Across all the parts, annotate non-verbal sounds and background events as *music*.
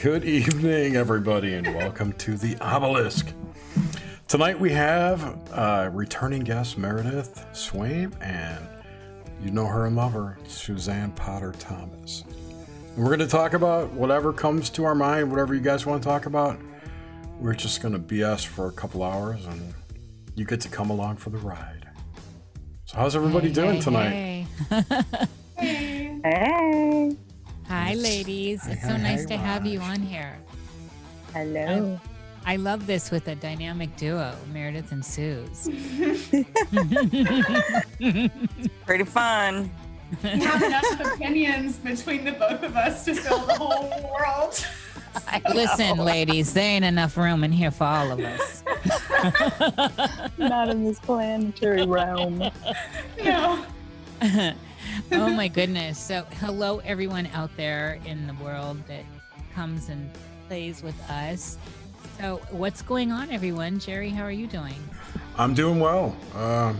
Good evening, everybody, and welcome to the Obelisk. Tonight we have uh, returning guest Meredith Swaim, and you know her and love her, Suzanne Potter Thomas. And we're going to talk about whatever comes to our mind, whatever you guys want to talk about. We're just going to BS for a couple hours, and you get to come along for the ride. So, how's everybody Hey, doing hey, tonight? hey. Hey, Hi, ladies. Hi, It's hi, so nice hi, to have you on here. hello. I love this with a dynamic duo, Meredith and Suze. *laughs* *laughs* Pretty fun. We have enough opinions between the both of us to fill the whole world. Listen, ladies, there ain't enough room in here for all of us. *laughs* Not in this planetary realm. No. *laughs* oh my goodness. So, hello, everyone out there in the world that comes and plays with us. So, what's going on, everyone? Jerry, how are you doing? I'm doing well. Um,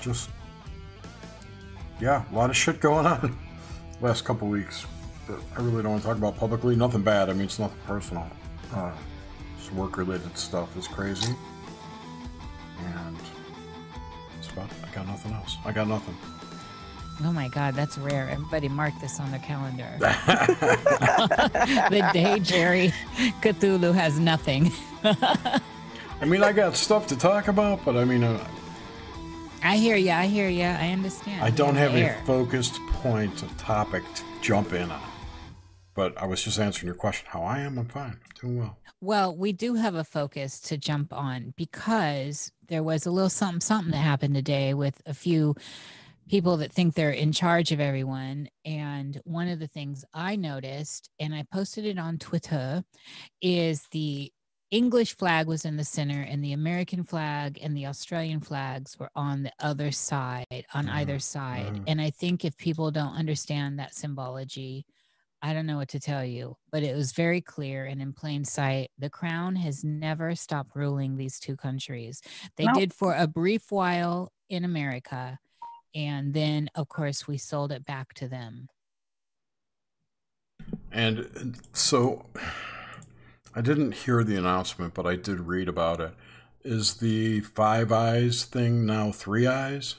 just, yeah, a lot of shit going on *laughs* last couple weeks that I really don't want to talk about publicly. Nothing bad. I mean, it's nothing personal. Uh, work related stuff is crazy. And that's about I got nothing else. I got nothing. Oh my God, that's rare. Everybody mark this on their calendar. *laughs* *laughs* the day Jerry Cthulhu has nothing. I mean, I got stuff to talk about, but I mean, uh, I hear you. I hear you. I understand. I don't have a focused point, a topic to jump in on. But I was just answering your question. How I am, I'm fine. I'm doing well. Well, we do have a focus to jump on because there was a little something something that happened today with a few people that think they're in charge of everyone. And one of the things I noticed, and I posted it on Twitter, is the English flag was in the center, and the American flag and the Australian flags were on the other side, on either side. mhm. And I think if people don't understand that symbology, I don't know what to tell you, but it was very clear and in plain sight. The crown has never stopped ruling these two countries. They Nope. did for a brief while in America. And then, of course, we sold it back to them. And uh, so I didn't hear the announcement, but I did read about it. Is the five eyes thing now three eyes?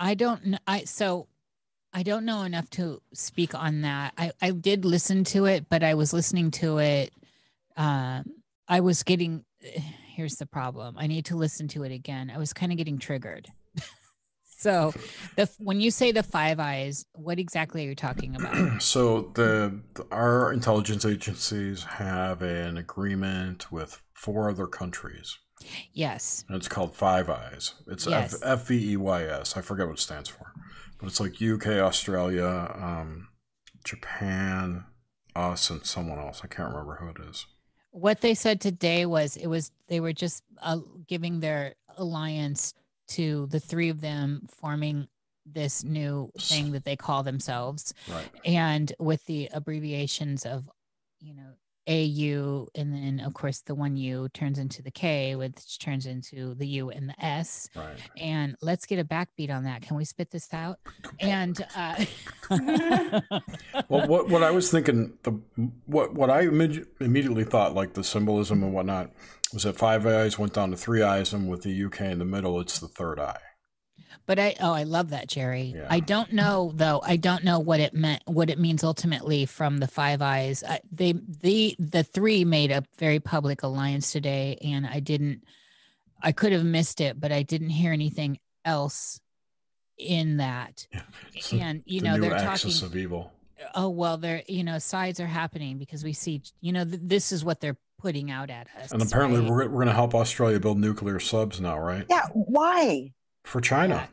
I don't know. I so I don't know enough to speak on that. I I did listen to it, but I was listening to it. Um, I was getting. Here's the problem. I need to listen to it again. I was kind of getting triggered. *laughs* so, the when you say the five eyes, what exactly are you talking about? *clears throat* So the, the our intelligence agencies have an agreement with four other countries. yes. And it's called Five Eyes. It's Yes. F V E Y S. I forget what it stands for, but it's like UK, Australia, um, Japan, us, and someone else. I can't remember who it is. What they said today was it was they were just uh, giving their alliance to the three of them forming this new thing that they call themselves Right. and with the abbreviations of you know AU and then of course the one U turns into the K which turns into the U and the S Right. and let's get a backbeat on that can we spit this out *laughs* and uh *laughs* Well, *laughs* what what I was thinking, the what what I imme- immediately thought, like the symbolism and whatnot, was that five eyes went down to three eyes, and with the UK in the middle, it's the third eye. But I oh I love that Jerry. Yeah. I don't know though. I don't know what it meant what it means ultimately from the Five Eyes. I, they the the three made a very public alliance today and I didn't I could have missed it but I didn't hear anything else in that. It's the- And you the know new they're axis talking of evil. oh well they're you know sides are happening because we see you know th- this is what they're putting out at us. And apparently, right? we're, we're going to help Australia build nuclear subs now, right? Yeah, why? For China.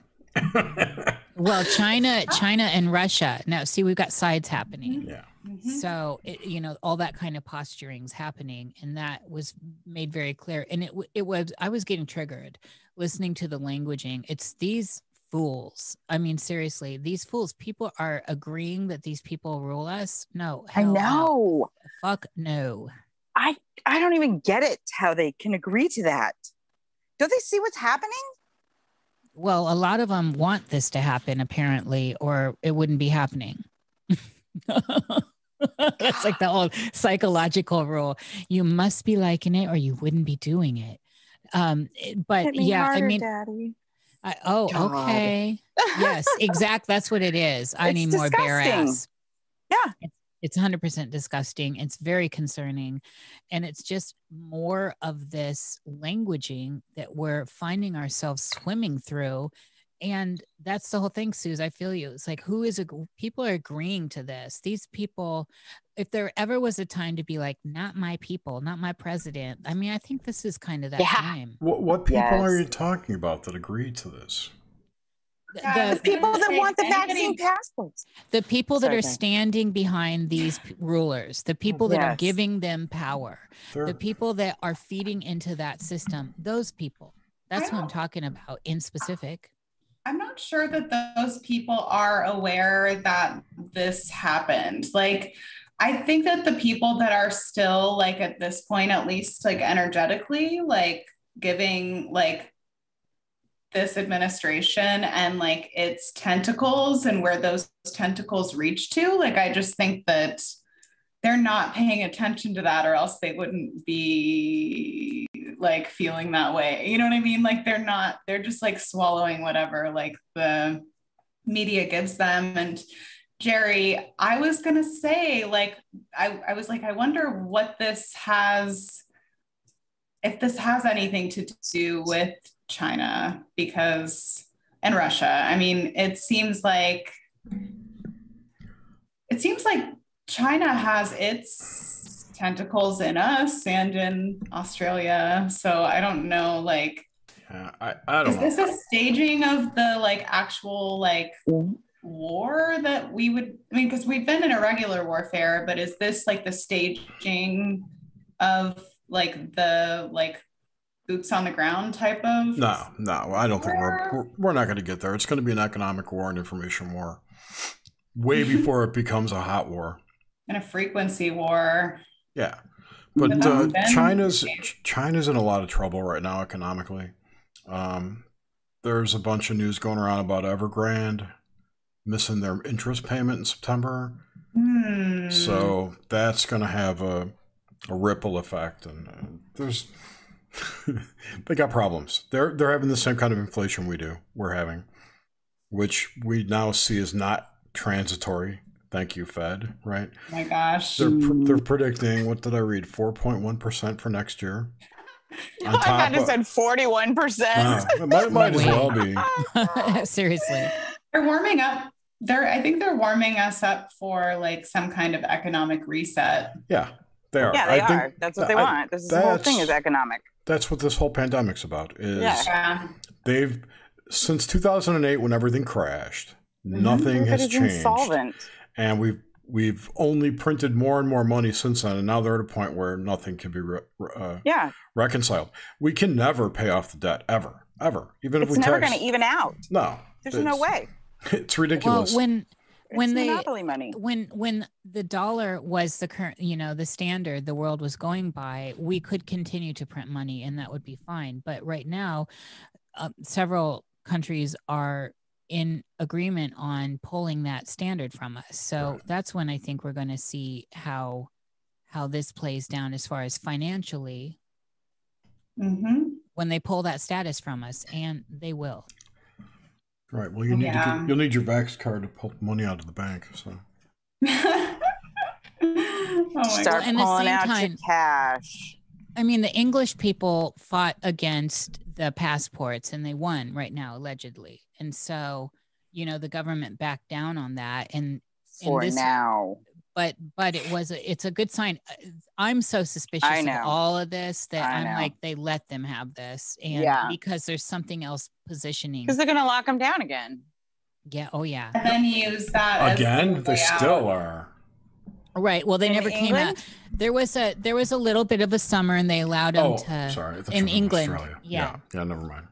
well China *laughs* China and Russia. Now see we've got sides happening. yeah. Mhm. so it, you know all that kind of posturing's happening and that was made very clear and it it was i was getting triggered listening to the languaging it's these fools i mean seriously these fools people are agreeing that these people rule us no I hell no. know. fuck no I I don't even get it how they can agree to that. Don't they see what's happening? Well, a lot of them want this to happen, apparently, or it wouldn't be happening. *laughs* That's like the old psychological rule. You must be liking it, or you wouldn't be doing it. Um, but Hit me yeah, I mean, Daddy. I, oh, God. okay. yes, exact. That's what it is. I It's need more bare ass. Yeah. It's, it's 100% disgusting. It's very concerning. And it's just more of this languaging that we're finding ourselves swimming through. And that's the whole thing, Suze. I feel you. It's like, who is, ag- people are agreeing to this. These people, if there ever was a time to be like, not my people, not my president, I mean, I think this is kind of that Yeah. time. What, what people are you talking about that agreed to this? The- the- The people that want the Anybody- vaccine passports. the people that Sorry, are standing behind these rulers, the people that are giving them power, They're, the people that are feeding into that system, those people. That's I what I'm talking about in specific. I'm not sure that those people are aware that this happened. Like, I think that the people that are still, like, at this point, at least, like, energetically, like, giving, like, this administration and, like, its tentacles and where those tentacles reach to, like, I just think that they're not paying attention to that or else they wouldn't be like feeling that way. You know what i mean? Like they're not they're just like swallowing whatever like the media gives them. And jerry i was gonna say like i, I was like i wonder what this has if this has anything to do with china because and russia i mean it seems like it seems like China has its tentacles in us and in Australia. So I don't know, like, yeah, I, I is don't know. this a staging of the like actual like war that we would? I mean, because we've been in a regular warfare, but is this like the staging of like the like boots on the ground type of? No, no, I don't think we're we're, we're not going to get there. It's going to be an economic war and information war, way before it becomes a hot war. And a frequency war. Yeah, but But uh, China's China's in a lot of trouble right now economically. Um, there's a bunch of news going around about Evergrande missing their interest payment in September, Hmm. so that's going to have a a ripple effect, and uh, there's *laughs* they got problems. They're they're having the same kind of inflation we do. We're having, which we now see is not transitory. Thank you, Fed. Right? Oh my gosh. They're pr- mm. they're predicting what did I read? Four point one percent for next year. *laughs* On I top had to said 41%. Wow, it might, might as well be. *laughs* Seriously. They're warming up. They're I think they're warming us up for like some kind of economic reset. Yeah, they are. Yeah, they I think are. That's what they I- want. This is whole thing is economic. That's what this whole pandemic's about. Is Yeah. Yeah. they've since 2008 when everything crashed, nothing has changed, insolvent. and we've we've only printed more and more money since then, and now they're at a point where nothing can be re- uh, Yeah, reconciled. We can never pay off the debt ever, ever. Even if it's we never going to even out. no, There's no way. *laughs* It's ridiculous. Well, ridiculous. when when they monopoly money. when when the dollar was the current you know the standard the world was going by we could continue to print money and that would be fine but right now uh, several countries are in agreement on pulling that standard from us so Right. that's when i think we're going to see how how this plays down as far as financially hmm when they pull that status from us and they will right. Well, you need to get, you'll need your Vax card to pull money out of the bank. So *laughs* oh Start in the pulling out time- your cash. I mean, the English people fought against the passports and they won right now, allegedly. And so, you know, the government backed down on that. And, For this- now. But, but it was, a, it's a good sign. Uh, I'm so suspicious of know. all of this that I I'm know. like, they let them have this. And Yeah. because there's something else positioning. Because they're going to lock them down again. Yeah. Oh, yeah. and then use that again, the they still out. are. Right. Well, they In never came out. There was a, there was a little bit of a summer and they allowed them Oh, to, sorry. In England, Australia. yeah. yeah. Never mind.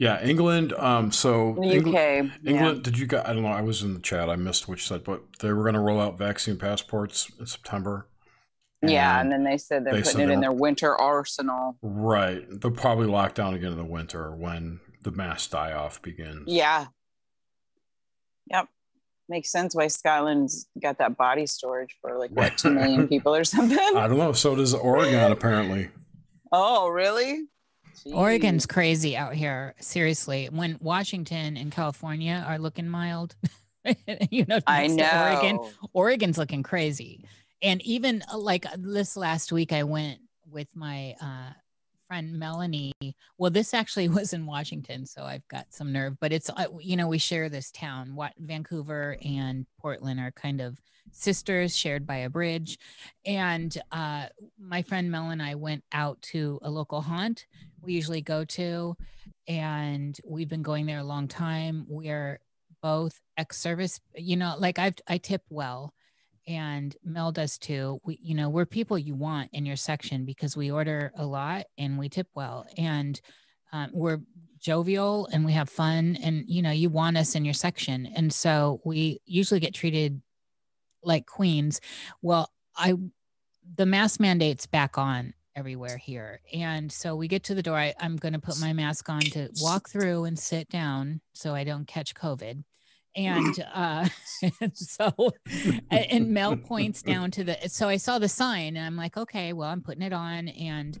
Yeah, England. Um, so The England, UK. yeah. England, did you guys? I don't know. I was in the chat. I missed what you said, but they were going to roll out vaccine passports in September. Yeah, And- and then they said they're they putting it in their winter arsenal. right. They'll probably lock down again in the winter when the mass die off begins. Yeah. Yep. Makes sense why Scotland's got that body storage for like what two million *laughs* people or something. I don't know. So does Oregon, apparently. Oh, really? Oregon's crazy out here. Seriously, when Washington and California are looking mild, *laughs* you know, I to Oregon, know. Oregon's looking crazy. And even uh, like uh, this last week, I went with my uh, friend Melanie. Well, this actually *laughs* was in Washington, so I've got some nerve. But it's uh, you know we share this town. What Vancouver and Portland are kind of sisters, shared by a bridge. And uh, my friend Mel and I went out to a local haunt we usually go to, and we've been going there a long time. We're both ex-service, you know, like I've I tip well and Mel does too. We, you know, we're people you want in your section because we order a lot and we tip well, and um, we're jovial and we have fun, and you know, you want us in your section, and so we usually get treated like queens. Well, I, the mask mandate's back on everywhere here, and so we get to the door. I, I'm going to put my mask on to walk through and sit down so I don't catch COVID and uh *laughs* and so *laughs* and mel points down to the so i saw the sign and i'm like okay well i'm putting it on and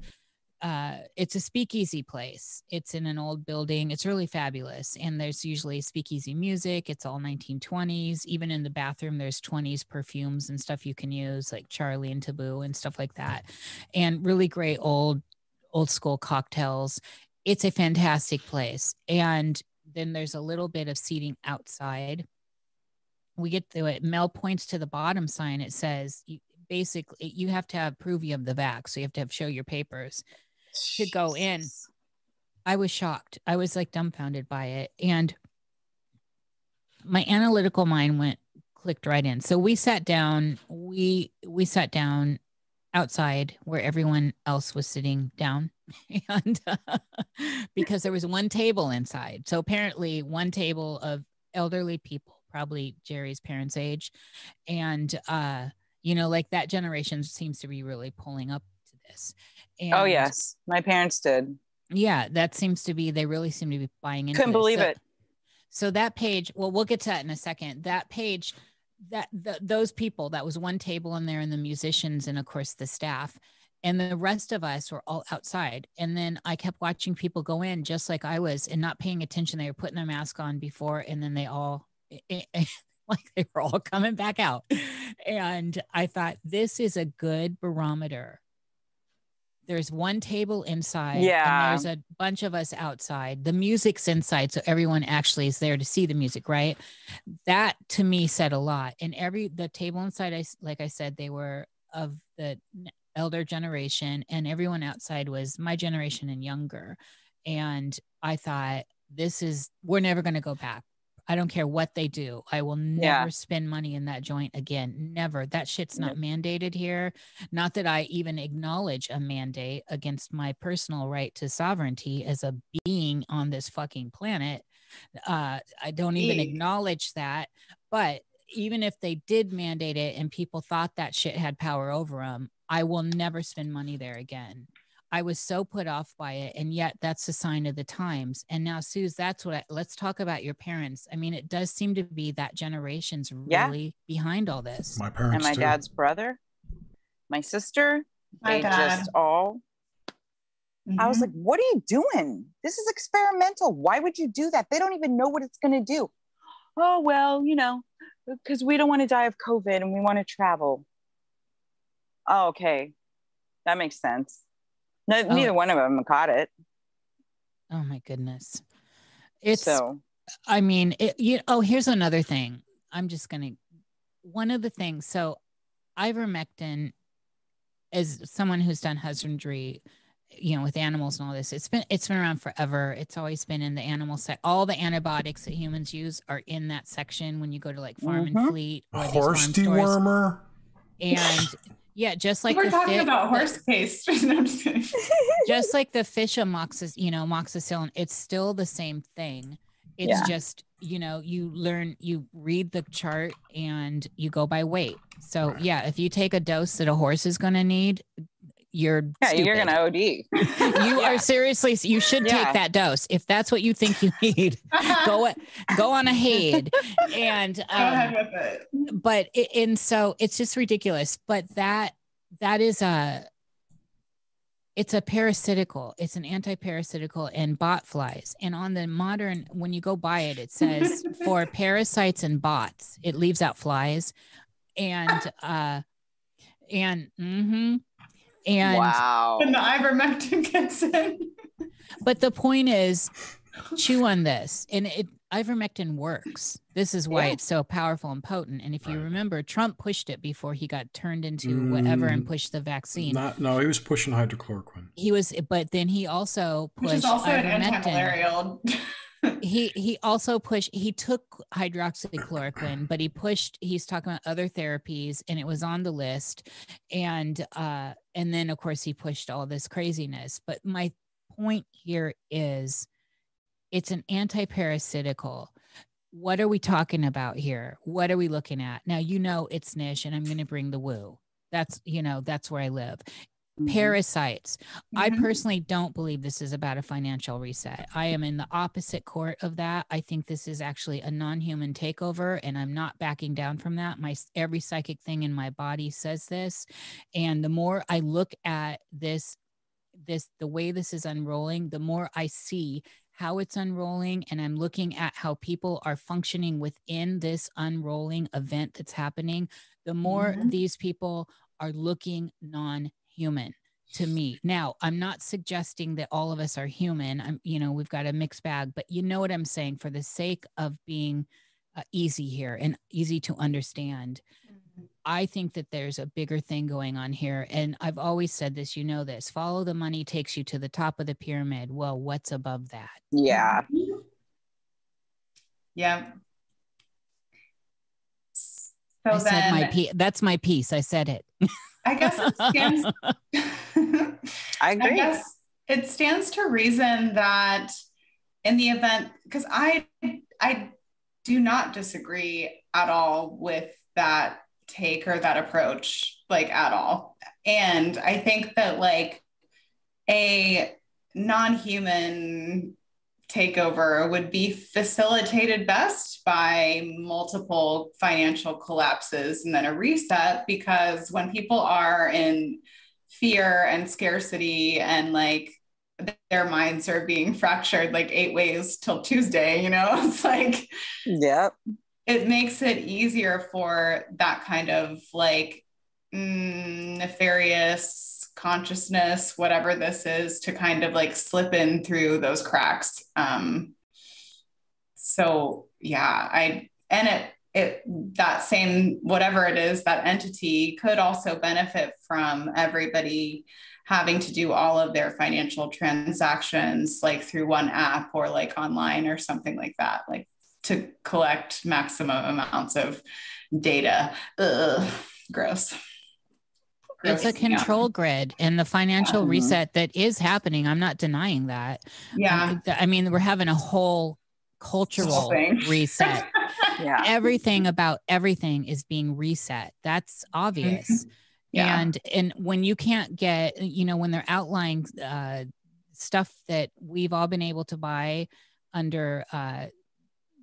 uh it's a speakeasy place. It's in an old building. It's really fabulous and there's usually speakeasy music. It's all 1920s even in the bathroom there's 20s perfumes and stuff you can use like charlie and taboo and stuff like that and really great old old school cocktails. It's a fantastic place and then there's a little bit of seating outside. We get to it. Mel points to the bottom sign. It says you, basically you have to have proof of the vax, so you have to have show your papers to go in. I was shocked. I was like dumbfounded by it, and my analytical mind went clicked right in. So we sat down. We we sat down outside where everyone else was sitting down *laughs* and uh, because there was one table inside. So apparently one table of elderly people probably jerry's parents age and uh you know like that generation seems to be really pulling up to this. And Oh yes, my parents did. yeah that seems to be they really seem to be buying into Couldn't believe So- it. so that page well we'll get to that in a second. That page that the, those people that was one table in there and the musicians and of course the staff. And the rest of us were all outside. And then i kept watching people go in just like i was and not paying attention. They were putting their mask on before and then they all eh, eh, eh, *laughs* like they were all coming back out. And i thought this is a good barometer there's one table inside Yeah. and there's a bunch of us outside. The music's inside so everyone actually is there to see the music right? That to me said a lot. And every the table inside i like i said they were of the elder generation and everyone outside was my generation and younger. And i thought this is we're never going to go back i don't care what they do i will never Yeah. spend money in that joint again never that shit's not mandated here not that i even acknowledge a mandate against my personal right to sovereignty as a being on this fucking planet uh, i don't even acknowledge that but even if they did mandate it and people thought that shit had power over them i will never spend money there again I was so put off by it. And yet that's a sign of the times. And now, Suze, that's what I, let's talk about your parents. I mean, it does seem to be that generation's Yeah. really behind all this. My parents And my too. dad's brother, my sister, My they dad. just all I was Mhm. like, what are you doing? This is experimental. Why would you do that? They don't even know what it's going to do. Oh, well, you know, because we don't want to die of COVID and we want to travel. Oh, okay. That makes sense. No, Oh. Neither one of them caught it. Oh my goodness. It's, so, I mean, it, you, oh, here's another thing. I'm just going to, one of the things. So ivermectin as someone who's done husbandry, you know, with animals and all this, it's been, it's been around forever. It's always been in the animal set. All the antibiotics that humans use are in that section when you go to like farm and Mhm. fleet A or these horse farm stores. dewormer. And yeah, just like We're talking fit- about horse paste. *laughs* No, *laughs* just like the fish amoxicillin, you know, amoxicillin, it's still the same thing. It's Yeah. just, you know, you learn, you read the chart and you go by weight. So, yeah, if you take a dose that a horse is going to need, you're Yeah, you're gonna OD. *laughs* you are seriously you should Yeah. take that dose. If that's what you think you need go go on ahead. And *laughs* Go um, ahead with it. but it, and so it's just ridiculous but that that is a it's a parasitical it's an anti-parasitical and bot flies. And on the modern when you go buy it it says *laughs* for parasites and bots it leaves out flies. And uh and mm-hmm and wow. When the ivermectin *laughs* gets in. but the point is chew on this and it ivermectin works this is why Yeah. it's so powerful and potent and if you remember trump pushed it before he got turned into whatever and Mm. pushed the vaccine Not, no, he was pushing hydrochloroquine. he was but then he also Which pushed is also an ivermectin antimalarial. *laughs* he he also pushed he took hydroxychloroquine but he pushed he's talking about other therapies and it was on the list. And uh and then of course he pushed all this craziness. But my point here is it's an anti-parasitical. What are we talking about here? What are we looking at? Now you know it's niche and i'm going to bring the woo. That's you know that's where i live Mhm. parasites I Mhm. personally don't believe this is about a financial reset. I am in the opposite court of that. I think this is actually a non-human takeover and I'm not backing down from that. My every psychic thing in my body says this. And the more I look at this this the way this is unrolling, the more I see how it's unrolling and I'm looking at how people are functioning within this unrolling event that's happening, the more Mhm. these people are looking non-human to me. Now, I'm not suggesting that all of us are human. I'm, you know, we've got a mixed bag, but you know what I'm saying for the sake of being uh, easy here and easy to understand. I think that there's a bigger thing going on here. And I've always said this, you know, this follow the money takes you to the top of the pyramid. Well, what's above that? Yeah. Yeah. So I said my piece. That's my piece. I said it. *laughs* I guess it stands *laughs* I I guess it stands to reason that in the event, because I I do not disagree at all with that take or that approach, like at all. And I think that like a non-human takeover would be facilitated best by multiple financial collapses and then a reset because when people are in fear and scarcity and like their minds are being *laughs* fractured like eight ways till Tuesday, you know, *laughs* it's like yeah, it makes it easier for that kind of like mm, nefarious consciousness, whatever this is, to kind of like slip in through those cracks. Um, so yeah, I and it it that same whatever it is that entity could also benefit from everybody having to do all of their financial transactions like through one app or like online or something like that like to collect maximum amounts of data Ugh, gross It's a Gross, yeah. control grid and the financial Mhm. reset that is happening. I'm not denying that. yeah Um, I mean, we're having a whole cultural *laughs* reset. Yeah. Everything about everything is being reset. That's obvious. Yeah. And and when you can't get, you know, when they're outlining uh, stuff that we've all been able to buy under uh,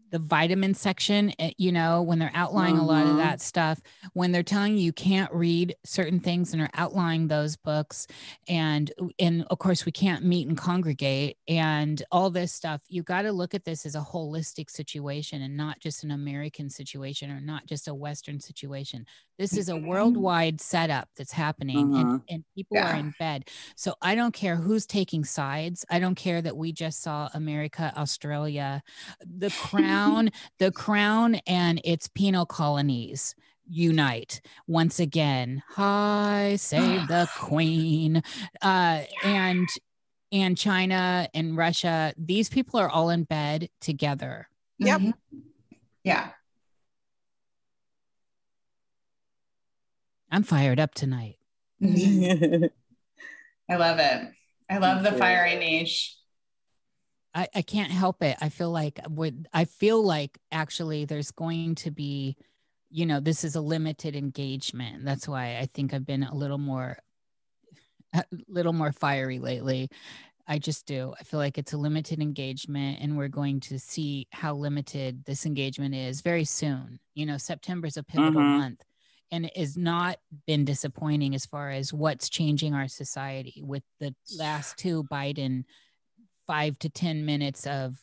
the vitamin section, eh, you know, when they're outlining a lot of Mhm. that stuff, when they're telling you you can't read certain things and are outlining those books, and and of course we can't meet and congregate and all this stuff, you got to look at this as a holistic situation and not just an American situation or not just a Western situation. This is a Mhm. worldwide setup that's happening, and, and people are in bed. So I don't care who's taking sides. I don't care that we just saw America, Australia, the *laughs* crown, the crown, and its penal colonies unite once again. Hi, save the *sighs* queen. Uh, and and China and Russia, these people are all in bed together. Yep. Mhm. yeah I'm fired up tonight. *laughs* I love it. I love the Yeah. fiery niche. I, I can't help it. I feel like would I feel like actually there's going to be, you know, this is a limited engagement. That's why I think I've been a little more a little more fiery lately. I just do. I feel like it's a limited engagement, and we're going to see how limited this engagement is very soon. You know, September is a pivotal Mhm. month, and it has not been disappointing as far as what's changing our society with the last two Biden five to 10 minutes of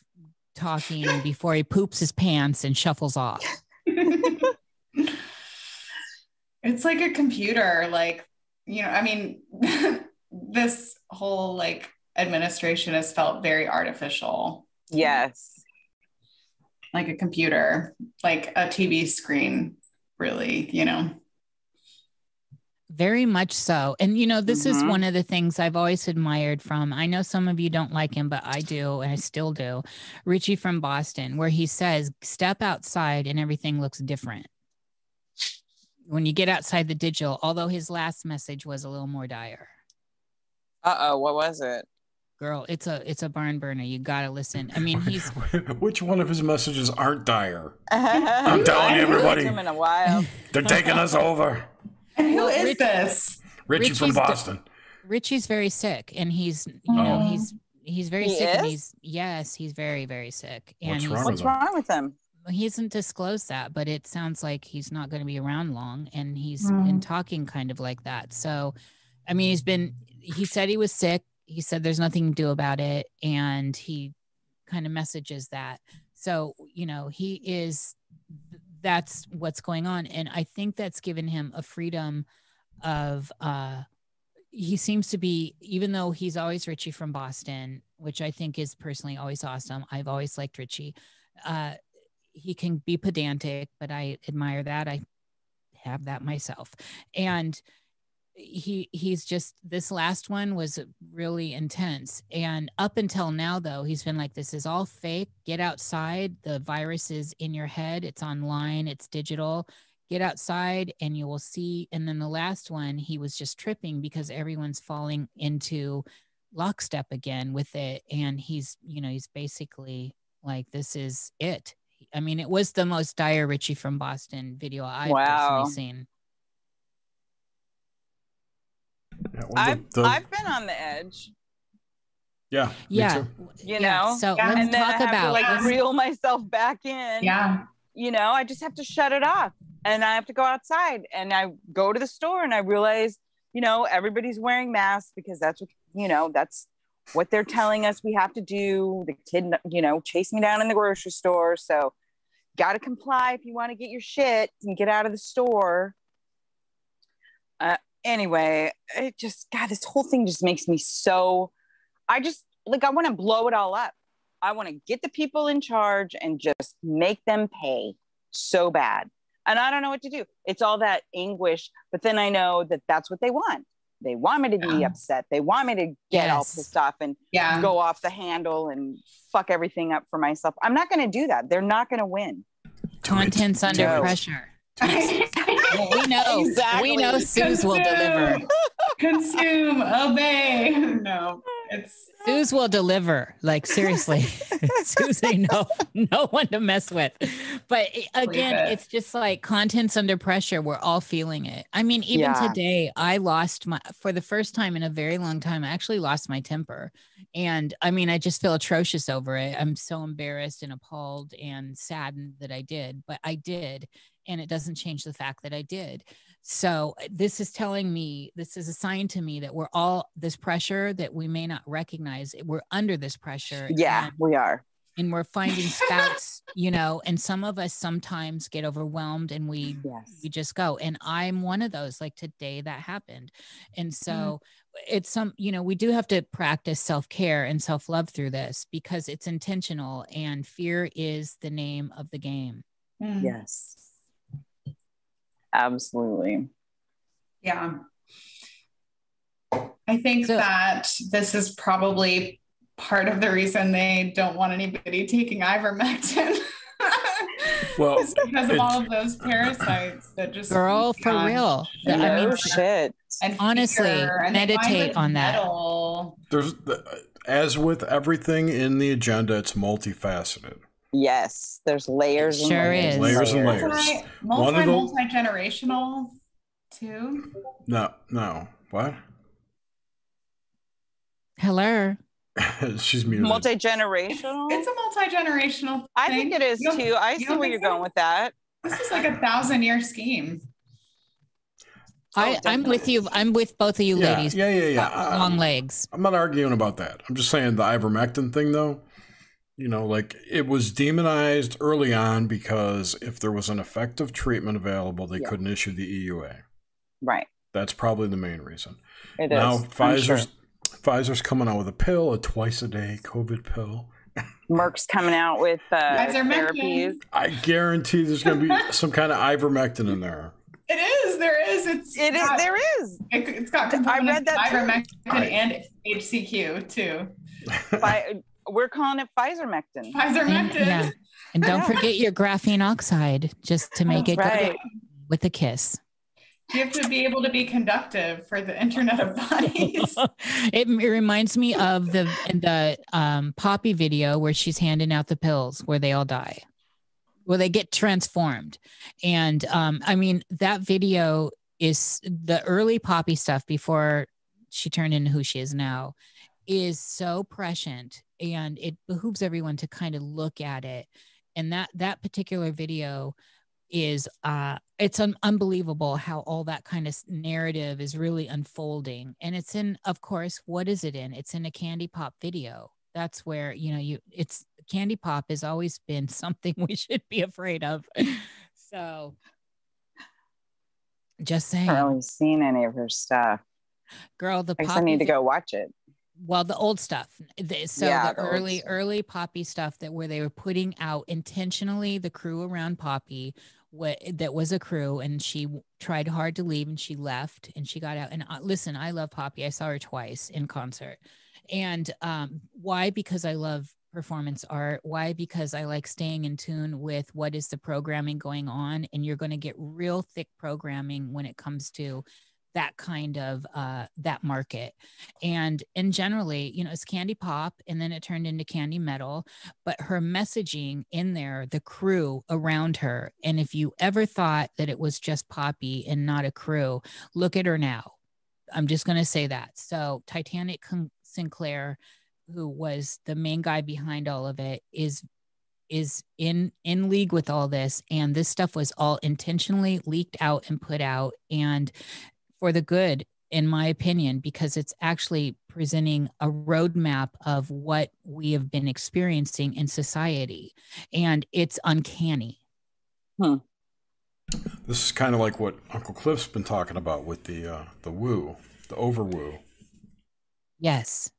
talking before he poops his pants and shuffles off. *laughs* it's like a computer like you know i mean *laughs* this whole like administration has felt very artificial Yes. like a computer like a tv screen really you know Very much so. And, you know, this is Mhm. one of the things I've always admired from, I know some of you don't like him, but I do, and I still do. Richie from Boston, where he says, step outside and everything looks different. When you get outside the digital, although his last message was a little more dire. Uh oh, what was it? Girl, it's a it's a barn burner. You gotta listen. I mean, he's *laughs* Which one of his messages aren't dire? *laughs* I'm telling you, everybody. In a while. They're taking us over. And who Well, is Rich- this Richie from Richie's the- Boston. Richie's very sick and he's you know, Oh. he's he's very He sick and he's yes, he's very, very sick. And What's wrong What's with him? wrong with him? he hasn't disclosed that, but it sounds like he's not going to be around long. And he's Mm. been talking kind of like that. So, I mean, he's been, he said he was sick. He said there's nothing to do about it. And he kind of messages that. So, you know, he is, that's what's going on. And I think that's given him a freedom of, uh, he seems to be, even though he's always Richie from Boston, which I think is personally always awesome. I've always liked Richie. Uh, he can be pedantic, but I admire that. I have that myself. And he he's just this last one was really intense. And up until now though, he's been like this is all fake. Get outside. The virus is in your head. It's online, it's digital. Get outside and you will see. And then the last one, he was just tripping because everyone's falling into lockstep again with it. And he's, you know, he's basically like, this is it. I mean, it was the most dire Richie from Boston video I've Wow. personally seen. Yeah, well, I've the- the- I've been on the edge, yeah, me Yeah. too. you Yeah, know. So Yeah. let's and then I talk have to about like let's- reel myself back in. yeah You know, I just have to shut it off, and I have to go outside, and I go to the store, and I realize, you know, everybody's wearing masks because that's what you know. That's what they're telling us we have to do. The kid, you know, chased me down in the grocery store, so got to comply if you want to get your shit and get out of the store. Uh, anyway, it just God, this whole thing just makes me so. I just like I want to blow it all up. I want to get the people in charge and just make them pay so bad. And I don't know what to do. It's all that anguish, but then I know that that's what they want. They want me to be Yeah. upset. They want me to get all pissed off and yeah go off the handle and fuck everything up for myself. I'm not going to do that. They're not going to win. contents under No. pressure. *laughs* *laughs* We know. Exactly. We know Suze will deliver. consume obey *laughs* no it's Suze will deliver. Like seriously, *laughs* Suze ain't no no one to mess with. But again, it. it's just like contents under pressure. We're all feeling it. I mean, even Yeah. today, I lost my for the first time in a very long time. I actually lost my temper, and I mean, I just feel atrocious over it. I'm so embarrassed and appalled and saddened that I did, but I did, and it doesn't change the fact that I did. So uh, this is telling me, this is a sign to me that we're all this pressure that we may not recognize. We're under this pressure. Yeah, and, we are. and we're finding *laughs* spouts, you know, and some of us sometimes get overwhelmed and we Yes. we just go. And I'm one of those. Like today that happened. And so it's some, you know, we do have to practice self-care and self-love through this because it's intentional and fear is the name of the game. mm, Yes. Absolutely. yeah i think So- that this is probably part of the reason they don't want anybody taking ivermectin *laughs* Well, It's because of all of those parasites that just Girl, feed for on real. The- I mean, shit. and honestly, and meditate on that. metal- there's as with everything in the agenda, it's multifaceted. Yes. There's layers. and Sure layers is. Layers and layers. Multi, One of multi the- generational too. No, no, what? Hello. *laughs* She's muted. Multi generational. It's a multi-generational I think it is too. I see where you're so? going with that. This is like a thousand year scheme. I, I'm with you. I'm with both of you yeah, ladies. yeah, yeah, yeah. I- Long legs. I'm not arguing about that. I'm just saying the ivermectin thing, though. You know, like it was demonized early on because if there was an effective treatment available, they Yeah. couldn't issue the EUA. Right. That's probably the main reason. It is. now I'm Pfizer's sure. Pfizer's coming out with a pill, a twice a day COVID pill. Merck's coming out with uh, Ivermectin. therapies. I guarantee there's going to be *laughs* some kind of ivermectin in there. It is. There is. It's It is. got- There is. It, it's got I components read that of too. ivermectin I- and HCQ too. Fi- we're calling it Pfizermectin. Pfizermectin. And, yeah. And don't Yeah. forget your graphene oxide just to make That's it right. go with a kiss. You have to be able to be conductive for the Internet of Bodies. *laughs* it, it reminds me of the the um, Poppy video where she's handing out the pills where they all die, where they get transformed. And um, I mean, that video is the early Poppy stuff before she turned into who she is now is so prescient and it behooves everyone to kind of look at it and that that particular video is uh it's un- unbelievable how all that kind of narrative is really unfolding and it's in of course what is it in it's in a candy pop video that's where you know you it's candy pop has always been *laughs* something we should be afraid of so just saying. i have not really seen any of her stuff. girl the I I need to go watch it. Well the old stuff the, so Yeah, the the early early poppy stuff that where they were putting out intentionally the crew around poppy what that was a crew and she tried hard to leave and she left and she got out and uh, listen i love poppy. I saw her twice in concert. And um why? Because i love performance art. Why? Because i like staying in tune with what is the programming going on and you're going to get real thick programming when it comes to that kind of uh that market. And and generally you know it's candy pop and then it turned into candy metal but her messaging in there the crew around her and if you ever thought that it was just poppy and not a crew look at her now. I'm just going to say that. So titanic sinclair who was the main guy behind all of it is is in in league with all this and this stuff was all intentionally leaked out and put out and for the good in my opinion because it's actually presenting a roadmap of what we have been experiencing in society and it's uncanny This is kind of like what Uncle Cliff's been talking about with the uh, the woo, the over woo. yes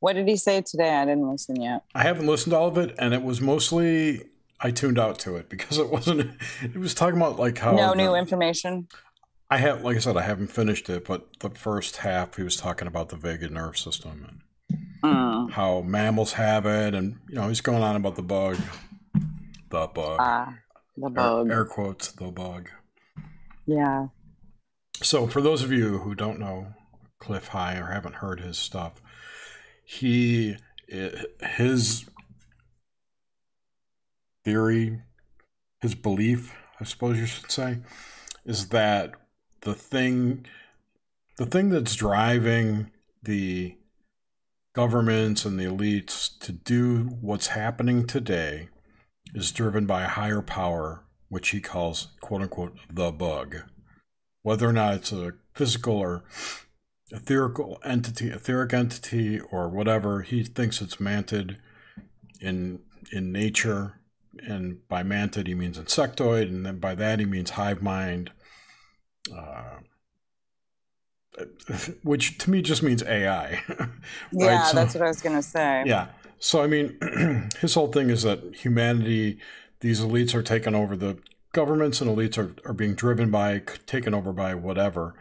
What did he say today? I didn't listen yet. I haven't listened to all of it, and it was mostly I tuned out to it because it wasn't. *laughs* It was talking about like how no the- new information. I have, like I said, I haven't finished it, but the first half he was talking about the vagus nerve system and Mm. how mammals have it, and you know he's going on about the bug, the bug, Ah, the bug. air quotes, the bug. Yeah. So, for those of you who don't know Cliff High or haven't heard his stuff, he his theory, his belief, I suppose you should say, is that the thing the thing that's driving the governments and the elites to do what's happening today is driven by a higher power, which he calls quote unquote the bug. Whether or not it's a physical or etherical entity, etheric entity, or whatever, he thinks it's mantid in in nature. And by mantid, he means insectoid, and then by that he means hive mind, uh, *laughs* which to me just means AI. *laughs* right? Yeah, So- that's what I was gonna say. yeah. So I mean, *clears throat* his whole thing is that humanity, these elites are taking over the governments, and elites are, are being driven by, taken over by whatever,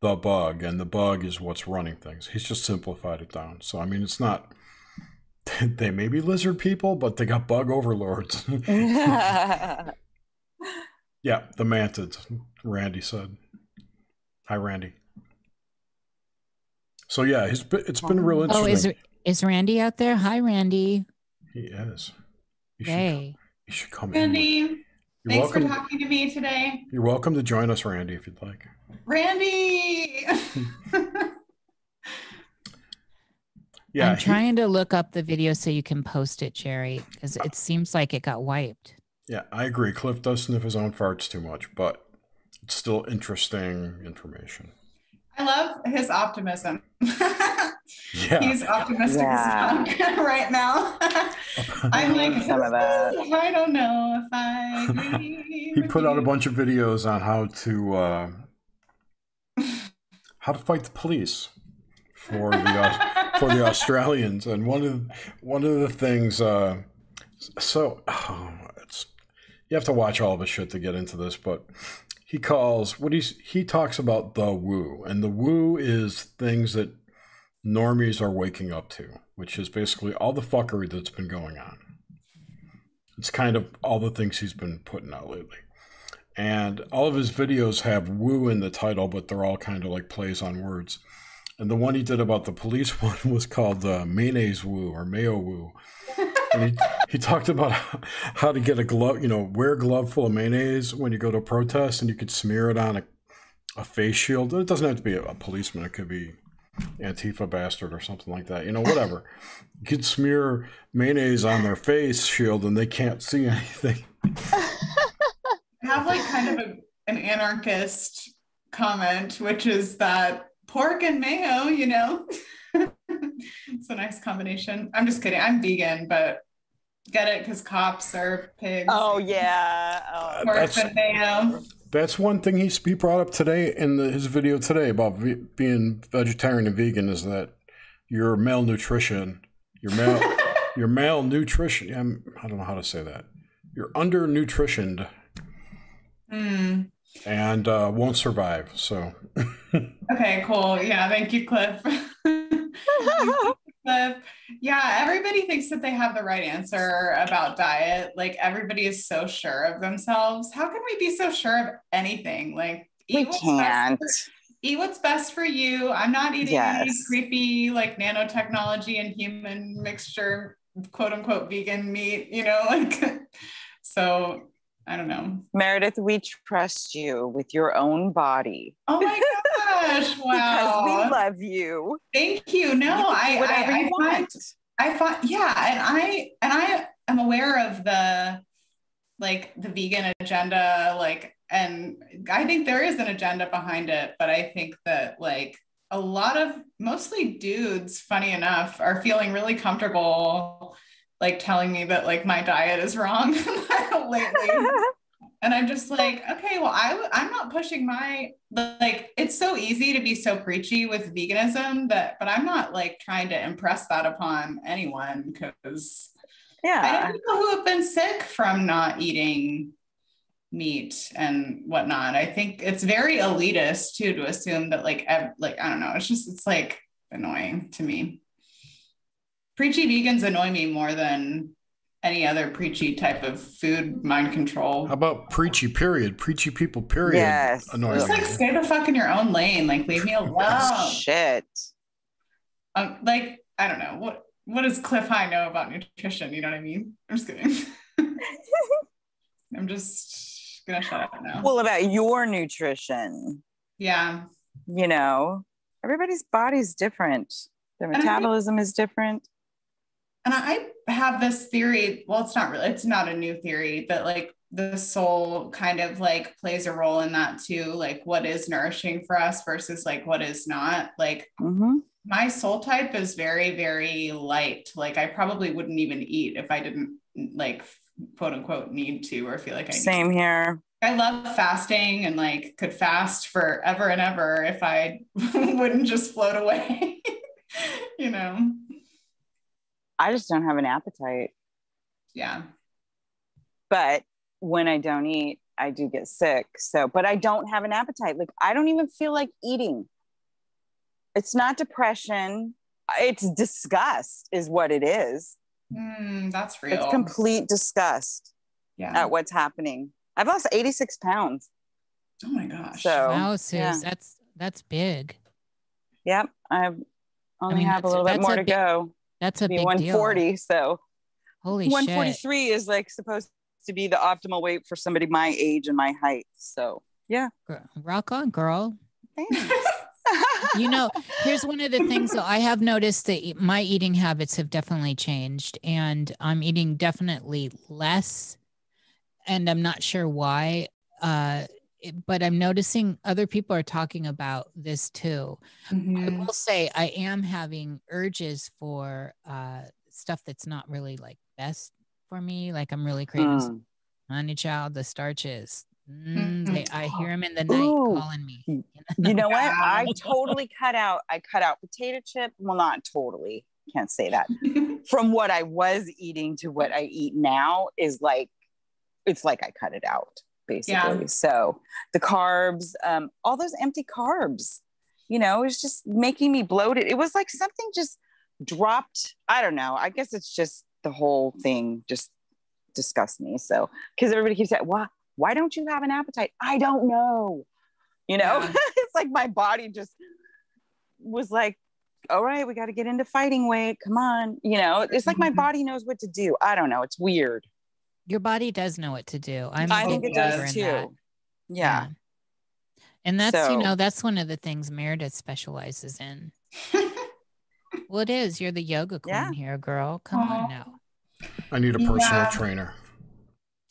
the bug, and the bug is what's running things. He's just simplified it down. So I mean, it's not. *laughs* They may be lizard people, but they got bug overlords. yeah, the mantids. Randy said. Hi, Randy. So yeah, it's been, it's been real interesting. oh is is randy out there hi randy He is. You should, yay you should come in. Randy, thanks welcome. for talking to me today. You're welcome to join us, Randy, if you'd like. Randy. *laughs* Yeah, I'm he- trying to look up the video so you can post it, Jerry, because it seems like it got wiped. yeah, I agree. Cliff does sniff his own farts too much, but it's still interesting information. I love his optimism. *laughs* Yeah, He's optimistic Yeah. as fuck *laughs* right now. *laughs* I'm like, Some of that. I don't know if I he with put out a bunch of videos on how to uh, how to fight the police for the for the Australians, and one of one of the things. Uh, so oh, *sighs* it's you have to watch all of his shit to get into this, but he calls what he's he talks about the woo, and the woo is things that normies are waking up to, which is basically all the fuckery that's been going on. It's kind of all the things he's been putting out lately. And all of his videos have woo in the title, but they're all kind of like plays on words. And the one he did about the police *laughs* one was called uh, mayonnaise woo or mayo woo. *laughs* And he, he talked about how, to get a glove, you know, wear a glove full of mayonnaise when you go to a protest and you could smear it on a, a face shield. It doesn't have to be a, a policeman, it could be Antifa bastard or something like that, you know, whatever. You could smear mayonnaise on their face shield and they can't see anything. have like kind of a, an anarchist comment, which is that pork and mayo, you know, *laughs* *laughs* it's a nice combination. I'm just kidding. I'm vegan, but get it because cops are pigs. Oh yeah. Oh. pork That's- That's one thing he, he brought up today in the, his video today about ve- being vegetarian and vegan is that your malnutrition, your mal, *laughs* your malnutrition. I'm, I don't know how to say that. You're undernutritioned Hmm. And uh, won't survive. So *laughs* Okay, cool. Yeah, thank you, Cliff. *laughs* Cliff. Yeah, everybody thinks that they have the right answer about diet. Like everybody is so sure of themselves. How can we be so sure of anything? Like We eat what's best can't. for- eat what's best for you. I'm not eating any creepy like nanotechnology and human mixture, quote unquote vegan meat, you know, *laughs* like so I don't know. Meredith, we trust you with your own body. Oh my gosh. Wow. *laughs* Because we love you. Thank you. No, You I, whatever I, you I find want. I find yeah, and I and I am aware of the like the vegan agenda, like and I think there is an agenda behind it, but I think that like a lot of mostly dudes, funny enough, are feeling really comfortable like telling me that like my diet is wrong *laughs* lately. And i'm just like okay well i w- i'm not pushing my like it's so easy to be so preachy with veganism that but i'm not like trying to impress that upon anyone because i yeah. know people who have been sick from not eating meat and whatnot. I think it's very elitist too to assume that like ev- like i don't know it's just it's like annoying to me preachy vegans annoy me more than any other preachy type of food mind control how about preachy period? Preachy people period. Yes. Annoy Just me. like stay the fuck in your own lane. Like leave me *laughs* alone. Shit. Um, like I don't know what what does Cliff High know about nutrition? You know what I mean? I'm just kidding. *laughs* I'm just gonna shut up now. Well, about your nutrition, yeah, you know, everybody's body's different. Their I think- metabolism is different. And I have this theory. Well, it's not really. It's not a new theory, but like the soul kind of like plays a role in that too. Like what is nourishing for us versus like what is not. Like hmm my soul type is very very light like i probably wouldn't even eat if i didn't like quote unquote need to or feel like i need Same here. I love fasting and like could fast forever and ever if I *laughs* wouldn't just float away. *laughs* you know? I just don't have an appetite. Yeah. But when I don't eat, I do get sick. So, but I don't have an appetite. Like, I don't even feel like eating. It's not depression. It's disgust, is what it is. Mm, that's real. It's complete disgust yeah. at what's happening. I've lost 86 pounds. oh my gosh. So, wow, Sus, yeah. that's that's big. yep, I only mean, have a that's- little bit more a to big go. That's a big 140. deal. So, Holy shit! 143 is like supposed to be the optimal weight for somebody my age and my height. So, yeah. Rock on, girl. Thanks. you know, *laughs* here's one of the things that I have noticed that my eating habits have definitely changed, and I'm eating definitely less, and I'm not sure why. Uh, but I'm noticing other people are talking about this too. I Mhm. will say I am having urges for uh, stuff that's not really like best for me. Like I'm really craving Mm. honey child, the starches. Mm, they, I hear them in the night Ooh. calling me. You *laughs* know what? I *laughs* totally cut out. I cut out potato chip. Well, not totally. Can't say that. From what I was eating to what I eat now is like, it's like I cut it out basically. Yeah. So the carbs, um, all those empty carbs, you know, it's just making me bloated. It was like something just dropped. I don't know. I guess it's just the whole thing just disgusts me. So because everybody keeps saying, "Why? Why don't you have an appetite?" I don't know. You know, Yeah. *laughs* it's like my body just was like, "All right, we got to get into fighting weight. Come on." You know, it's like my Mhm. body knows what to do. I don't know. It's weird. Your body does know what to do. I'm I a think it does too. Yeah. And that's, you know, that's one of the things Meredith specializes in. *laughs* Well, it is. You're the yoga queen Yeah. here, girl. Come Aw. on now. I need a personal Yeah. trainer.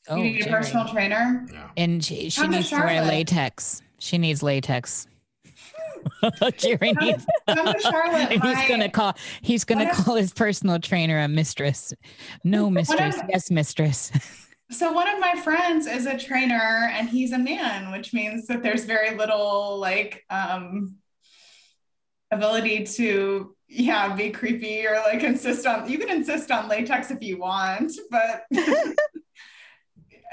Oh, you need a personal trainer. Yeah. And she, she Come needs to wear latex. She needs latex. *laughs* Jerry needs. to Charlotte. And *laughs* he's My- gonna call. He's gonna What if- call his personal trainer a mistress. No, mistress. if- Yes, mistress. *laughs* So one of my friends is a trainer and he's a man, which means that there's very little like um ability to yeah, be creepy or like insist on you can insist on latex if you want, but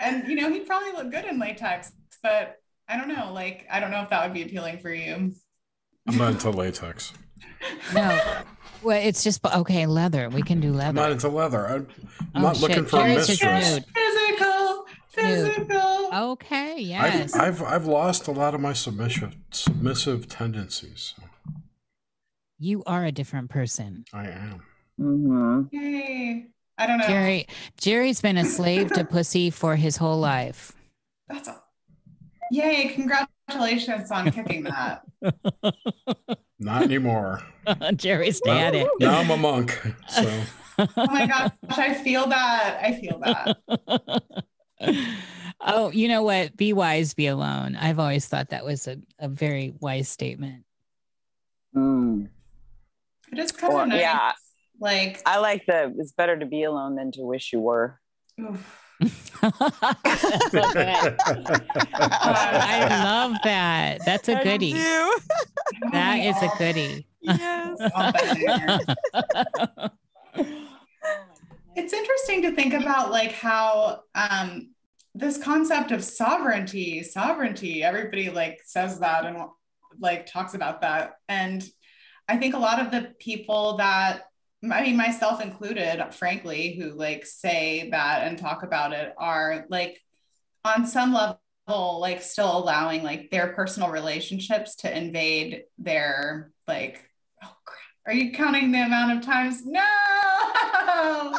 and you know, he'd probably look good in latex, but I don't know, like I don't know if that would be appealing for you. I'm not into latex. no. Well, it's just okay. Leather. We can do I'm leather. not into leather. I'm Oh, not shit. looking for a Jerry's just mistress. nude. Physical, physical. Okay. Yes. I've, I've I've lost a lot of my submissive submissive tendencies. you are a different person. I am. Mm-hmm. Yay. I don't know. Jerry. Jerry's been a slave to pussy for his whole life. That's a yay, congratulations on kicking that. *laughs* Not anymore. *laughs* Jerry's now, daddy. now I'm a monk. So *laughs* Oh my gosh, I feel that. I feel that. oh, you know what? Be wise, be alone. I've always thought that was a, a very wise statement. Mm. It is kind Well, of nice. yeah. Like, I like the it's better to be alone than to wish you were. oof. I love that. That's a goodie. That is a goodie. Yes. *laughs* All that there. it's interesting to think about like how um this concept of sovereignty sovereignty everybody like says that and like talks about that and i think a lot of the people that i mean myself included frankly who like say that and talk about it are like on some level like still allowing like their personal relationships to invade their like oh crap. Are you counting the amount of times? No! *laughs*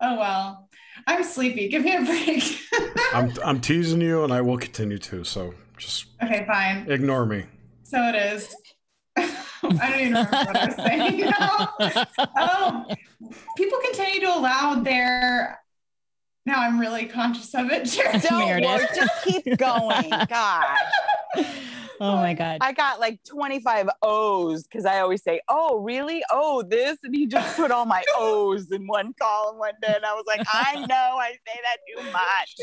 Oh well. I'm sleepy. Give me a break. *laughs* I'm I'm teasing you, and I will continue to. So just okay fine. ignore me. so it is *laughs* *laughs* i don't even remember what i was saying *laughs* now oh people continue to allow their now i'm really conscious of it Jerry. Don't worry, Meredith. just keep going. *laughs* God. oh my God. I got like 25 O's because I always say, Oh, really? Oh, this. And he just put all my O's in one column one day. And I was like, I know I say that too much.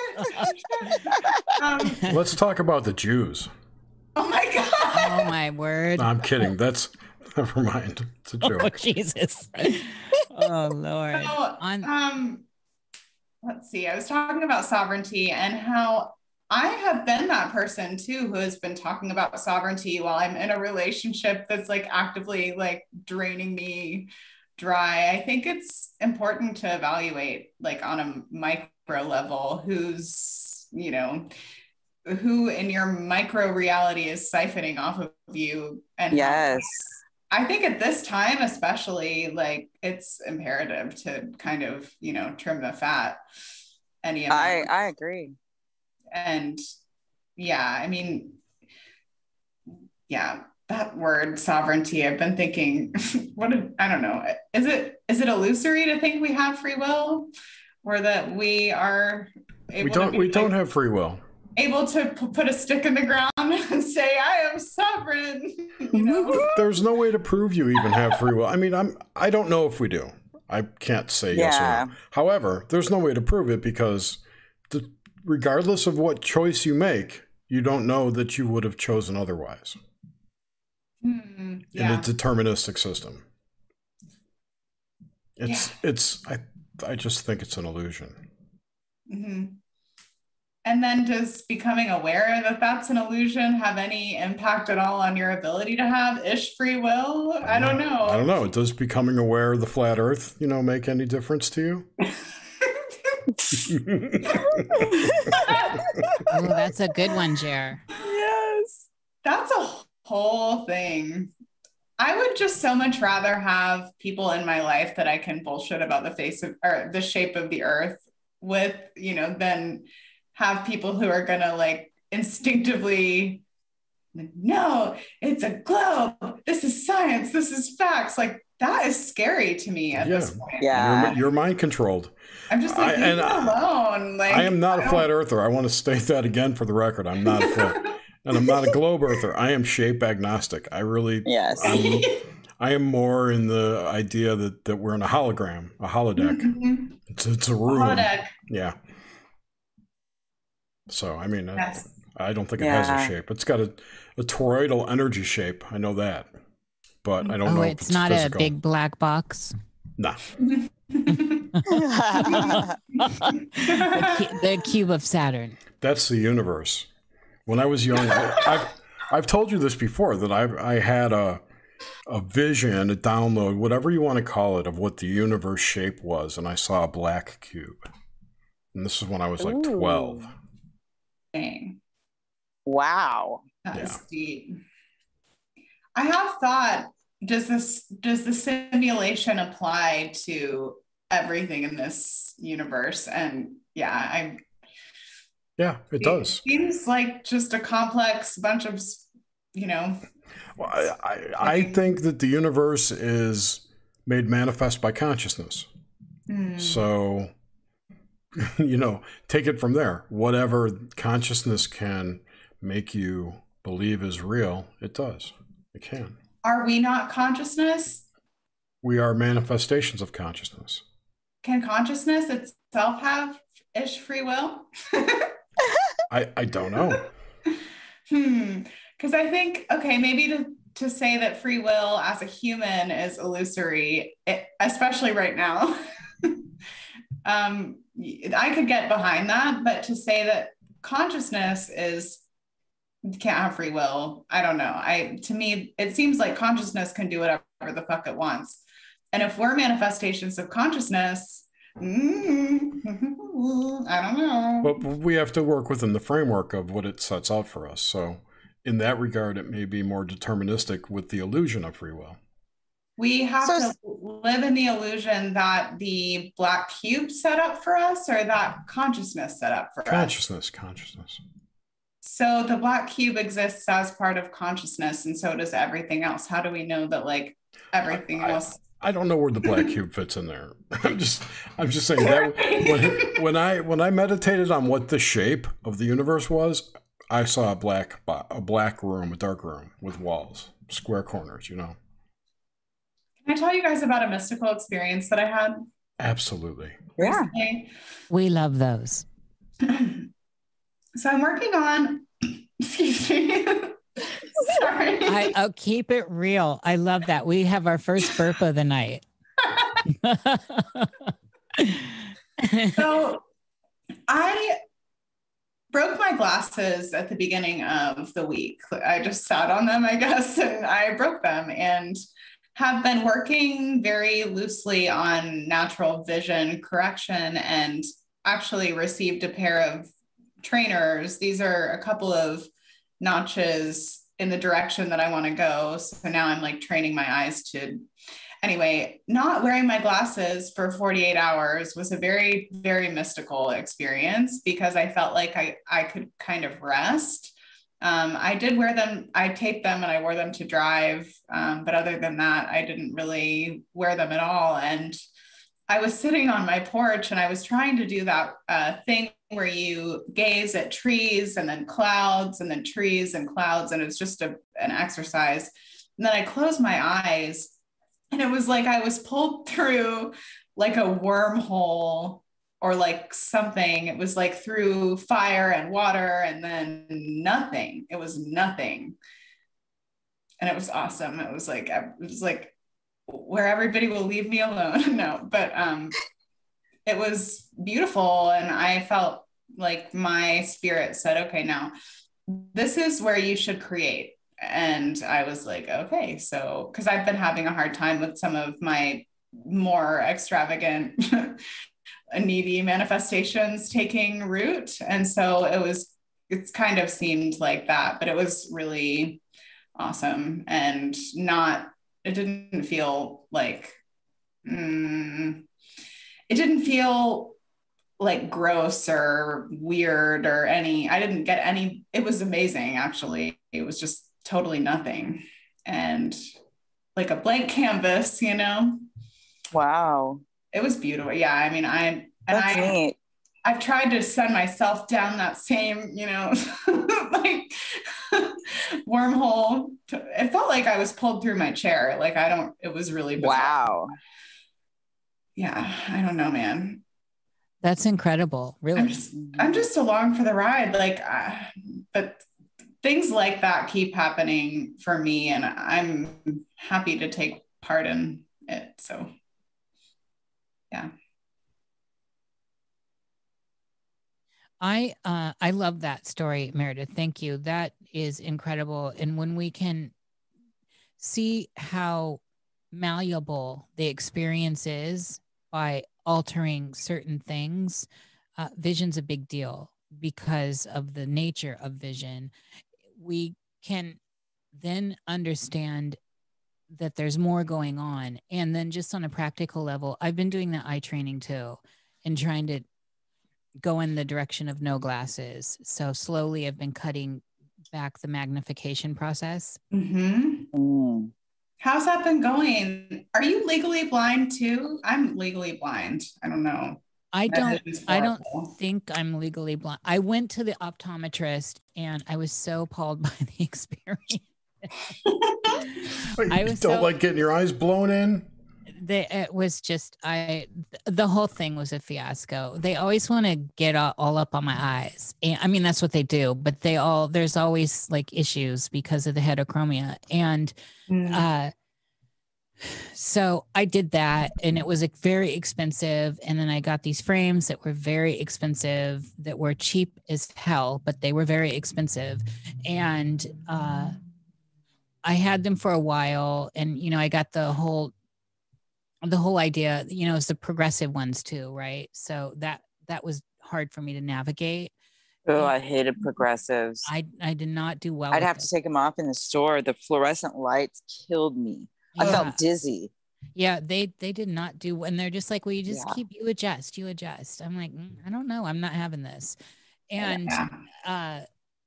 um, Let's talk about the Jews. Oh my god Oh my word. No, I'm kidding. That's *laughs* never mind. It's a joke. Oh. Jesus. Oh Lord. So, On um, let's see. I was talking about sovereignty and how I have been that person too who has been talking about sovereignty while I'm in a relationship that's like actively like draining me dry. I think it's important to evaluate like on a micro level who's, you know, who in your micro reality is siphoning off of you and Yes. I think at this time, especially, like it's imperative to kind of, you know, trim the fat. Any I, amount. I agree. and yeah, I mean, yeah, that word sovereignty. I've been thinking, *laughs* what I don't know. Is it is it illusory to think we have free will, or that we are? we don't. We like, don't have free will. Able to p- put a stick in the ground *laughs* and say, "I am sovereign." *laughs* You know? There's no way to prove you even have free will. I mean, I'm. I don't know if we do. I can't say yeah. yes or no. However, there's no way to prove it because, the, regardless of what choice you make, you don't know that you would have chosen otherwise. Mm, yeah. In a deterministic system. It's yeah. it's I I just think it's an illusion. Mm-hmm. And then does becoming aware that that's an illusion have any impact at all on your ability to have ish free will? I don't know. I don't know. Does becoming aware of the flat earth, you know, make any difference to you? *laughs* oh, that's a good one, Jer. Yes. That's a whole thing. I would just so much rather have people in my life that I can bullshit about the face of or the shape of the earth with, you know, than have people who are gonna like instinctively no, it's a globe. This is science. This is facts. Like that is scary to me at yeah. this point. Yeah, you're, you're mind controlled. I'm just like, I, leave alone. Like I am not a flat earther. I want to state that again for the record. I'm not a flat. *laughs* and I'm not a globe earther. I am shape agnostic. I really yes. I'm, *laughs* I am more in the idea that that we're in a hologram, a holodeck. Mm-hmm. It's it's a room. Holodeck. Yeah. So I mean, yes. I, I, don't think it has a shape. It's got a, a toroidal energy shape. I know that, but I don't oh, know. It's, it's not physical. a big black box. Nah. the, the cube of Saturn. That's the universe. When I was young, I, have I've told you this before that I I had a a vision, a download, whatever you want to call it, of what the universe shape was, and I saw a black cube. And this is when I was like Ooh. twelve. Dang. Wow. That's yeah. deep. I have thought, does this does the simulation apply to everything in this universe? And yeah, I yeah, it, it does. Seems like just a complex bunch of, you know. Well, I, I, I think that the universe is made manifest by consciousness. Mm. So, *laughs* you know, take it from there. Whatever consciousness can make you believe is real, it does. It can. Are we not consciousness? We are manifestations of consciousness. Can consciousness itself have ish free will? *laughs* I, I don't know. *laughs* hmm. Because I think, okay, maybe to, to say that free will as a human is illusory, it, especially right now, um, I could get behind that. But to say that consciousness is can't have free will, I don't know. I to me, it seems like consciousness can do whatever the fuck it wants. And if we're manifestations of consciousness, Mm-hmm. I don't know. But we have to work within the framework of what it sets out for us. So, in that regard, it may be more deterministic with the illusion of free will. We have so, to live in the illusion that the black cube set up for us or that consciousness set up for consciousness, us. Consciousness, consciousness. So the black cube exists as part of consciousness, and so does everything else. How do we know that, like, everything I, else? I don't know where the black cube fits in there. *laughs* I'm just I'm just saying that when, when I when I meditated on what the shape of the universe was, I saw a black a black room, a dark room with walls, square corners, you know. Can I tell you guys about a mystical experience that I had? Absolutely. Yeah. We love those. so I'm working on *clears throat* excuse me. *laughs* Sorry. I, will keep it real. I love that. We have our first burp of the night. *laughs* so I broke my glasses at the beginning of the week. I just sat on them, I guess, and I broke them and have been working very loosely on natural vision correction and actually received a pair of trainers. These are a couple of notches in the direction that I want to go. So now I'm like training my eyes to anyway, not wearing my glasses for 48 hours was a very, very mystical experience because I felt like I, I could kind of rest. Um, I did wear them, I taped them and I wore them to drive. Um, but other than that, I didn't really wear them at all. And I was sitting on my porch and I was trying to do that uh, thing where you gaze at trees and then clouds and then trees and clouds. And it was just a, an exercise. And then I closed my eyes and it was like I was pulled *laughs* through like a wormhole or like something. It was like through fire and water and then nothing. It was nothing. And it was awesome. It was like, it was like where everybody will leave me alone. *laughs* no, but um, it was beautiful. And I felt like my spirit said, okay, now this is where you should create. And I was like, okay, so because I've been having a hard time with some of my more extravagant *laughs* needy manifestations taking root. And so it was it's kind of seemed like that but it was really awesome and not it didn't feel like mm, it didn't feel like gross or weird or any i didn't get any it was amazing actually. It was just totally nothing. And like a blank canvas you know? Wow. It was beautiful. Yeah. I mean, I, and That's I, neat. I've tried to send myself down that same, you know, *laughs* like wormhole. To, it felt like I was pulled through my chair. Like I don't, it was really bizarre. Wow. Yeah. I don't know, man. That's incredible. Really. I'm just, I'm just along for the ride. Like, uh, but things like that keep happening for me and I'm happy to take part in it. So yeah. I uh, I love that story, Meredith. Thank you. That is incredible. And when we can see how malleable the experience is by altering certain things, uh, vision's a big deal because of the nature of vision. We can then understand that there's more going on. And then just on a practical level, I've been doing the eye training too and trying to go in the direction of no glasses. So slowly I've been cutting back the magnification process. Mm-hmm. Mm. How's that been going? Are you legally blind too? I'm legally blind. I don't know. I don't I don't think I'm legally blind. I went to the optometrist and I was so appalled *laughs* by the experience. *laughs* Wait, I was don't so- like getting your eyes blown in? they, it was just I the whole thing was a fiasco. They always want to get all, all up on my eyes. And I mean that's what they do, but they all there's always like issues because of the heterochromia. And Mm. uh so I did that and it was like very expensive and then I got these frames that were very expensive that were cheap as hell but they were very expensive and uh I had them for a while and you know I got the whole the whole idea you know it's the progressive ones too right so that that was hard for me to navigate Oh, I hated progressives. I I did not do well I'd have it. to take them off in the store. The fluorescent lights killed me. I felt dizzy. Yeah, they they did not do, and they're just like, well, you just Yeah. keep you adjust, you adjust. I'm like, "Mm, I don't know, I'm not having this, and Yeah. uh,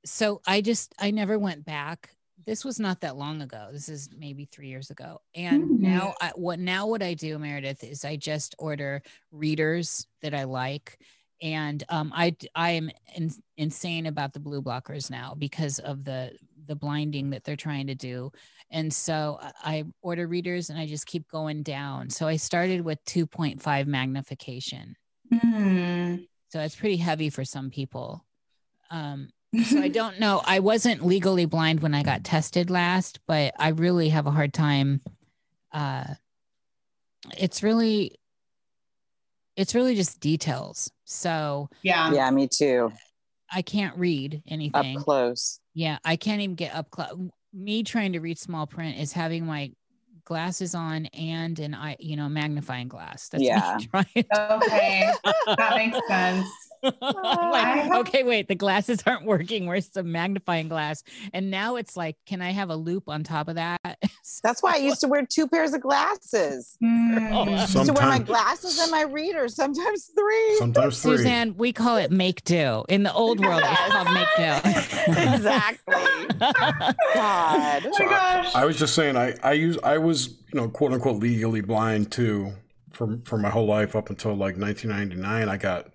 so I just I never went back. This was not that long ago. This is maybe three years ago, and Mhm. now I, what now what I do, Meredith, is I just order readers that I like. And um, I am in, insane about the blue blockers now because of the the blinding that they're trying to do. And so I I order readers and I just keep going down. So I started with 2.5 magnification. Mm. So it's pretty heavy for some people. Um, so I *laughs* don't know. I wasn't legally blind when I got tested last, but I really have a hard time. Uh, it's really, it's really just details. So yeah. Yeah, me too. I can't read anything Up close. Yeah, I can't even get up close. Me trying to read small print is having my glasses on and an eye, you know, magnifying glass. That's Yeah. me *laughs* trying. Okay. that makes sense. I'm like, have- okay, wait, the glasses aren't working. Where's the magnifying glass? And now it's like, can I have a loupe on top of that? *laughs* That's why I used to wear two pairs of glasses. Mm. I used to wear my glasses and my reader, sometimes three. Sometimes three. Suzanne, we call it make do. In the old world, it's called make do. *laughs* exactly. *laughs* God. Oh my gosh. I was just saying, I I use I was you know quote unquote legally blind too for for my whole life up until like 1999. I got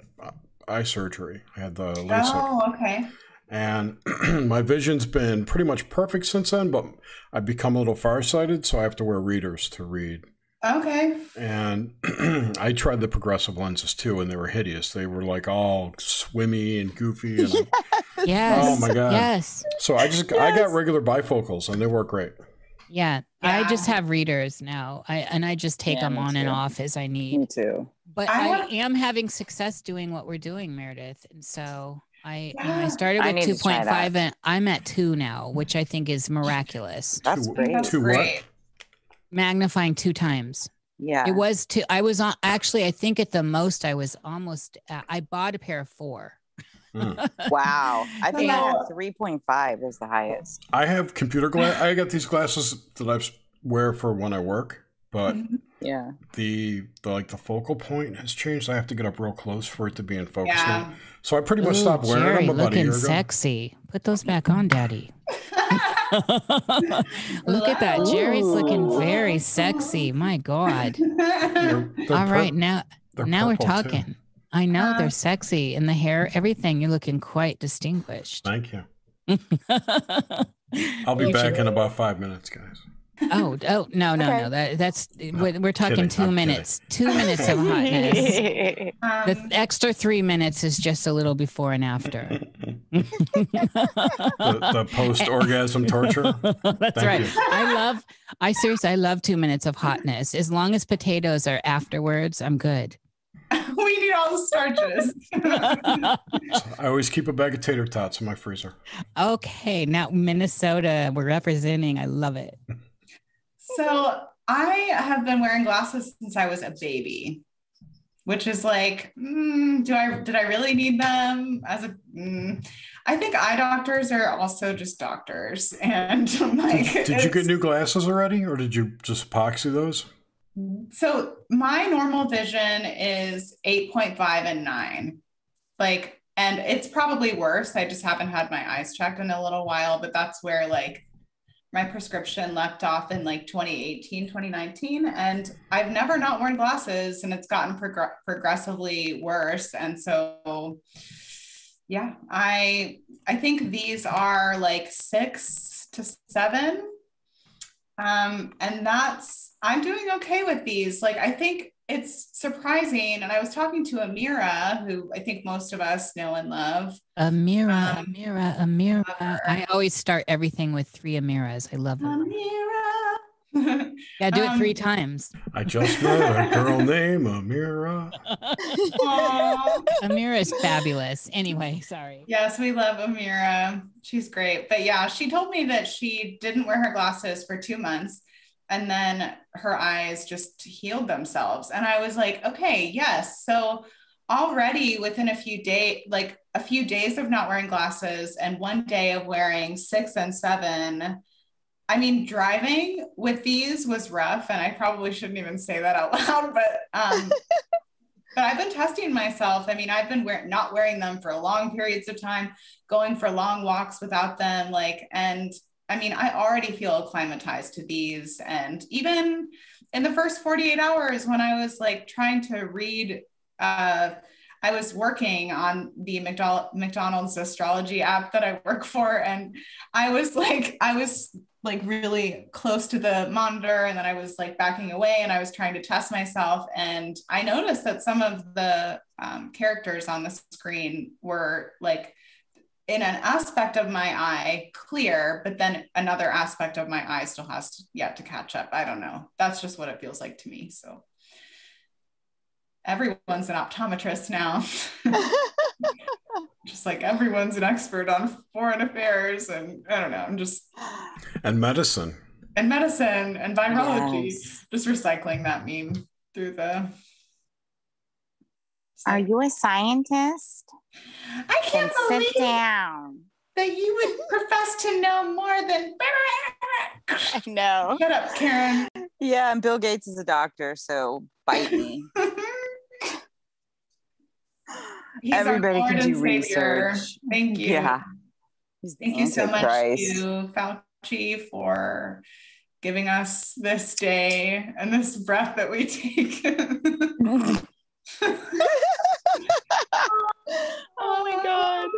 eye surgery. I had the LASIK, Oh, okay. and *clears throat* my vision's been pretty much perfect since then. But I've become a little farsighted, so I have to wear readers to read. Okay. And *clears throat* I tried the progressive lenses too, and they were hideous. They were like all swimmy and goofy, and *laughs* Yes. Oh my God. Yes. so I just I got regular bifocals, and they work great. Yeah. I just have readers now. I and I just take Yeah, them me on and off as I need. Me too. But I I, am having success doing what we're doing, Meredith. And so I you know, I started with need to try 2.5 and I'm at 2 now, which I think is miraculous. That's Two- great. That's Two what? Magnifying two times. Yeah. It was two I was on actually I think at the most I was almost uh, I bought a pair of 4. *laughs* Wow. I think I Wow. 3.5 is the highest. I have computer glass. I got these glasses that I wear for when I work, but. *laughs* Yeah. the, the like the focal point has changed. I have to get up real close for it to be in focus Yeah. now. So I pretty much Ooh, stopped wearing Jerry, them about a looking year ago. sexy. Put those back on, Daddy. *laughs* Look at that. Jerry's looking very sexy. My God. *laughs* They're- they're All pur- now now we're purple, too. talking. I know Uh, they're sexy and the hair, everything. You're looking quite distinguished. Thank you. I'll be You back should- in about five minutes, guys. Oh, oh no, no, Okay. no. That that's we're, we're talking kidding, 2 I'm minutes. Two minutes of hotness. The Um, extra three minutes is just a little before and after. *laughs* The, the post orgasm torture. *laughs* That's Thank right. you. I love. I seriously, I love two minutes of hotness. As long as potatoes are afterwards, I'm good. *laughs* we need all the starches. I always keep a bag of tater tots in my freezer. okay, now Minnesota, we're representing. I love it. So I have been wearing glasses since I was a baby, which is like, mm, do I did I really need them as a? Mm, I think eye doctors are also just doctors, *laughs* and like, Did, did you get new glasses already, or did you just epoxy those? So my normal vision is 8.5 and 9. Like, and it's probably worse. I just haven't had my eyes checked in a little while, but that's where like my prescription left off in like 2018, 2019. And I've never not worn glasses and it's gotten progr- progressively worse. And so yeah, I I think these are like six to seven um, and that's, I'm doing okay with these. Like, I think it's surprising. And I was talking to Amira, who I think most of us know and love. Amira, Um, Amira, Amira. I always start everything with three Amiras. I love them. Amira. *laughs* Yeah, do it three um, times. I just met a girl *laughs* named Amira. Amira is fabulous. Anyway, sorry. Yes, we love Amira. She's great. But yeah, she told me that she didn't wear her glasses for two months and then her eyes just healed themselves. And I was like, okay, yes. So already within a few days, like a few days of not wearing glasses and one day of wearing six and seven. I mean, driving with these was rough, and I probably shouldn't even say that out *laughs* loud, but um, but I've been testing myself. I mean, I've been wear- not wearing them for long periods of time, going for long walks without them. Like, and I mean, I already feel acclimatized to these. And even in the first 48 hours, when I was like trying to read, uh, I was working on the McDonald's astrology app that I work for. And I was like, I was like really close to the monitor and then I was like backing away and I was trying to test myself and I noticed that some of the um, characters on the screen were like in an aspect of my eye clear but then another aspect of my eye still has to, yet to catch up I don't know that's just what it feels like to me so everyone's an optometrist now *laughs* just like everyone's an expert on foreign affairs and I don't know I'm just And medicine. and medicine and virology. Yes. Just recycling that meme through the. Are you a scientist? I can't Then believe sit down. that you would profess to know more than. *laughs* I know. Shut up, Karen. Yeah, and Bill Gates is a doctor, so bite me. *laughs* He's Everybody can do Savior. research. Thank you. Yeah. He's Thank you so much Antichrist. to Fauci for giving us this day and this breath that we take. *laughs* *laughs* oh my god.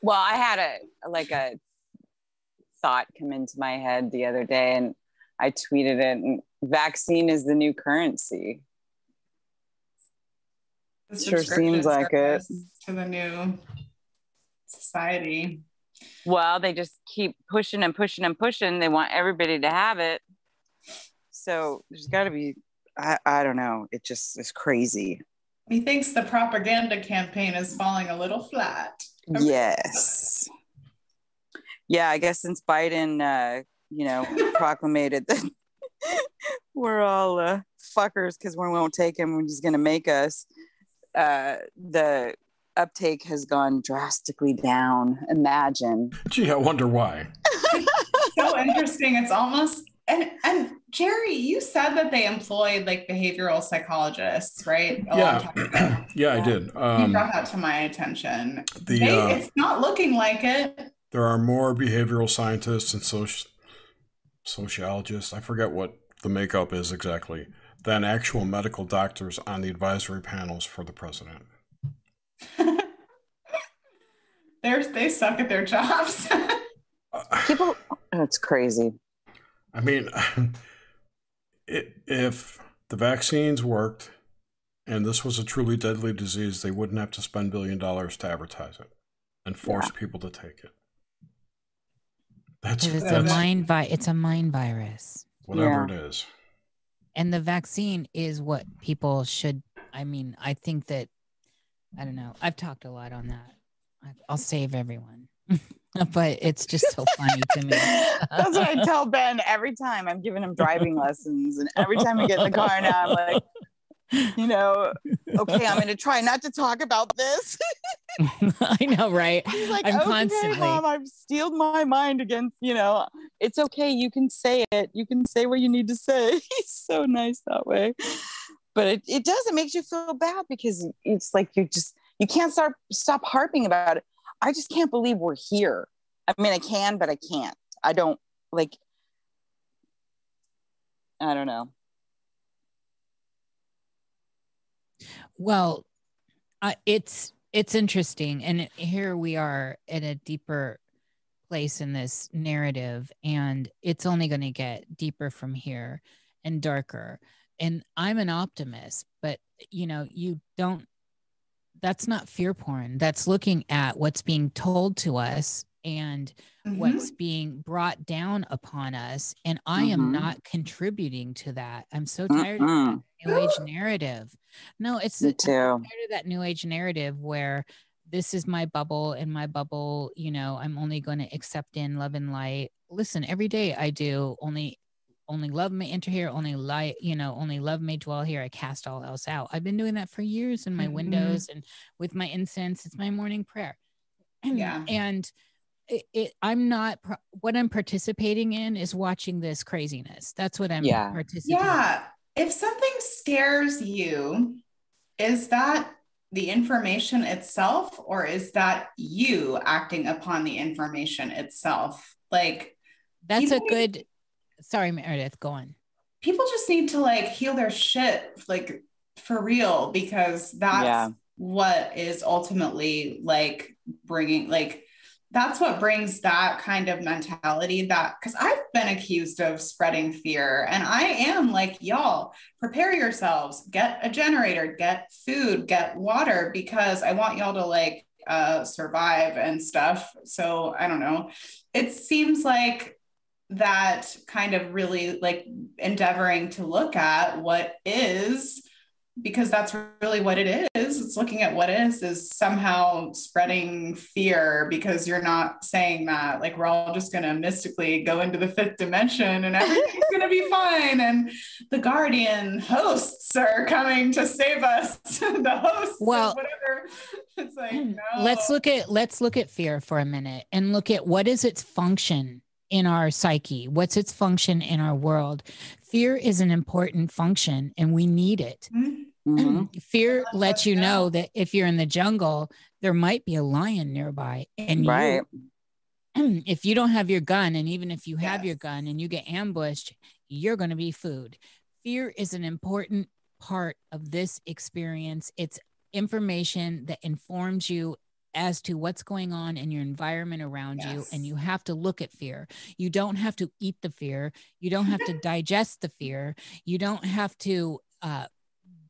Well, I had a like a thought come into my head the other day and I tweeted it and vaccine is the new currency. The Sure seems like it. To the new society. Well, they just keep pushing and pushing and pushing. They want everybody to have it. So there's got to be, I, I don't know. It just is crazy. He thinks the propaganda campaign is falling a little flat. Yes. Yeah, I guess since Biden, uh, you know, *laughs* proclamated that *laughs* we're all uh, fuckers because we won't take him, he's going to make us. Uh, the uptake has gone drastically down. Imagine. Gee, I wonder why. *laughs* so interesting. It's almost and and Jerry, you said that they employed like behavioral psychologists, right? A long time ago. Yeah, *clears throat* yeah, I did. You Um, brought that to my attention. the They- uh, it's not looking like it. there are more behavioral scientists and soci- sociologists. I forget what the makeup is exactly than actual medical doctors on the advisory panels for the president. *laughs* They're, they suck at their jobs. *laughs* People, it's crazy. I mean, *sighs* if the vaccines worked and this was a truly deadly disease, they wouldn't have to spend billion dollars to advertise it and force people to take it. That's, It is a mind vi- It's a mind virus, whatever Yeah. it is. and the vaccine is what people should. I mean, I think that I don't know. I've talked a lot on that. I'll save everyone, *laughs* but it's just so funny to me. *laughs* That's what I tell Ben every time I'm giving him driving lessons. And every time we get in the car now, I'm like, you know, okay, I'm going to try not to talk about this. *laughs* I know, right? He's like, I'm okay, constantly. mom, I've steeled my mind against, you know, it's okay. You can say it. You can say what you need to say. He's so nice that way. But it, it does, it makes you feel bad because it's like you just, you can't start, stop harping about it. I just can't believe we're here. I mean, I can, but I can't. I don't like, I don't know. Well, uh, it's it's interesting, and here we are at a deeper place in this narrative, and it's only going to get deeper from here and darker. And I'm an optimist, but you know, you don't. That's not fear porn. That's looking at what's being told to us and Mhm. what's being brought down upon us. And I am Mhm. not contributing to that. I'm so tired of Mm-mm. new age narrative. No, it's Me too. tired of that new age narrative where this is my bubble and my bubble, you know, I'm only going to accept in love and light. Listen, every day I do only only love may enter here, only light, you know, only love may dwell here. I cast all else out. I've been doing that for years in my Mhm. windows and with my incense. It's my morning prayer. *clears throat* Yeah. And it, it, I'm not, what I'm participating in is watching this craziness. That's what I'm Yeah. participating Yeah. If something scares you, is that the information itself or is that you acting upon the information itself? Like That's a good. Sorry, Meredith. Go on. people just need to like heal their shit like for real because that's Yeah. what is ultimately like bringing like that's what brings that kind of mentality that because i've been accused of spreading fear and i am like y'all prepare yourselves get a generator get food get water because i want y'all to like uh survive and stuff so i don't know it seems like that kind of really like endeavoring to look at what is because that's really what it is. It's looking at what is, is somehow spreading fear because you're not saying that. Like, we're all just going to mystically go into the fifth dimension and everything's *laughs* going to be fine. And the guardian hosts are coming to save us. *laughs* the hosts, well, whatever. It's like, hmm, no. Let's look at, let's look at fear for a minute and look at what is its function in our psyche? What's its function in our world? Fear is an important function and we need it. Mm-hmm. *clears throat* Fear lets you know that if you're in the jungle, there might be a lion nearby. And right. you, *clears throat* if you don't have your gun, and even if you have yes. your gun and you get ambushed, you're going to be food. Fear is an important part of this experience. It's information that informs you as to what's going on in your environment around yes. you and you have to look at fear. You don't have to eat the fear. You don't have to *laughs* digest the fear. You don't have to uh,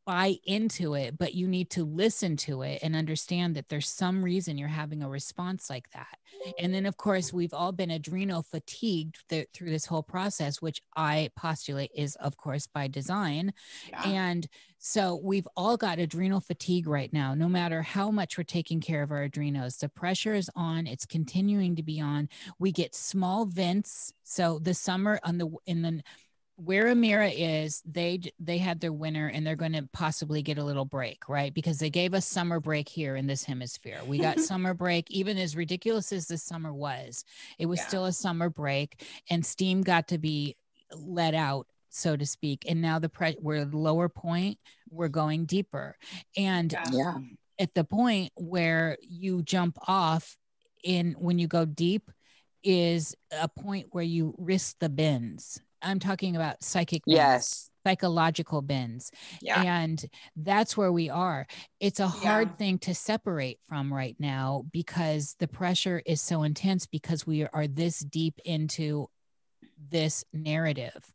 buy into it, but you need to listen to it and understand that there's some reason you're having a response like that. And then, of course, we've all been adrenal fatigued th- through this whole process, which I postulate is, of course, by design. Yeah. And so we've all got adrenal fatigue right now, no matter how much we're taking care of our adrenals. The pressure is on, it's continuing to be on. We get small vents. So the summer on the, in the, where Amira is, they they had their winter and they're going to possibly get a little break, right? Because they gave us summer break here in this hemisphere. We got *laughs* summer break, even as ridiculous as this summer was, it was yeah. still a summer break, and steam got to be let out, so to speak. And now the pre- we're the lower point, we're going deeper, and yeah. at the point where you jump off in when you go deep is a point where you risk the bends I'm talking about psychic bends, yes psychological bends yeah. and that's where we are it's a hard yeah. thing to separate from right now because the pressure is so intense because we are this deep into this narrative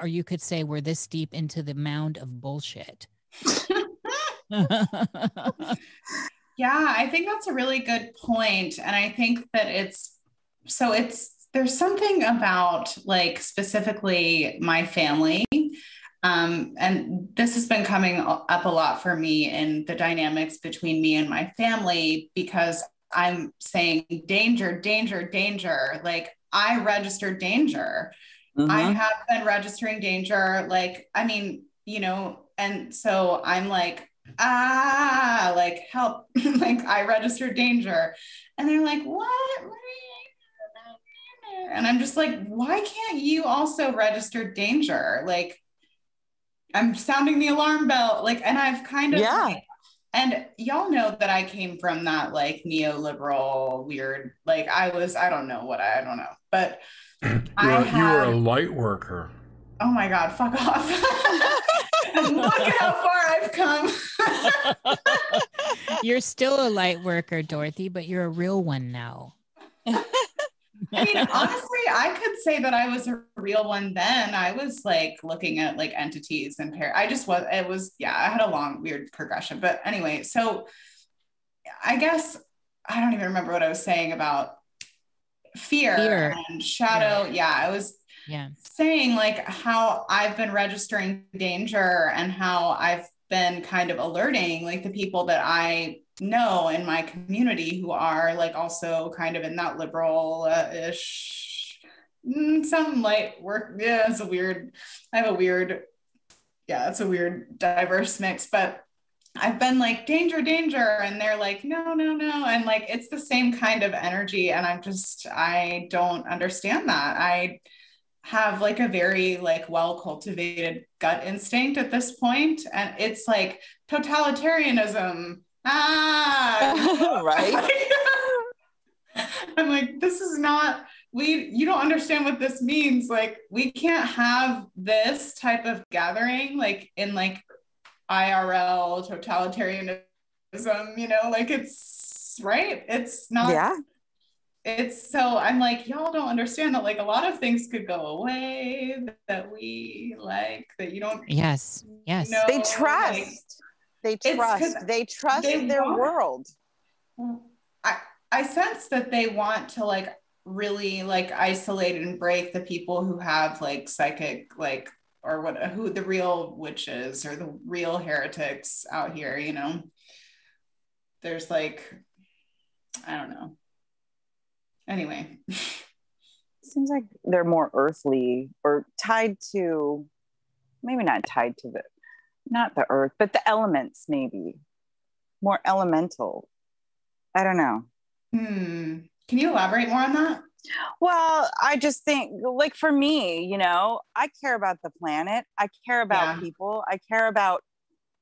or you could say we're this deep into the mound of bullshit *laughs* *laughs* *laughs* yeah i think that's a really good point and i think that it's so it's there's something about like specifically my family um, and this has been coming up a lot for me in the dynamics between me and my family because i'm saying danger danger danger. Like i registered danger. Mm-hmm. i have been registering danger. Like i mean you know and so i'm like ah like help. *laughs* Like i registered danger. And they're like what, what and I'm just like, why can't you also register danger? Like, I'm sounding the alarm bell. Like, and I've kind of, yeah. Like, and y'all know that I came from that like neoliberal weird, like I was, I don't know what I, I don't know, but *clears throat* I had, you were a light worker. Oh my God, fuck off. *laughs* Look at how far I've come. *laughs* you're still a light worker, Dorothy, but you're a real one now. *laughs* I mean, *laughs* honestly, I could say that I was a real one then. I was like looking at like entities and pair. I just was, it was, yeah, I had a long, weird progression. But anyway, so I guess I don't even remember what I was saying about fear, fear. and shadow. Yeah. yeah, I was yeah. saying like how I've been registering danger and how I've been kind of alerting like the people that I know in my community who are like also kind of in that liberal ish mm, some light work *laughs* yeah it's a weird i have a weird yeah it's a weird diverse mix but i've been like danger danger and they're like no no no and like it's the same kind of energy and i'm just i don't understand that. I have like a very like well cultivated gut instinct at this point and it's like totalitarianism ah, *laughs* right. *laughs* I'm like, this is not, we, you don't understand what this means. Like, we can't have this type of gathering, like in like IRL totalitarianism, you know, like it's right. It's not, yeah. It's so I'm like, y'all don't understand that like a lot of things could go away that we like that you don't. Yes. Yes. Know, they trust. Like, they trust. They trust they their want, world. I I sense that they want to like really like isolate and break the people who have like psychic like or what who the real witches or the real heretics out here, you know. There's like I don't know. Anyway. Seems like they're more earthly or tied to maybe not tied to the not the earth, but the elements maybe. More elemental. I don't know. Hmm. Can you elaborate more on that? Well, I just think, like for me, you know, I care about the planet. I care about Yeah. people. I care about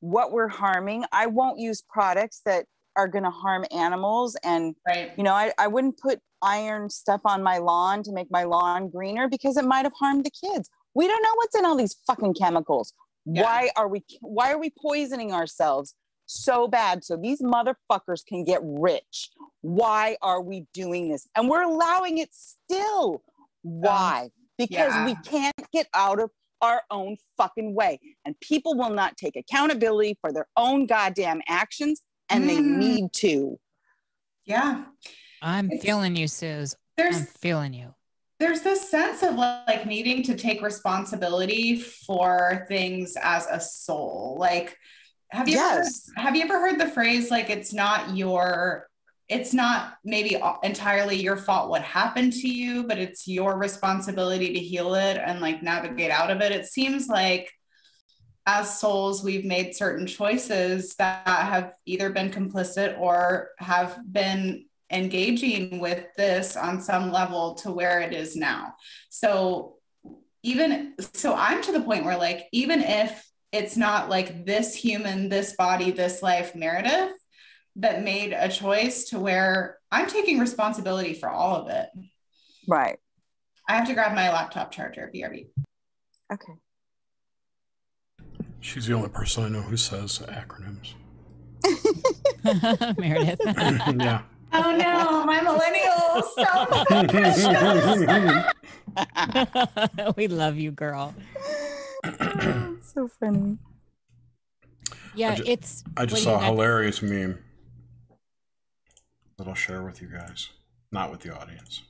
what we're harming. I won't use products that are going to harm animals. And, Right. you know, I, I wouldn't put iron stuff on my lawn to make my lawn greener because it might have harmed the kids. We don't know what's in all these fucking chemicals. Yeah. Why are we why are we poisoning ourselves so bad so these motherfuckers can get rich? Why are we doing this? And we're allowing it still. Why? because we can't get out of our own fucking way. And people will not take accountability for their own goddamn actions and they Mm. need to. Yeah. I'm It's- feeling you, Suze. There's I'm feeling you. there's this sense of like needing to take responsibility for things as a soul like have you Yes. ever, have you ever heard the phrase like it's not your it's not maybe entirely your fault what happened to you but it's your responsibility to heal it and like navigate out of it it seems like as souls we've made certain choices that have either been complicit or have been engaging with this on some level to where it is now. So even so I'm to the point where like even if it's not like this human, this body, this life Meredith that made a choice to where I'm taking responsibility for all of it. Right. I have to grab my laptop charger, BRB. Okay. She's the only person I know who says acronyms. *laughs* *laughs* Meredith. yeah. Oh no, my millennials. *laughs* So *laughs* we love you, girl. *sighs* so funny. Yeah, ju- it's. I just saw a got? hilarious meme that I'll share with you guys, not with the audience.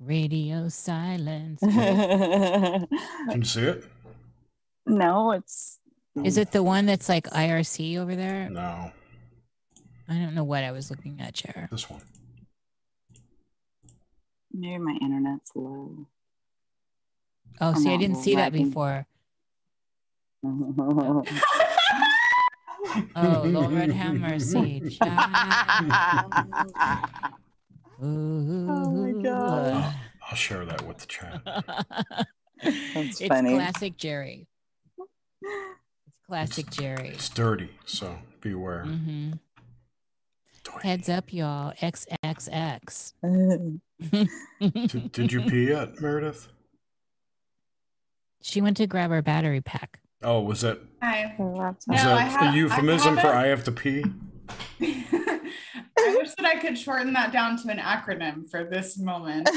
Radio silence. *laughs* Can you see it? No, it's Is mm. it the one that's like IRC over there? No, I don't know what I was looking at, Chair. this one. maybe my internet's low. Oh, I'm see, I didn't see that lagging. before. *laughs* Oh, Lord have mercy. child. Ooh. God. I'll share that with the chat. *laughs* it's funny. classic Jerry. It's classic Jerry. It's dirty, so beware. hmm Heads up, y'all. XXX. Did, did you pee yet, Meredith? she went to grab her battery pack. Oh, was that, Hi. was No, I that ha- a I euphemism for haven't- I have to pee? *laughs* I wish that I could shorten that down to an acronym for this moment.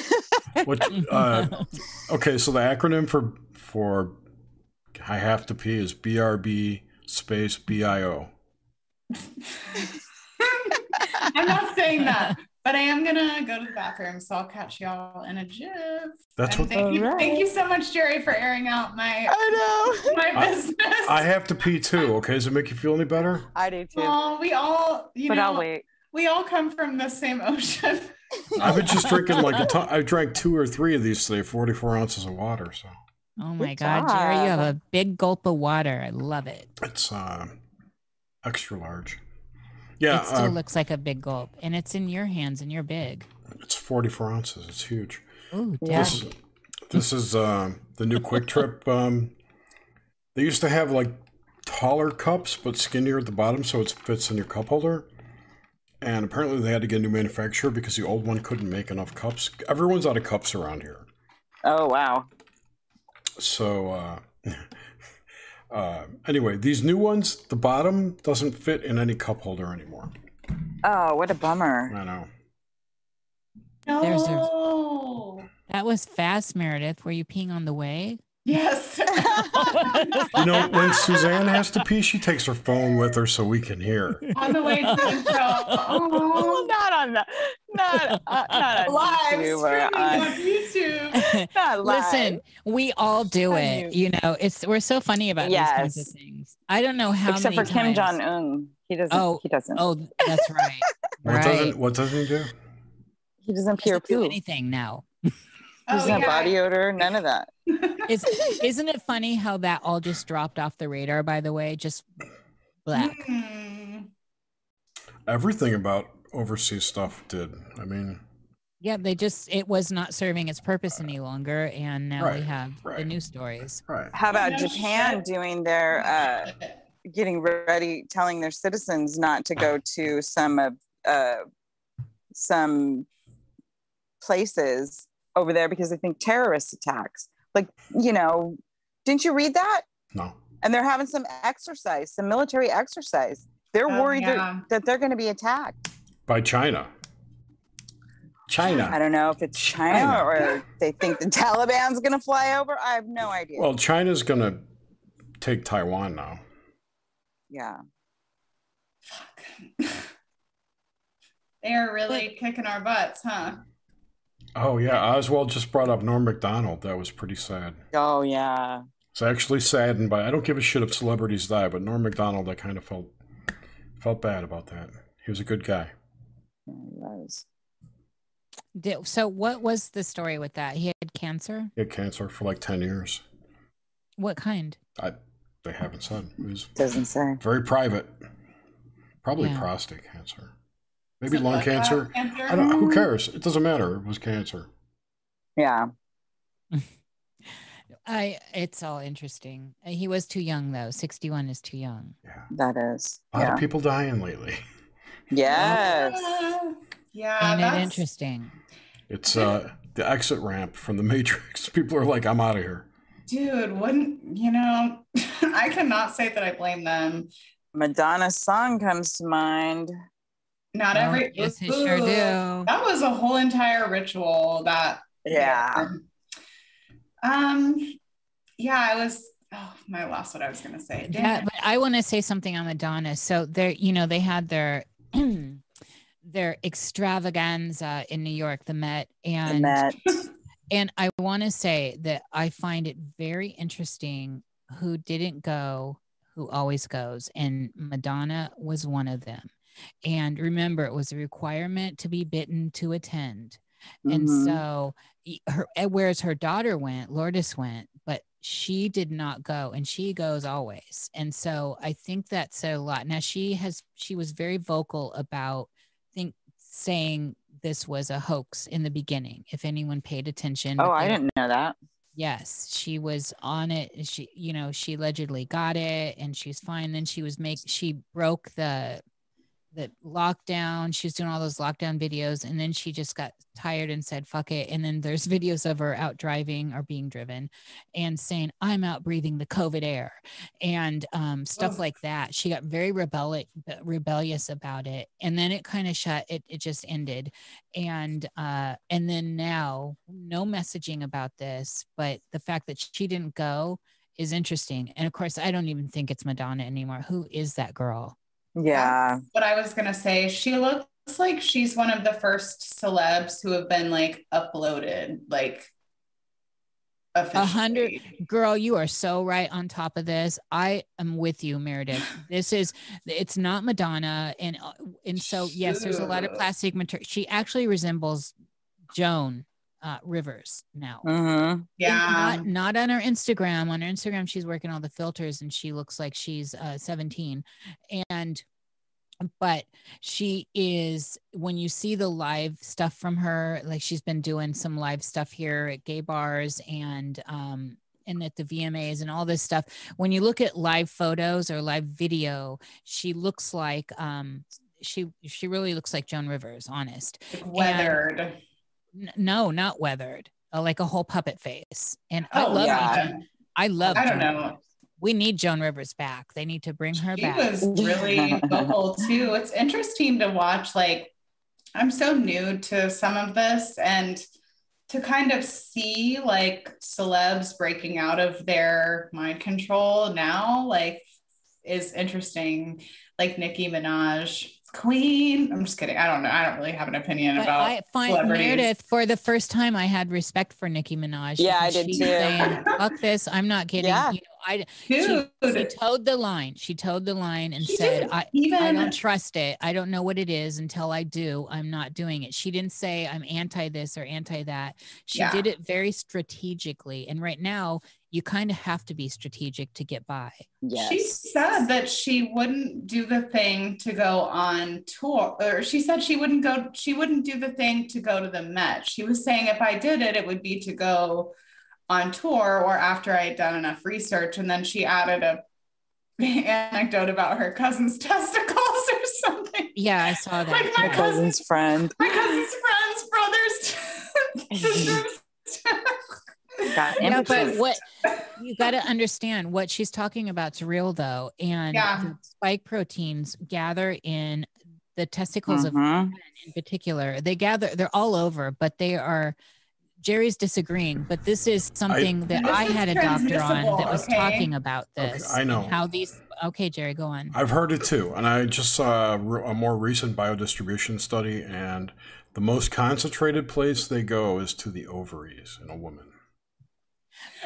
What? Uh, *laughs* okay, so the acronym for for I have to pee is BRB space BIO. *laughs* I'm not saying that, but I am gonna go to the bathroom, so I'll catch y'all in a jiff. That's And what Thank you, Alright. thank you so much, Jerry, for airing out my I know. my I- business. I have to pee too. Okay, does it make you feel any better? I do too. Well, we all, you but know, I'll wait. we all come from the same ocean. I've been just drinking like a *laughs* ton. I drank two or three of these today, forty-four ounces of water. So Oh my Good God, Jerry, you have a big gulp of water. I love it. it's uh, extra large. Yeah, it still uh, looks like a big gulp, and it's in your hands, and you're big. it's forty-four ounces. It's huge. Ooh, Yeah. This is this is uh, the new QuikTrip. *laughs* Um, they used to have like taller cups, but skinnier at the bottom, so it fits in your cup holder. And apparently, they had to get a new manufacturer because the old one couldn't make enough cups. Everyone's out of cups around here. Oh wow. So uh, *laughs* uh, anyway, these new ones, the bottom doesn't fit in any cup holder anymore. Oh, what a bummer. I know. There's- there's- No. that was fast, Meredith. Were you peeing on the way? Yes. *laughs* You know, when Suzanne has to pee, she takes her phone with her so we can hear. On the way to the intro. Oh, not on the, not, uh, not on live YouTube streaming on, on YouTube. *laughs* not live. Listen, we all do it. knew- You know, it's we're so funny about these kinds of things. I don't know how except for Kim times- Jong Un, he doesn't. Oh, he doesn't. Oh, that's right. *laughs* What right. doesn't what doesn't he do? he doesn't pee or Doesn't do anything now. There's Oh, no yeah. body odor, none of that. Is, isn't it funny how that all just dropped off the radar? By the way, just black. Hmm. Everything about overseas stuff did. I mean, Yeah, they just it was not serving its purpose any longer, and now we Right, have the right. news stories. right. How about Japan doing their uh, getting ready, telling their citizens not to go *laughs* to some of uh, some places over there because they think terrorist attacks. Like, you know, didn't you read that? No. And they're having some exercise, some military exercise. They're Oh, worried that- yeah. that they're going to be attacked. By China. China. I don't know if it's China, China. or they think the Taliban's going to fly over. I have no idea. Well, China's gonna take Taiwan now. yeah. Fuck. they are really kicking our butts, huh? Oh yeah, Oswald just brought up Norm Macdonald. That was pretty sad. Oh, yeah. It's actually saddened by. I don't give a shit if celebrities die, but Norm Macdonald, I kind of felt felt bad about that. He was a good guy. Yeah, he was. Did, so, what was the story with that? He had cancer. He had cancer for like ten years. What kind? I they haven't said. It was Doesn't say. very private. Probably Yeah. prostate cancer. Maybe lung like cancer. cancer? I don't. Who cares? It doesn't matter. It was cancer. Yeah. *laughs* I. It's all interesting. Uh, He was too young though. Sixty-one is too young. Yeah. That is. A lot Yeah. of people dying lately. *laughs* Yes. Uh, *laughs* yeah, Ain't it that's interesting? It's uh the exit ramp from the Matrix. People are like, I'm out of here. dude. Wouldn't you know? I cannot say that I blame them. Madonna's song comes to mind. Not Oh, every. yes, they sure do. That was a whole entire ritual. That Yeah. Um. Yeah, I was. Oh, I lost what I was gonna say. Damn Yeah, it. but I want to say something on Madonna. So there, you know, they had their *clears throat* their extravaganza in New York, the Met, The and Met. *laughs* and I want to say that I find it very interesting who didn't go, who always goes, and Madonna was one of them. And remember, it was a requirement to be bitten to attend. And Mhm. so, her, eh, whereas her daughter went, Lourdes went, but she did not go, and she goes always. And so, I think that said a lot. Now, she has, she was very vocal about, think, saying this was a hoax in the beginning. If anyone paid attention, Oh, I didn't know that. Yes, she was on it. She, you know, she allegedly got it, and she's fine. Then she was make she broke the the lockdown. She was doing all those lockdown videos, and then she just got tired and said, "Fuck it." And then there's *laughs* videos of her out driving or being driven, and saying, "I'm out breathing the COVID air," and um, stuff Ugh. like that. She got very rebellious rebellious about it, and then it kind of shut. It it just ended and uh and then now no messaging about this but the fact that she didn't go is interesting and of course i don't even think it's madonna anymore who is that girl Yeah. what I was gonna say. She looks like she's one of the first celebs who have been like uploaded, like. A hundred- girl you are so right on top of this i am with you meredith this is it's not madonna and uh, and so yes there's a lot of plastic material she actually resembles joan uh, rivers now Mm-hmm. Yeah. not, not on her Instagram. On her Instagram, she's working all the filters and she looks like she's uh, 17. And but she is when you see the live stuff from her, like she's been doing some live stuff here at gay bars and um and at the VMAs and all this stuff. When you look at live photos or live video, she looks like um she she really looks like Joan Rivers, honest. Like weathered. N- no, not weathered. Uh, like a whole puppet face. And I Oh love yeah. Joan- I love I don't Joan know. Rivers. We need Joan Rivers back. They need to bring her She back. was really *laughs* vocal too. It's interesting to watch. Like, I'm so new to some of this, and to kind of see like celebs breaking out of their mind control now, like is interesting. Like Nicki Minaj, Queen. I'm just kidding. I don't know. I don't really have an opinion But about I find. Meredith for the first time I had respect for Nicki Minaj. Yeah, I because did she's too. Saying, Fuck this. I'm not kidding. Yeah. You know, I Dude, she, she toed the line. She toed the line and she said, I, even I don't trust it. I don't know what it is until I do. I'm not doing it. She didn't say I'm anti this or anti that. She Yeah. did it very strategically. And right now, you kind of have to be strategic to get by. Yes. She said that she wouldn't do the thing to go on tour, or she said she wouldn't go, she wouldn't do the thing to go to the Met. She was saying if I did it, it would be to go on tour or after I had done enough research. And then she added a anecdote about her cousin's *laughs* testicles or something. Yeah, I saw that. Like my My too. cousin's friend. My cousin's friends, brothers, *laughs* *laughs* sisters. Got yeah, but what you got to understand what she's talking about about's real though, and Yeah. the spike proteins gather in the testicles of Mhm. women in particular. They gather, they're all over, but they are. Jerry's disagreeing, but this is something that I had a doctor on that was okay? talking about Okay, this. I know. How these? Okay, Jerry, go on. I've heard it too, and I just saw a a more recent biodistribution study, and the most concentrated place they go is to the ovaries in a woman.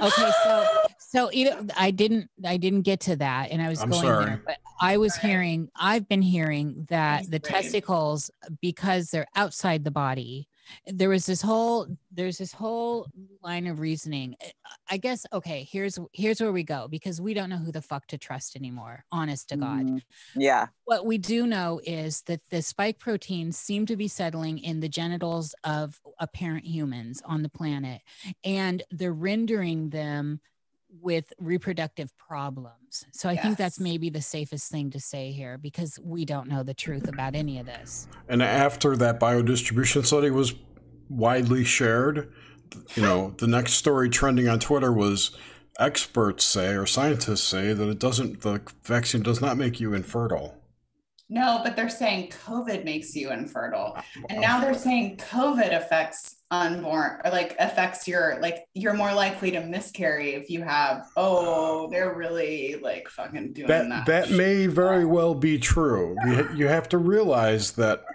Okay, so so either I didn't I didn't get to that, and I was I'm going sorry. there, but I was hearing I've been hearing that That's the great. testicles because they're outside the body. There was this whole there's this whole line of reasoning. I guess okay, here's here's where we go because we don't know who the fuck to trust anymore. Honest to God. Mhm. Yeah. What we do know is that the spike proteins seem to be settling in the genitals of apparent humans on the planet, and they're rendering them with reproductive problems. So I think that's maybe the safest thing to say here because we don't know the truth about any of this. And after that biodistribution study was widely shared, you know, *laughs* the next story trending on Twitter was experts say or scientists say that it doesn't the vaccine does not make you infertile. No, but they're saying COVID makes you infertile. And now they're saying COVID affects unborn or like affects your like you're more likely to miscarry if you have oh they're really like fucking doing that. that that may very well be true. You, you have to realize that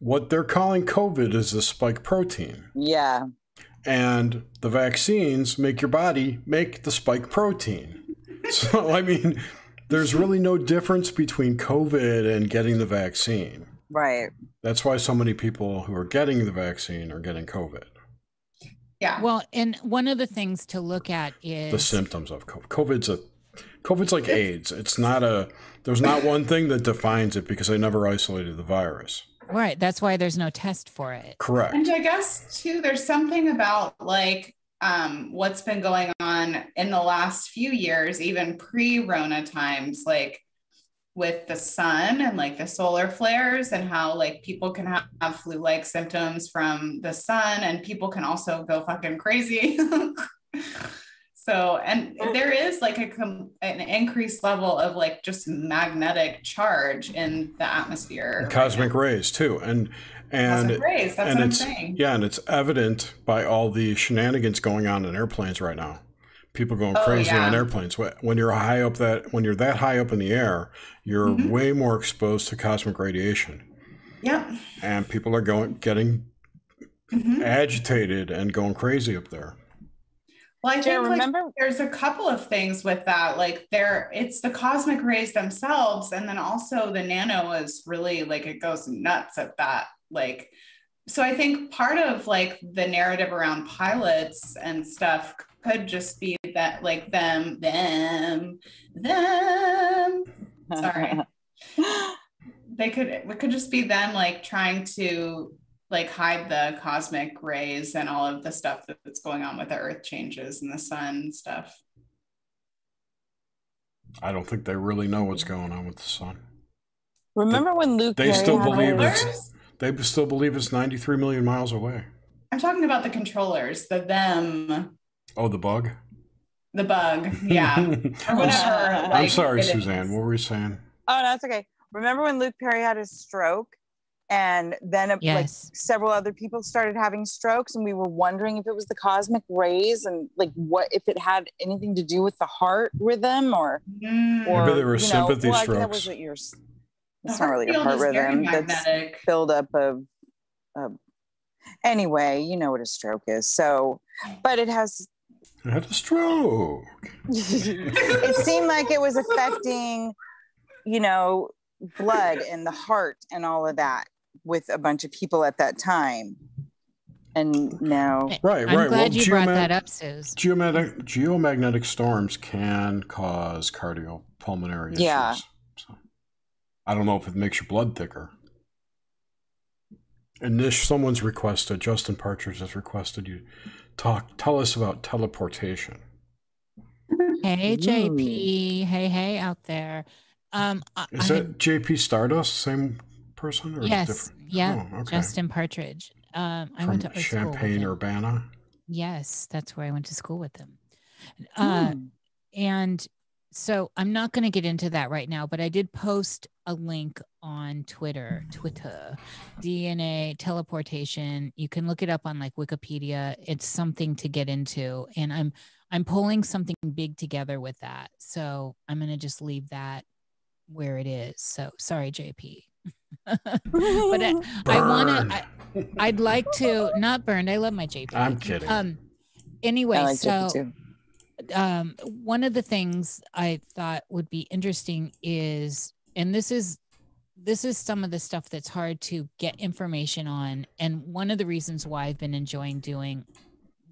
what they're calling COVID is a spike protein. Yeah. and the vaccines make your body make the spike protein. So, I mean, there's really no difference between COVID and getting the vaccine. Right. That's why so many people who are getting the vaccine are getting COVID. yeah. Well, and one of the things to look at is The symptoms of COVID. COVID's a COVID's like AIDS. It's not a there's not one thing that defines it because they never isolated the virus. right. That's why there's no test for it. Correct. And I guess too, there's something about like um, what's been going on in the last few years, even pre-Rona times, like with the sun and like the solar flares, and how like people can have, have flu-like symptoms from the sun, and people can also go fucking crazy. *laughs* so, and there is like a com- an increased level of like just magnetic charge in the atmosphere. right Cosmic rays too. And and Cosmic rays. That's and what I'm it's saying. yeah, and it's evident by all the shenanigans going on in airplanes right now. People going Oh, crazy on airplanes. When you're high up that when you're that high up in the air, you're Mhm. way more exposed to cosmic radiation, Yep. and people are going getting Mhm. agitated and going crazy up there. Well, I Jen, think like, remember? there's a couple of things with that. Like there, it's the cosmic rays themselves, and then also the nano is really like it goes nuts at that. Like, so I think part of like the narrative around pilots and stuff could just be that like them, them, them. Sorry. *laughs* They could it could just be them like trying to like hide the cosmic rays and all of the stuff that's going on with the earth changes and the sun and stuff. I don't think they really know what's going on with the sun. Remember when Luke They Perry still believe those- it's- Controllers? They still believe it's 93 million miles away. I'm talking about the controllers, the them, Oh, the bug. the bug, *laughs* yeah, I'm, whatever. s- I'm I'm sorry, it is. Suzanne. What were you saying? Oh, that's okay. Remember when Luke Perry had his stroke and then uh, like several other people started having strokes and we were wondering if it was the cosmic rays and like what if it had anything to do with the heart rhythm or Mm. or Maybe they were you know, sympathy well, I think that strokes. was what you're s- The it's not really a heart rhythm that's magnetic. filled up of, of anyway you know what a stroke is so but it has I had a stroke. *laughs* *laughs* it seemed like it was affecting you know blood and the heart and all of that with a bunch of people at that time and now Right, right I'm right. glad well, you brought that up, Suze. Geomagnetic, geomagnetic storms can cause cardiopulmonary issues. Yeah. So, I don't know if it makes your blood thicker. And Nish, someone's requested, Justin Partridge has requested you talk, tell us about teleportation. Hey, Ooh. JP. Hey, hey, out there. Um, Is I that had- JP Stardust, same person? Or yes, different? yeah, Oh, okay. Justin Partridge. Um, I From went to art school with Champaign. Urbana. Yes, that's where I went to school with him. Uh, Hmm. And so I'm not going to get into that right now, but I did post a link on Twitter, Twitter, DNA teleportation. You can look it up on like Wikipedia. It's something to get into, and I'm I'm pulling something big together with that. So I'm going to just leave that where it is. So sorry, JP. *laughs* but I, I want to. I'd like to not burned. I love my JP. I'm kidding. Um. Anyway, like so JP too. Um, one of the things I thought would be interesting is, and this is this is some of the stuff that's hard to get information on, and one of the reasons why I've been enjoying doing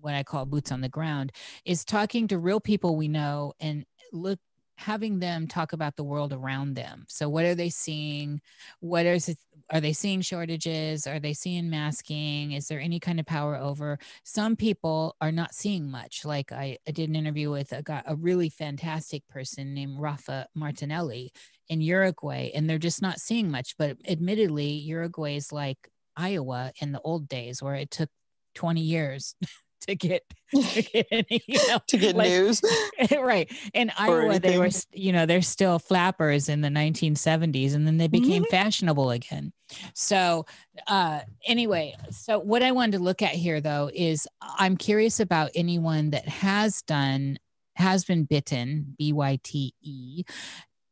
what I call boots on the ground is talking to real people we know and look having them talk about the world around them. So what are they seeing? What is it? Are they seeing shortages? Are they seeing masking? Is there any kind of power over? some people are not seeing much. Like I, I did an interview with a guy, a really fantastic person named Rafa Martinelli in Uruguay, and they're just not seeing much. But admittedly, Uruguay is like Iowa in the old days, where it took 20 years *laughs* to get, *laughs* to get any, you know, *laughs* to get like- news. *laughs* right. In Iowa, they were, you know, they're still flappers in the 1970s, and then they became fashionable again. So, uh, anyway, so what I wanted to look at here, though, is I'm curious about anyone that has done, has been bitten, B Y T E,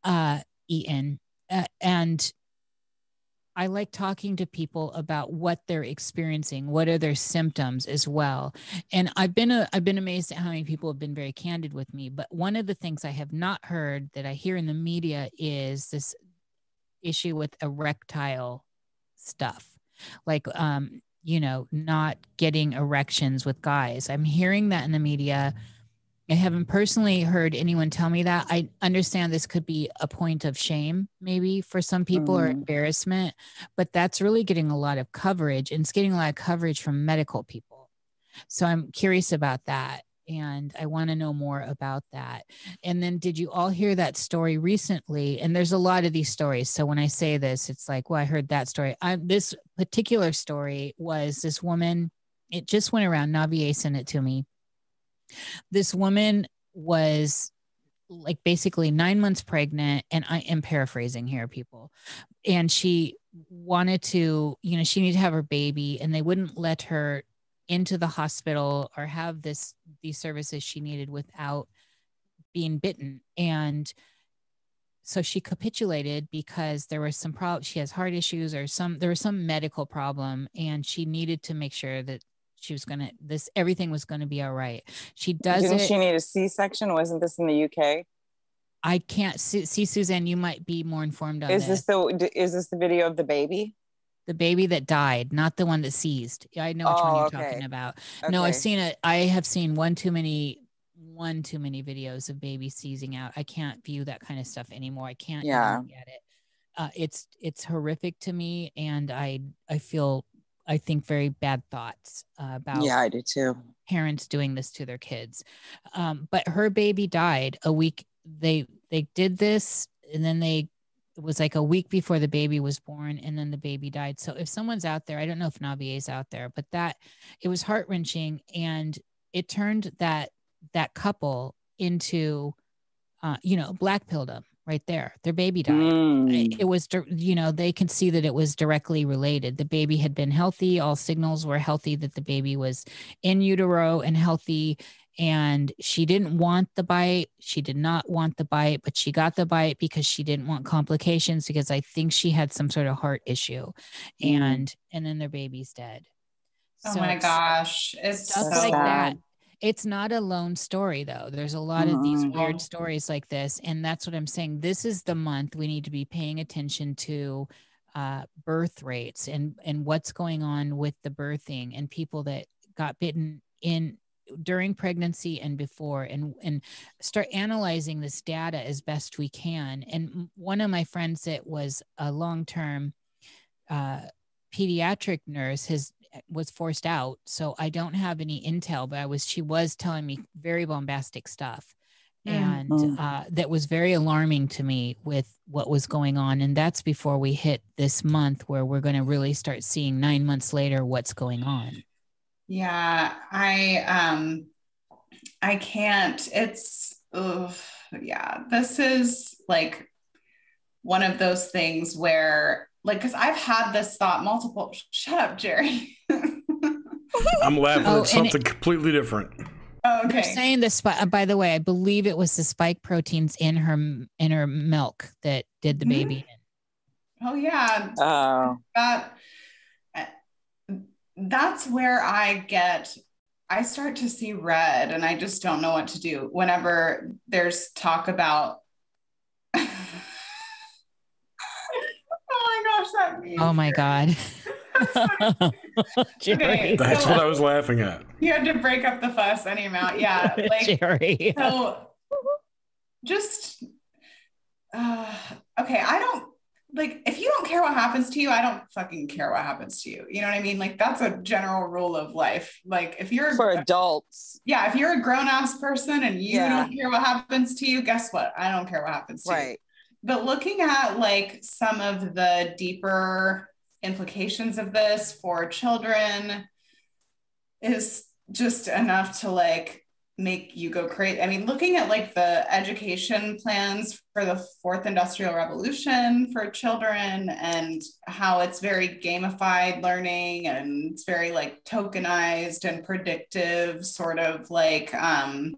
uh, E N, uh, and I like talking to people about what they're experiencing, what are their symptoms as well. And I've been a, I've been amazed at how many people have been very candid with me. But one of the things I have not heard that I hear in the media is this issue with erectile stuff, like um, you know, not getting erections with guys. I'm hearing that in the media. I haven't personally heard anyone tell me that. I understand this could be a point of shame, maybe for some people, or Mhm. embarrassment, but that's really getting a lot of coverage and it's getting a lot of coverage from medical people. So I'm curious about that. And I want to know more about that. And then, did you all hear that story recently? And there's a lot of these stories. So when I say this, it's like, well, I heard that story. I, this particular story was this woman, it just went around. Navier sent it to me this woman was like basically nine months pregnant and i am paraphrasing here people. And she wanted to you know she needed to have her baby and they wouldn't let her into the hospital or have this these services she needed without being bitten. And so she capitulated because there was some problem she has heart issues or some there was some medical problem and she needed to make sure that she was gonna this everything was gonna be all right she does Didn't it she need a C-section? Wasn't this in the UK? i can't see, see suzanne you might be more informed on Is this this the is this the video of the baby? the baby that died not the one that seized i know which one Oh, you're okay. talking about no i've seen it i have seen one too many one too many videos of babies seizing out i can't view that kind of stuff anymore i can't Yeah. at it uh, it's it's horrific to me and i i feel i think very bad thoughts uh, about Yeah, I do too. parents doing this to their kids. Um, but her baby died a week they they did this and then they it was like a week before the baby was born and then the baby died. So if someone's out there i don't know if navier's out there but that it was heart-wrenching and it turned that that couple into uh, you know black pilled them right there. Their baby died. Mm. It was, you know, they could see that it was directly related. The baby had been healthy. All signals were healthy that the baby was in utero and healthy. And she didn't want the bite. She did not want the bite, but she got the bite because she didn't want complications because I think she had some sort of heart issue. Mm. And and then their baby's dead. Oh So my gosh. It's stuff so like sad. that it's not a lone story though. There's a lot of these Mhm. weird stories like this and that's what i'm saying. This is the month we need to be paying attention to uh, birth rates and and what's going on with the birthing and people that got bitten in during pregnancy and before and and start analyzing this data as best we can. And one of my friends that was a long-term uh, pediatric nurse has was forced out so i don't have any intel but i was she was telling me very bombastic stuff Mm. and Mm. uh, that was very alarming to me with what was going on and that's before we hit this month where we're going to really start seeing nine months later what's going on Yeah, I um I can't. It's ugh, yeah, this is like one of those things where like cuz I've had this thought multiple *laughs* shut up, Jerry. *laughs* I'm laughing Oh, at and it- something completely different. oh, They're okay. saying the spike. Uh, by the way, I believe it was the spike proteins in her in her milk that did the baby. Mm-hmm. Oh yeah, Oh, that uh, that's where I get I start to see red and I just don't know what to do whenever there's talk about Oh my gosh, that means Oh my god, Jerry, *laughs* Okay. That's So- what I was laughing at. you had to break up the fuss any amount. Yeah. *laughs* Like Jerry. so just uh okay, I don't like if you don't care what happens to you, I don't fucking care what happens to you. You know what I mean? Like that's a general rule of life. Like if you're for adults, yeah, if you're a grown ass person and you Yeah. don't care what happens to you, guess what? I don't care what happens to you. But looking at like some of the deeper implications of this for children is just enough to like make you go crazy. I mean, looking at like the education plans for the fourth industrial revolution for children and how it's very gamified learning and it's very like tokenized and predictive, sort of like um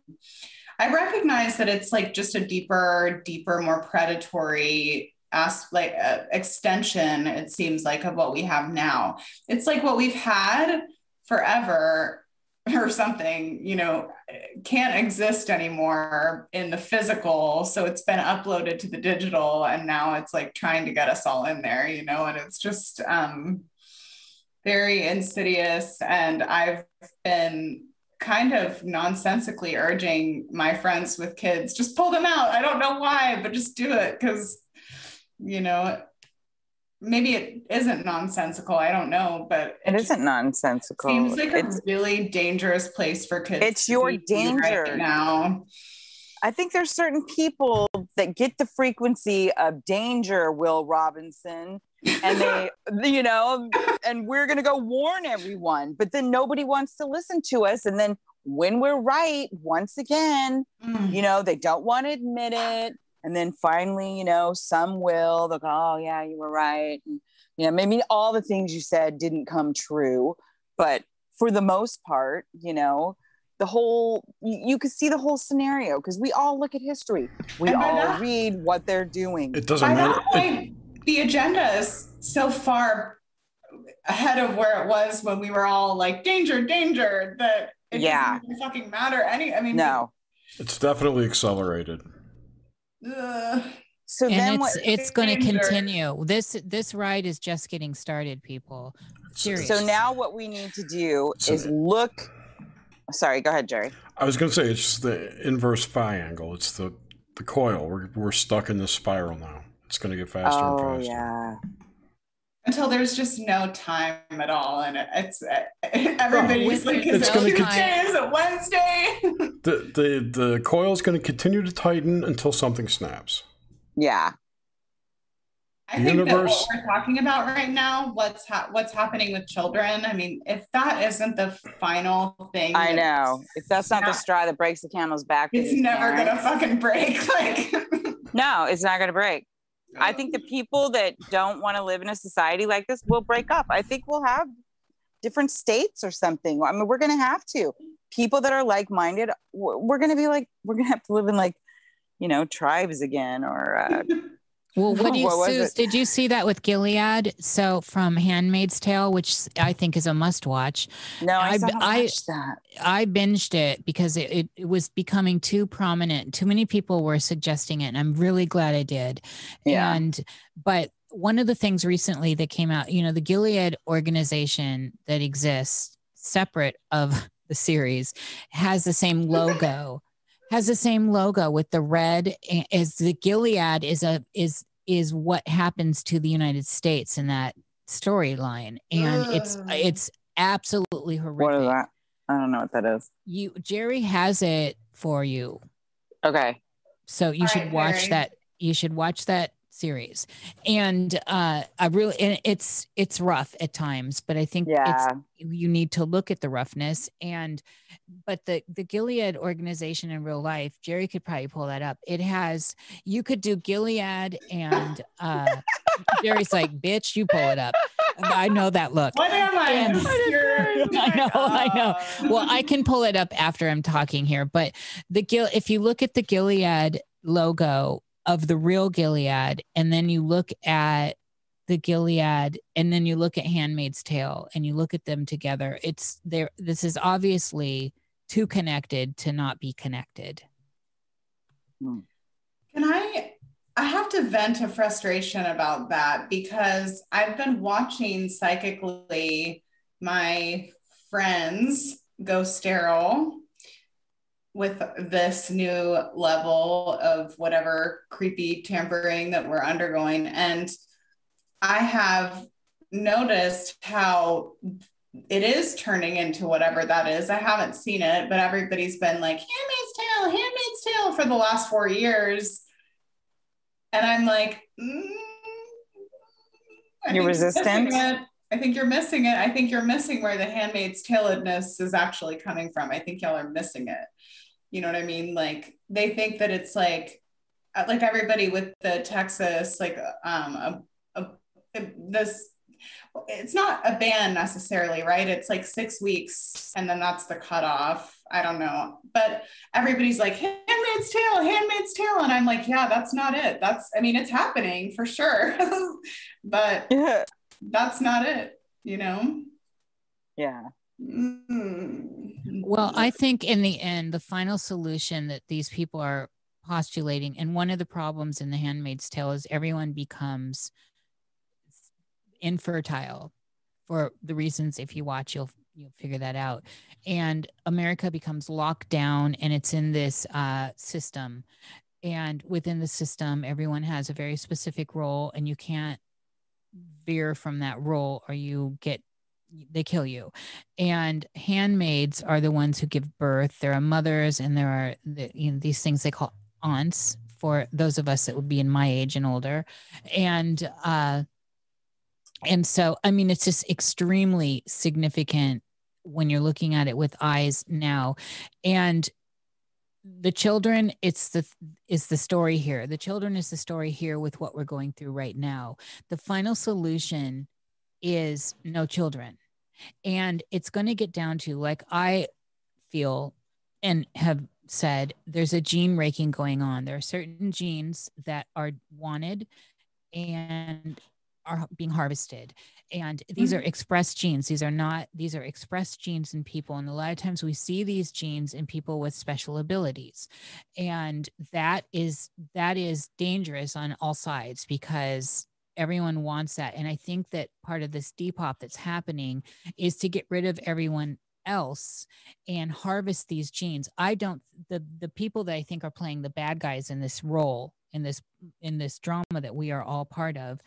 I recognize that it's like just a deeper, deeper, more predatory as like uh, extension. It seems like of what we have now. It's like what we've had forever or something. You know, can't exist anymore in the physical. So it's been uploaded to the digital, and now it's like trying to get us all in there. You know, and it's just um, very insidious. And I've been kind of nonsensically urging my friends with kids just pull them out i don't know why but just do it because you know maybe it isn't nonsensical i don't know but It just isn't nonsensical. seems like a really dangerous place for kids It's your danger. right now I think there's certain people that get the frequency of danger, Will Robinson, and they, *laughs* you know, and we're going to go warn everyone, but then nobody wants to listen to us. And then when we're right, once again, Mm. you know, they don't want to admit it. And then finally, you know, some will, they'll go, oh, yeah, you were right. And, you know, maybe all the things you said didn't come true, but for the most part, you know, the whole, you, you could see the whole scenario because we all look at history. We all that- read what they're doing. It doesn't matter. that point the agenda is so far ahead of where it was when we were all like danger danger that it Yeah. doesn't even fucking matter any i mean no. It's definitely accelerated. ugh. So then and what? it's it's going to continue. This this ride is just getting started, people. Serious. So now what we need to do So- is look. Sorry, go ahead, Jerry. I was going to say it's the inverse phi angle. It's the the coil. We're we're stuck in this spiral now. It's going to get faster oh and faster. yeah. until there's just no time at all and uh, *laughs* it- it's everybody's When like there's is no it time- Tuesday? is it wednesday *laughs* The the the coil is going to continue to tighten until something snaps. Yeah. I The think universe- that what we're talking about right now, what's ha- what's happening with children. I mean, if that isn't the final thing, I know. If that's not the straw that breaks the camel's back, It's is never gonna fucking break. *laughs* Like, No, it's not going to break. I think the people that don't want to live in a society like this will break up. I think we'll have different states or something. I mean, we're going to have to. People that are like minded, we're going to be like, we're going to have to live in like, you know, tribes again or. Uh, *laughs* well, what *laughs* do you, what Suze, did you see that with Gilead? So from Handmaid's Tale, which I think is a must watch. No, I, I, I that. I binged it because it, it, it, was becoming too prominent. Too many people were suggesting it. And I'm really glad I did. Yeah. And, but one of the things recently that came out, you know, the Gilead organization that exists separate of *laughs* the series has the same logo has the same logo with the red eh, as the Gilead is a is is what happens to the United States in that storyline and it's it's absolutely horrific. What is that? I don't know what that is. You Jerry has it for you. Okay. So you All should right, watch Harry. that you should watch that series. And uh i really and it's it's rough at times but i think yeah. it's you need to look at the roughness. And but the the gilead organization in real life jerry could probably pull that up. It has you could do gilead and uh *laughs* jerry's like bitch you pull it up. I know that look. What am i and, *laughs* i know i know. Well i can pull it up after i'm talking here but the gil if you look at the gilead logo of the real Gilead, and then you look at the Gilead, and then you look at Handmaid's Tale, and you look at them together. It's there. This is obviously too connected to not be connected. Hmm. Can I? I have to vent a frustration about that because I've been watching psychically my friends go sterile with this new level of whatever creepy tampering that we're undergoing. And I have noticed how it is turning into whatever that is. I haven't seen it, but everybody's been like, Handmaid's Tale, Handmaid's Tale for the last four years. And I'm like, mm, you're resistant. I think you're missing it. I think you're missing where the handmaid's taledness is actually coming from. I think y'all are missing it. You know what I mean? Like they think that it's like uh, like everybody with the Texas like um a, a, this it's not a ban necessarily, right? It's like six weeks and then that's the cutoff. I don't know. But everybody's like, Handmaid's Tale, Handmaid's Tale. And I'm like, yeah, that's not it. That's, I mean, it's happening for sure. *laughs* but yeah. that's not it, you know? Yeah. Mm-hmm. Well, I think in the end, the final solution that these people are postulating, and one of the problems in The Handmaid's Tale is everyone becomes infertile for the reasons if you watch you'll you'll figure that out. And america becomes locked down and it's in this uh, system. And within the system everyone has a very specific role and you can't veer from that role or you get they kill you. And handmaids are the ones who give birth. There are mothers and there are the, you know, these things they call aunts for those of us that would be in my age and older. And uh and so i mean it's just extremely significant when you're looking at it with eyes now. And the children it's the is the story here. The children is the story here with what we're going through right now. The final solution is no children. And it's going to get down to, like I feel and have said, there's a gene raking going on. There are certain genes that are wanted and are being harvested and these mm-hmm. are expressed genes these are not these are expressed genes in people and a lot of times we see these genes in people with special abilities and that is that is dangerous on all sides because everyone wants that. And I think that part of this depop that's happening is to get rid of everyone else and harvest these genes. I don't the the people that I think are playing the bad guys in this role in this in this drama that we are all part of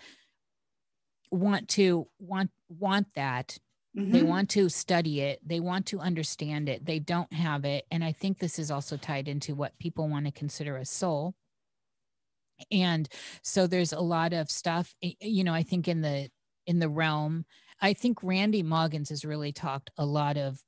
want to want want that Mm-hmm. They want to study it. They want to understand it. They don't have it. And I think this is also tied into what people want to consider a soul and so there's a lot of stuff you know i think in the in the realm i think randy Maugans has really talked a lot of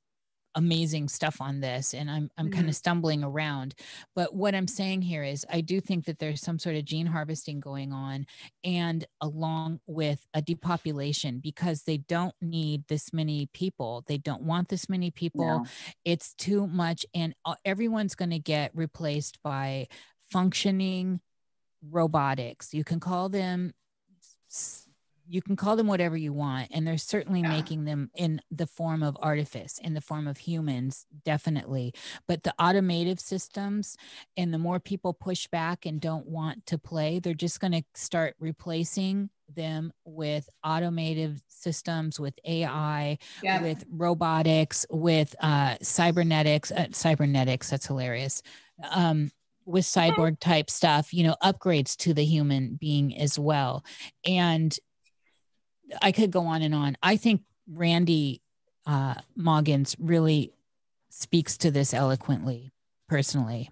amazing stuff on this and i'm i'm mm-hmm. kind of stumbling around but what i'm saying here is i do think that there's some sort of gene harvesting going on and along with a depopulation because they don't need this many people they don't want this many people no. it's too much and everyone's going to get replaced by functioning robotics you can call them you can call them whatever you want and they're certainly yeah. making them in the form of artifice in the form of humans definitely but the automative systems and the more people push back and don't want to play they're just going to start replacing them with automated systems with ai yeah. with robotics with uh cybernetics uh, cybernetics that's hilarious um with cyborg type stuff, you know, upgrades to the human being as well. And I could go on and on. I think Randy uh, Maugans really speaks to this eloquently, personally.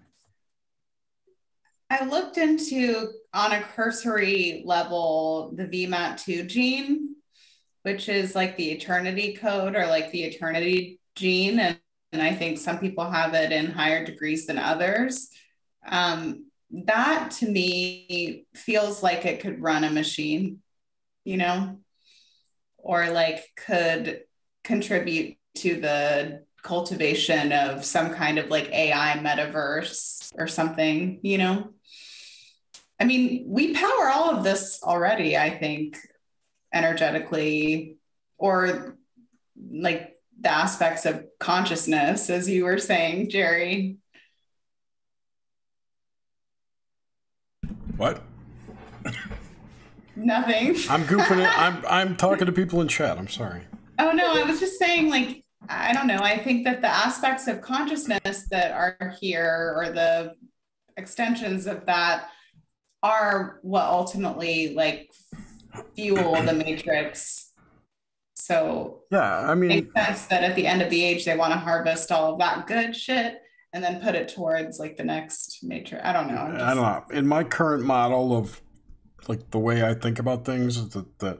I looked into on a cursory level the VMAT2 gene, which is like the eternity code or like the eternity gene. And, and I think some people have it in higher degrees than others. Um, that to me feels like it could run a machine, you know? or like could contribute to the cultivation of some kind of like AI metaverse or something, you know? I mean, we power all of this already, I think, energetically, or like the aspects of consciousness, as you were saying, Jerry. What? Nothing. I'm goofing it. I'm *laughs* I'm talking to people in chat. I'm sorry. Oh no, I was just saying like I don't know. I think that the aspects of consciousness that are here or the extensions of that are what ultimately like fuel the *clears throat* matrix. So yeah, I mean, it makes sense that at the end of the age they want to harvest all of that good shit and then put it towards like the next matrix. I don't know. Just... I don't know. In my current model of like the way I think about things is that, that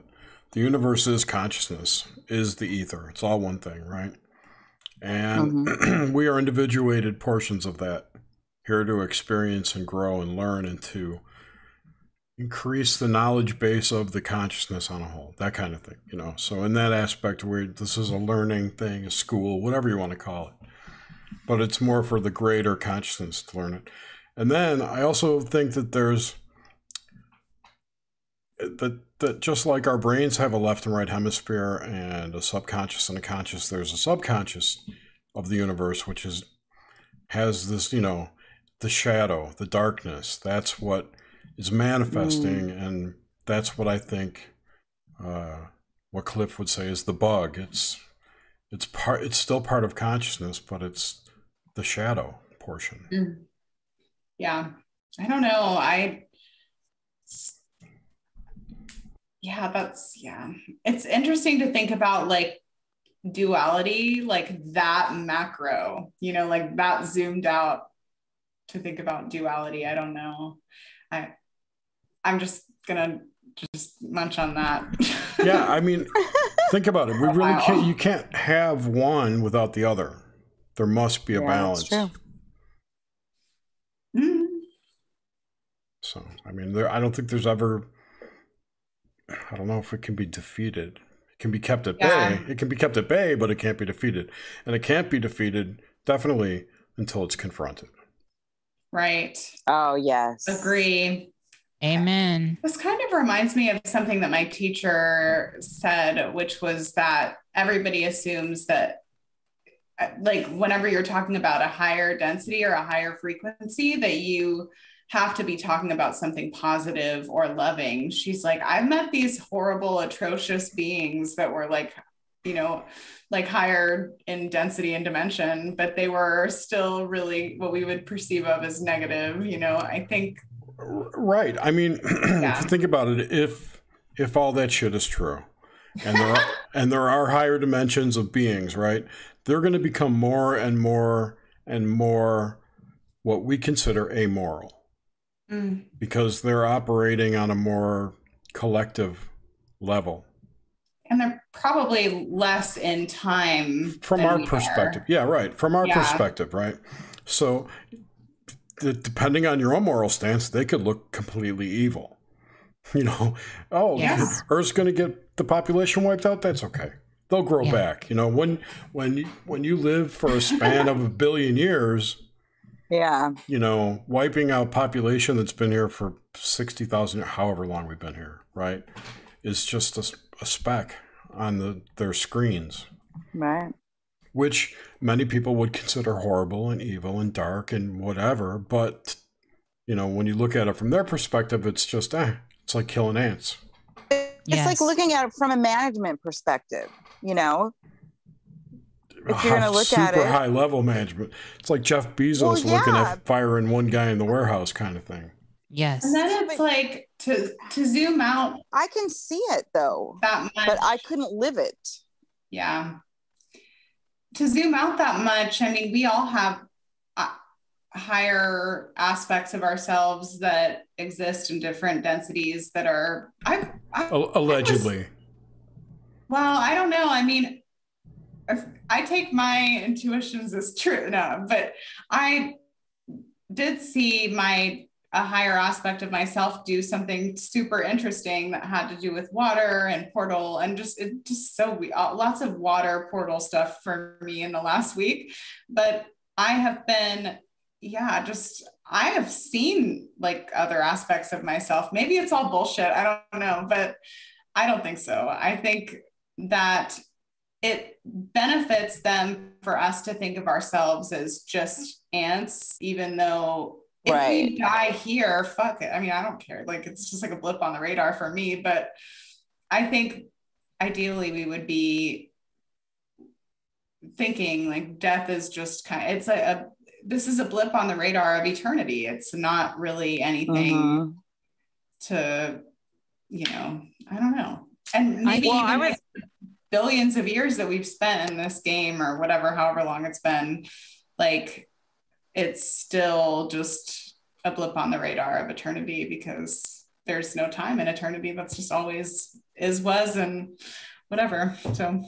the universe is consciousness, is the ether. It's all one thing, right? And mm-hmm. *clears throat* we are individuated portions of that here to experience and grow and learn and to increase the knowledge base of the consciousness on a whole, that kind of thing, you know. So in that aspect where this is a learning thing, a school, whatever you want to call it. But it's more for the greater consciousness to learn it. And then I also think that there's that that just like our brains have a left and right hemisphere and a subconscious and a conscious, there's a subconscious of the universe which is has this, you know, the shadow, the darkness. That's what is manifesting, mm. and that's what I think. Uh, what Cliff would say is the bug. It's it's part. It's still part of consciousness, but it's the shadow portion. Mm. Yeah, I don't know. I yeah that's yeah. It's interesting to think about like duality like that macro you know like that zoomed out to think about duality. I don't know. I i'm just gonna just munch on that. Yeah i mean think about it. We really *laughs* can't you can't have one without the other there must be a yeah, balance mm-hmm. so i mean there i don't think there's ever I don't know if it can be defeated. It can be kept at yeah. bay. It can be kept at bay, but it can't be defeated. And it can't be defeated definitely until it's confronted. Right. Oh, yes. Agree. Amen. This kind of reminds me of something that my teacher said, which was that everybody assumes that, like, whenever you're talking about a higher density or a higher frequency, that you have to be talking about something positive or loving. She's like, I've met these horrible, atrocious beings that were like, you know, like higher in density and dimension, but they were still really what we would perceive of as negative. You know, I think. Right. I mean, yeah. *clears throat* if you think about it, if if all that shit is true, and there are *laughs* and there are higher dimensions of beings, right? They're going to become more and more and more what we consider amoral mm. because they're operating on a more collective level. and they're probably less in time from our perspective. are. Yeah, right. From our Yeah. perspective, right? So, d- depending on your own moral stance, they could look completely evil. You know, oh, Yes. Earth's going to get the population wiped out. That's okay. They'll grow Yeah. back. You know, when when you- when you live for a span of a *laughs* billion years, Yeah. you know, wiping out population that's been here for sixty thousand, however long we've been here, right, is just a speck on the their screens Right. which many people would consider horrible and evil and dark and whatever. But you know, when you look at it from their perspective, it's just eh, it's like killing ants. It's like looking at it from a management perspective, you know? If you're gonna look super at it- high level management. It's like Jeff Bezos Well, looking at firing one guy in the warehouse kind of thing. Yes. And then it's like to to zoom out I can see it though, that much. but I couldn't live it. yeah. To zoom out that much, I mean, we all have uh, higher aspects of ourselves that exist in different densities that are. I, I Al- Allegedly. Well, I don't know. I mean, I take my intuitions as true, no, but I did see my a higher aspect of myself do something super interesting that had to do with water and portal and just it just so we uh, lots of water portal stuff for me in the last week. But i have been yeah just i have seen like other aspects of myself. Maybe it's all bullshit. I don't know but i don't think so. I think that it benefits them for us to think of ourselves as just ants even though if we die here, fuck it. I mean, I don't care. Like it's just like a blip on the radar for me. But I think ideally we would be thinking like death is just kind of it's a, a this is a blip on the radar of eternity. It's not really anything Mhm. to, you know, I don't know. And maybe well, I even was- billions of years that we've spent in this game or whatever, however long it's been, like it's still just a blip on the radar of eternity because there's no time in eternity. That's just always is, was, and whatever. So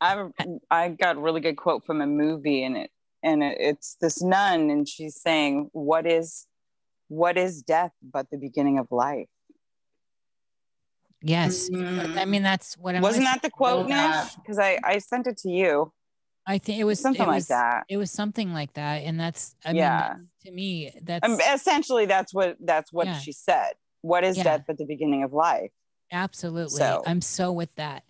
I I got a really good quote from a movie and it and it, it's this nun and she's saying what is what is death but the beginning of life Yes. mm, I mean, that's what I'm. wasn't that the quote. Nish? because I I sent it to you I think it was something it like was, that It was something like that, and that's. I Yeah. mean, to me, that's um, essentially that's what that's what Yeah. she said what is Yeah. death but the beginning of life Absolutely. So- I'm so with that.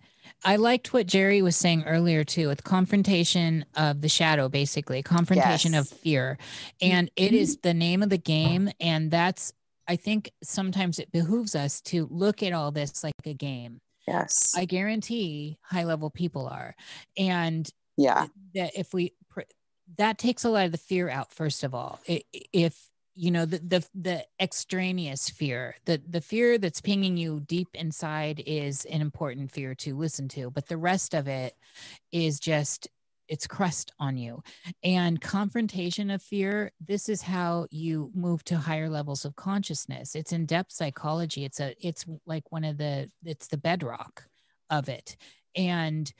I liked what Jerry was saying earlier too, with confrontation of the shadow, basically, confrontation Yes. of fear. And it is the name of the game. And that's, I think sometimes it behooves us to look at all this like a game. yes I guarantee high level people are. And yeah that if we pr- that takes a lot of the fear out first of all if you know the the, the extraneous fear the the fear that's pinging you deep inside is an important fear to listen to but the rest of it is just it's crust on you. And confrontation of fear this is how you move to higher levels of consciousness. It's in-depth psychology. It's a it's like one of the it's the bedrock of it. And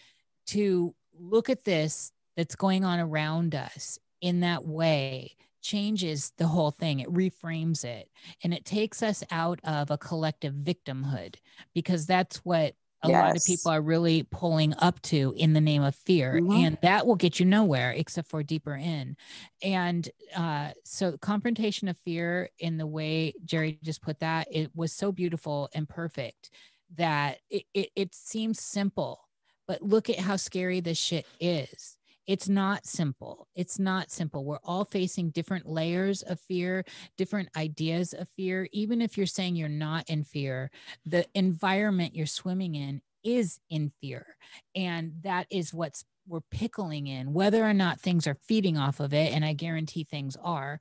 to look at this that's going on around us in that way changes the whole thing. It reframes it. And it takes us out of a collective victimhood because that's what a lot of people are really pulling up to in the name of fear. Mhm. And that will get you nowhere except for deeper in. And uh, so, confrontation of fear in the way Jerry just put that, it was so beautiful and perfect that it, it, it seems simple but look at how scary this shit is. It's not simple. It's not simple. We're all facing different layers of fear, different ideas of fear. Even if you're saying you're not in fear, the environment you're swimming in is in fear. And that is what's we're pickling in, whether or not things are feeding off of it. And I guarantee things are.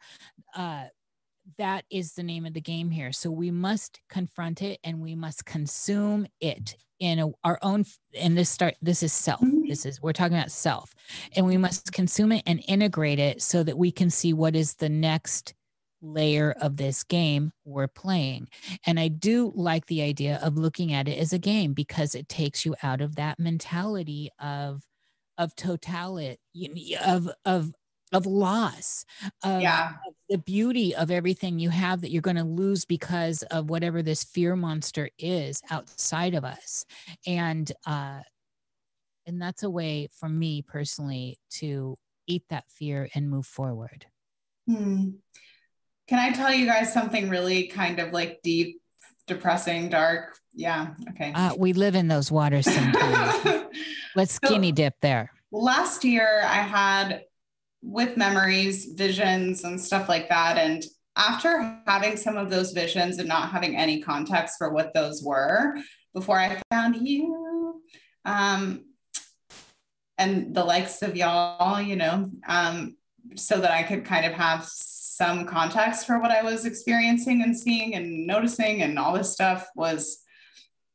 Uh, that is the name of the game here. So we must confront it and we must consume it in a, our own. And this start. This is self. Mhm. This is we're talking about self, and we must consume it and integrate it so that we can see what is the next layer of this game we're playing. And I do like the idea of looking at it as a game because it takes you out of that mentality of of totality of of of loss of, Yeah. of the beauty of everything you have that you're going to lose because of whatever this fear monster is outside of us and uh and that's a way for me personally to eat that fear and move forward Hmm. Can I tell you guys something really kind of like deep, depressing, dark? Yeah. Okay. uh, we live in those waters *laughs* sometimes let's So- skinny dip there last year I had with memories, visions, and stuff like that. And after having some of those visions and not having any context for what those were before I found you, um, and the likes of y'all, you know, um, so that I could kind of have some context for what I was experiencing and seeing and noticing and all this stuff was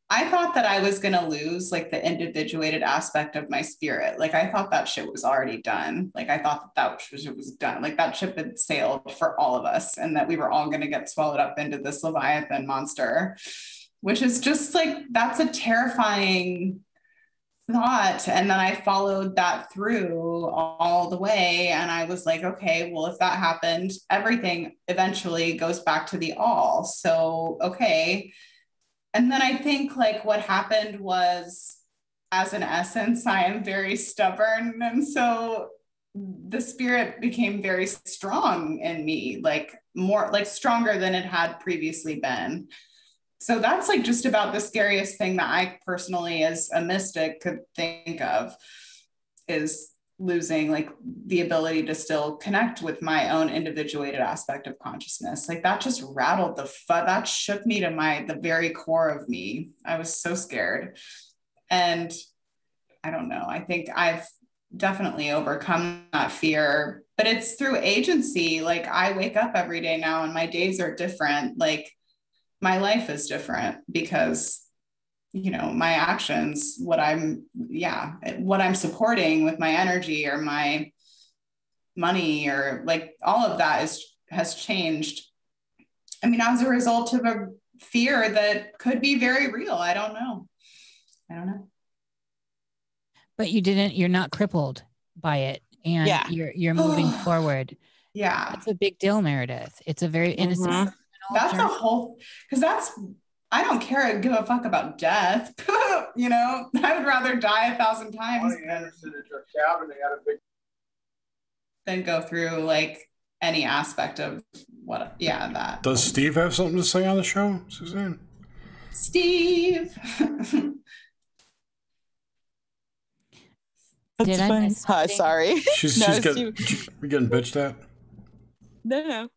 I thought that I was going to lose like the individuated aspect of my spirit. Like I thought that shit was already done. Like I thought that that was, was done. Like that ship had sailed for all of us and that we were all going to get swallowed up into this Leviathan monster, which is just like, that's a terrifying thought. And then I followed that through all the way. And I was like, okay, well, if that happened, everything eventually goes back to the all. So, okay and then I think like what happened was, as an essence, I am very stubborn. And so the spirit became very strong in me, like more like stronger than it had previously been. So that's like just about the scariest thing that I personally, as a mystic, could think of is losing like the ability to still connect with my own individuated aspect of consciousness. Like that just rattled the fu- that shook me to my the very core of me. I was so scared. And i don't know i think i've definitely overcome that fear but it's through agency. Like i wake up every day now and my days are different. Like my life is different because you know my actions what i'm yeah what i'm supporting with my energy or my money or like all of that is has changed. I mean as a result of a fear that could be very real i don't know. I don't know. But you didn't you're not crippled by it and Yeah. you're you're moving *sighs* forward. Yeah. That's a big deal meredith. It's a very innocent Mhm. personal that's a whole because that's i don't care I give a fuck about death *laughs* you know i would rather die a thousand times Bonnie than, Anderson at their cabin, they had a big than go through like any aspect of what yeah that Does Steve have something to say on the show, Suzanne? steve That's Did I fine. miss Hi, sorry. She's, *laughs* No, she's getting, Steve- we getting bitched at. No, no.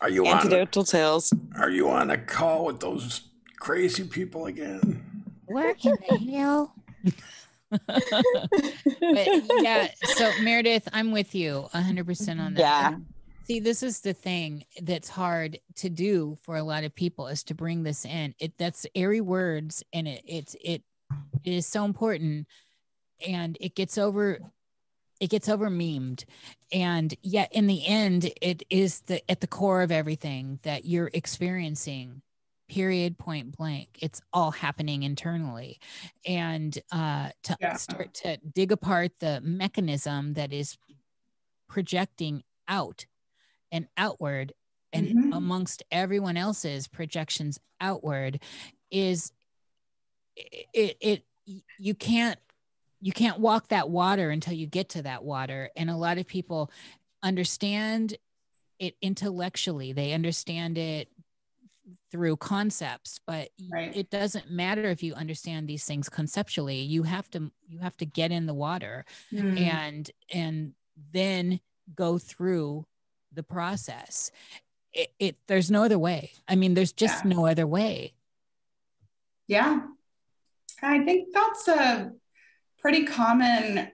Are you on? Antidotal tales. Are you on a call with those crazy people again? where in the hell but yeah so meredith i'm with you 100% on that Yeah. See this is the thing that's hard to do for a lot of people is to bring this in it that's airy words and it it's it, it is so important and it gets over it gets over memed and yet in the end it is the at the core of everything that you're experiencing period point blank it's all happening internally and uh to Yeah. start to dig apart the mechanism that is projecting out and outward and Mhm. amongst everyone else's projections outward is it, it it you can't you can't walk that water until you get to that water and a lot of people understand it intellectually they understand it through concepts but Right. it doesn't matter if you understand these things conceptually you have to you have to get in the water Mm. and and then go through the process it, it there's no other way i mean there's just Yeah. no other way Yeah. I think that's a pretty common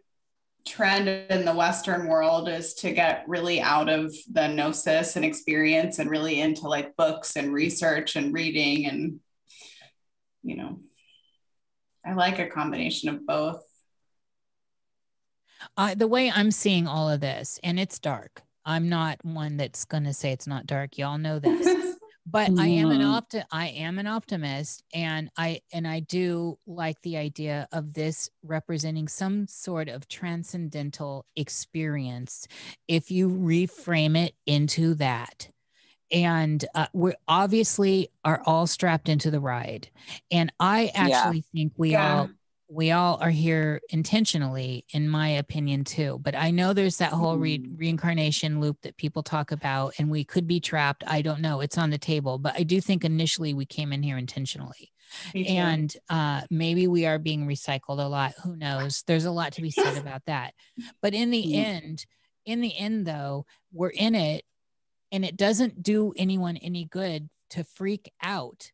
trend in the Western world is to get really out of the gnosis and experience and really into like books and research and reading. And, you know, I like a combination of both. uh, the way i'm seeing all of this and it's dark I'm not one that's going to say it's not dark. Y'all know this. *laughs* but I am an Mhm. opti- I am an optimist and I and I do like the idea of this representing some sort of transcendental experience if you reframe it into that. And uh, we obviously are all strapped into the ride. And I Yeah. actually think we Yeah. all we all are here intentionally in my opinion too but i know there's that whole re- Mhm. reincarnation loop that people talk about and we could be trapped i don't know it's on the table but i do think initially we came in here intentionally and uh, maybe we are being recycled a lot who knows there's a lot to be said about that but in the Mm. end in the end though we're in it and it doesn't do anyone any good to freak out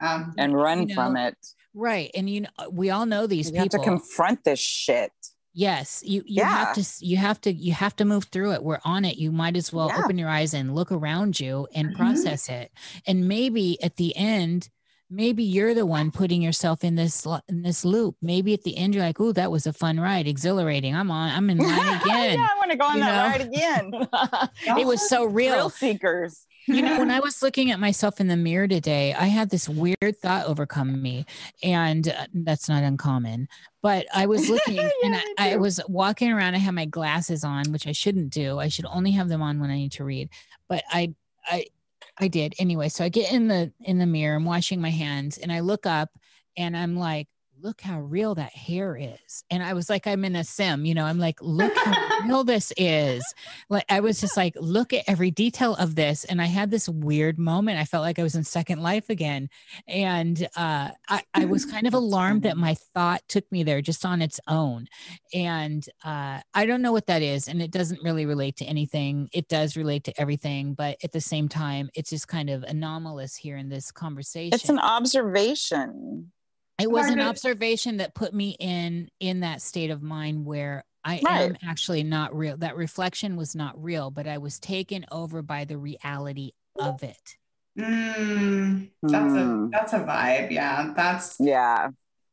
um, and run You from it. right and you know we all know these You have to people confront this shit. yes you you have to you have to you have to move through it we're on it you might as well Yeah. open your eyes and look around you and Mhm. process it and maybe at the end maybe you're the one putting yourself in this in this loop maybe at the end you're like oh that was a fun ride exhilarating i'm on i'm in line *laughs* again yeah, I want to go on you that know? ride again. *laughs* it was so real Thrill seekers. You know when i *laughs* was looking at myself in the mirror today i had this weird thought overcome me and uh, that's not uncommon but i was *laughs* looking and I, I was walking around i had my glasses on which i shouldn't do i should only have them on when i need to read but i i i did. Anyway so i get in the in the mirror i'm washing my hands and i look up and i'm like look how real that hair is and i was like i'm in a sim you know i'm like *laughs* look how real this is like I was just like, look at every detail of this. And I had this weird moment. I felt like I was in second life again. And uh, I, I was kind of *laughs* alarmed that my thought took me there just on its own. And uh, I don't know what that is. And it doesn't really relate to anything. It does relate to everything. But at the same time, it's just kind of anomalous here in this conversation It's an observation. It was an observation that put me in in that state of mind where i Right. am actually not real that reflection was not real but i was taken over by the reality of it Mm, that's a Hmm. that's a vibe. Yeah, that's. Yeah.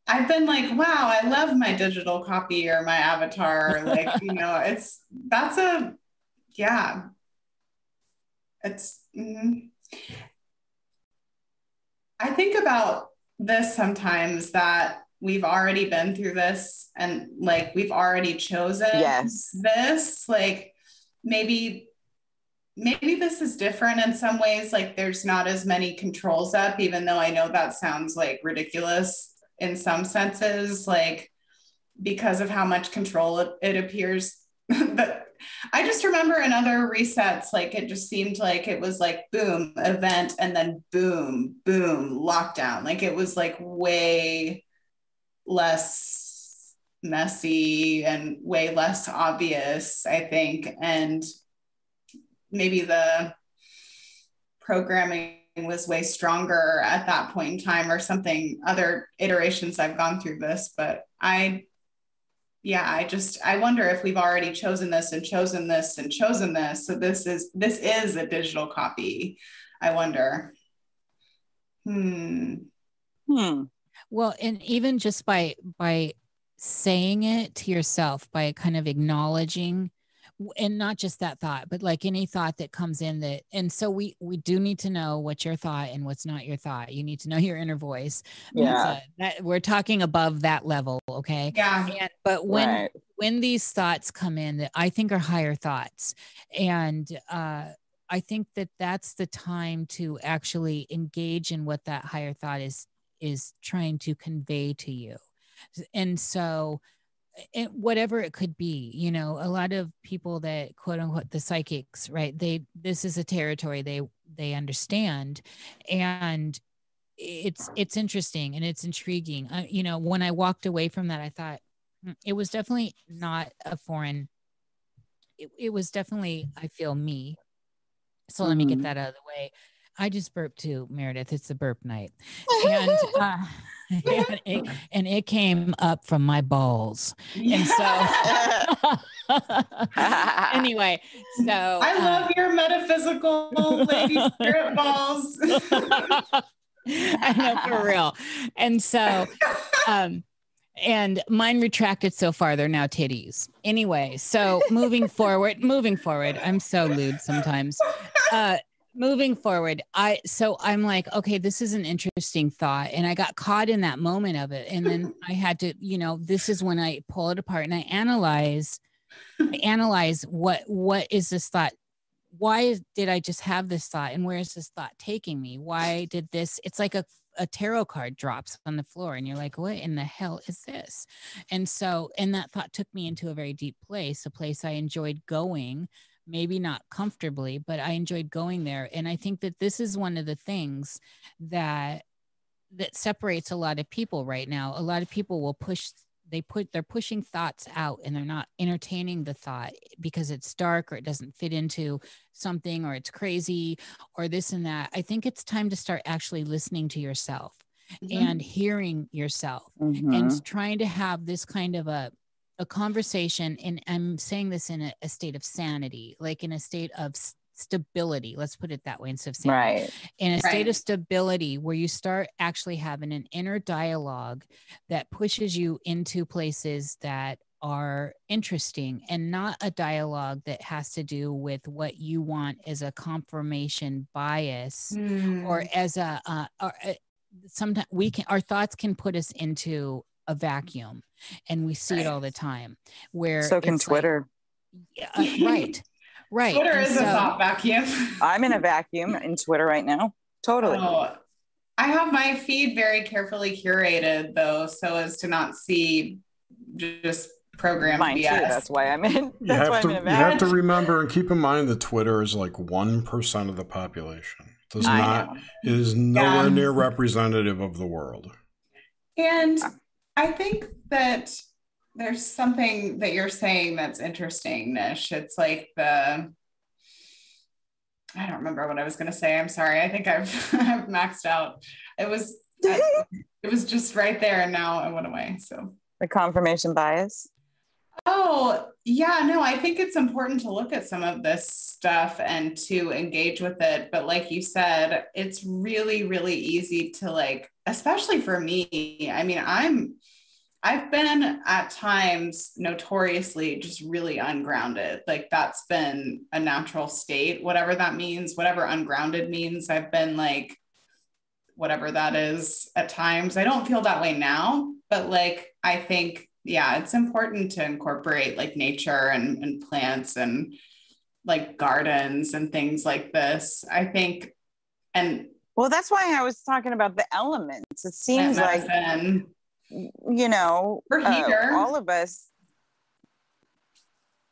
I've been like, wow, I love my digital copy or my avatar. Like, you *laughs* know, it's that's a yeah. It's. mhm. I think about this sometimes that we've already been through this and like we've already chosen Yes. this like maybe maybe this is different in some ways like there's not as many controls up even though i know that sounds like ridiculous in some senses like because of how much control it, it appears *laughs* but i just remember in other resets like it just seemed like it was like boom event and then boom boom lockdown. Like it was like way less messy and way less obvious i think. And maybe the programming was way stronger at that point in time or something other iterations i've gone through this but i yeah i just i wonder if we've already chosen this and chosen this and chosen this. So this is this is a digital copy i wonder. Hmm. Hmm. well and even just by by saying it to yourself by kind of acknowledging and not just that thought but like any thought that comes in that and so we we do need to know what's your thought and what's not your thought. You need to know your inner voice. Yeah. a- that we're talking above that level okay? Yeah. And but when right. when these thoughts come in that i think are higher thoughts and uh i think that that's the time to actually engage in what that higher thought is is trying to convey to you. And so whatever it could be you know a lot of people that quote unquote the psychics right they this is a territory they they understand. And it's it's interesting and it's intriguing. Uh, you know when i walked away from that i thought "Hmm, it was definitely not a foreign it, it was definitely i feel me. So let me get Mhm. that out of the way i just burped too meredith it's the burp night. And *laughs* uh *laughs* and it, *laughs* and it came up from my balls. And so anyway so i uh, love your metaphysical lady spirit balls. I know for real. And so um and mine retracted so far they're now titties. Anyway so moving forward moving forward i'm so lewd sometimes. Uh moving forward i so i'm like okay this is an interesting thought. And i got caught in that moment of it. And then *laughs* i had to you know this is when i pull it apart and i analyze I analyze what what is this thought? Why did i just have this thought? And where is this thought taking me? Why did this it's like a a tarot card drops on the floor and you're like what in the hell is this? And so and that thought took me into a very deep place a place i enjoyed going maybe not comfortably but i enjoyed going there and i think that this is one of the things that that separates a lot of people right now a lot of people will push they put they're pushing thoughts out and they're not entertaining the thought because it's dark or it doesn't fit into something or it's crazy or this and that i think it's time to start actually listening to yourself Mhm. and hearing yourself Mhm. and trying to have this kind of a a conversation and i'm saying this in a, a state of sanity like in a state of stability let's put it that way instead of sanity right. in a state of stability where you start actually having an inner dialogue that pushes you into places that are interesting and not a dialogue that has to do with what you want as a confirmation bias Hmm. or as a uh, or uh, sometimes we can our thoughts can put us into a vacuum and we see it all the time where So can it's like- Twitter. Yeah, uh, right right Twitter And is a so- thought vacuum. I'm in a vacuum in Twitter right now. Totally. Oh, I have my feed very carefully curated though, so as to not see just program Mine too. BS. That's why I'm in. *laughs* You That's why have I'm to in a you have to remember and keep in mind that Twitter is like one percent of the population. It does I not know. it is nowhere Yeah. near representative of the world. And I think that there's something that you're saying that's interesting, Nish. It's like the I don't remember what I was going to say. I'm sorry. I think I've *laughs* I've maxed out. It was *laughs* it was just right there and now it went away. So The confirmation bias. Oh, yeah, no, I think it's important to look at some of this stuff and to engage with it. But like you said, it's really, really easy to like, especially for me. I mean, I'm, I've been at times notoriously just really ungrounded. Like that's been a natural state, whatever that means, whatever ungrounded means. I've been like, whatever that is at times. I don't feel that way now, but like, I think yeah, it's important to incorporate like nature and, and plants and like gardens and things like this. I think, and Well, that's why I was talking about the elements. It seems like you know, We're uh, all of us.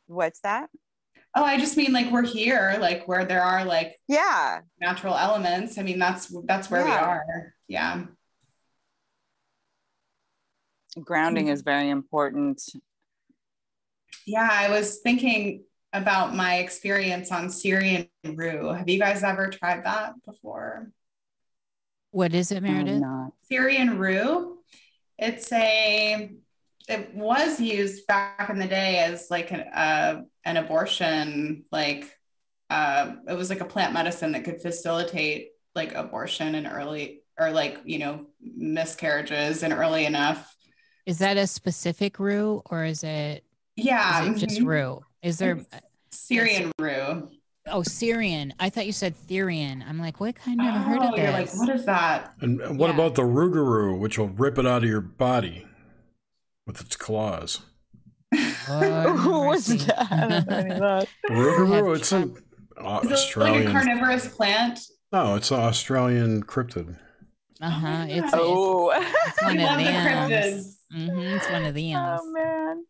What's that? oh, I just mean like we're here, like where there are like Yeah, natural elements. I mean, that's that's where we are. Yeah. Grounding is very important. Yeah. I was thinking about my experience on Syrian Rue. Have you guys ever tried that before? what is it meredith I'm not. Syrian Rue. It's a it was used back in the day as like an uh, an abortion like uh, it was like a plant medicine that could facilitate like abortion and early or like you know miscarriages and early enough. Is that a specific rue or is it Yeah, is it just rue? Is there Syrian Rue. oh Syrian? I thought you said Therian. I'm like, what kind of never heard of Oh, you're like, what is that? And what Yeah. about the Rougarou, which will rip it out of your body with its claws? Lord Who was that? I don't know any of that. *laughs* Rougarou, it's an Is it like a carnivorous plant? no, it's an Australian cryptid. Uh-huh. It's, it's, Oh, it's one *laughs* We of love the them. Cryptids. Mhm, it's one of them. oh man.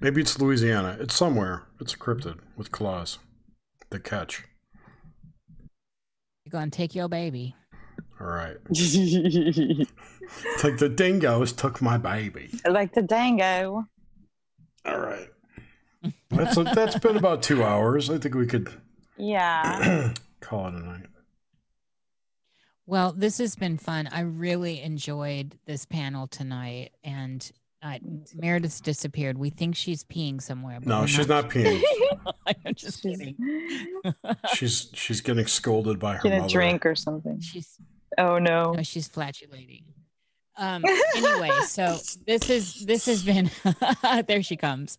Maybe it's Louisiana. It's somewhere. It's a cryptid with claws. The catch. You're gonna take your baby. All right. *laughs* It's like the dingoes took my baby. like the dango. All right. That's that's been about two hours. I think we could Yeah. *clears throat* call it a night. Well, this has been fun. I really enjoyed this panel tonight, and uh, Meredith's disappeared. We think she's peeing somewhere. but No, we're she's not peeing. *laughs* I'm just kidding. *laughs* She's she's getting scolded by her Get a mother. drink or something. she's Oh no. no, she's flatulating. Um, anyway, so this is this has been *laughs* there she comes.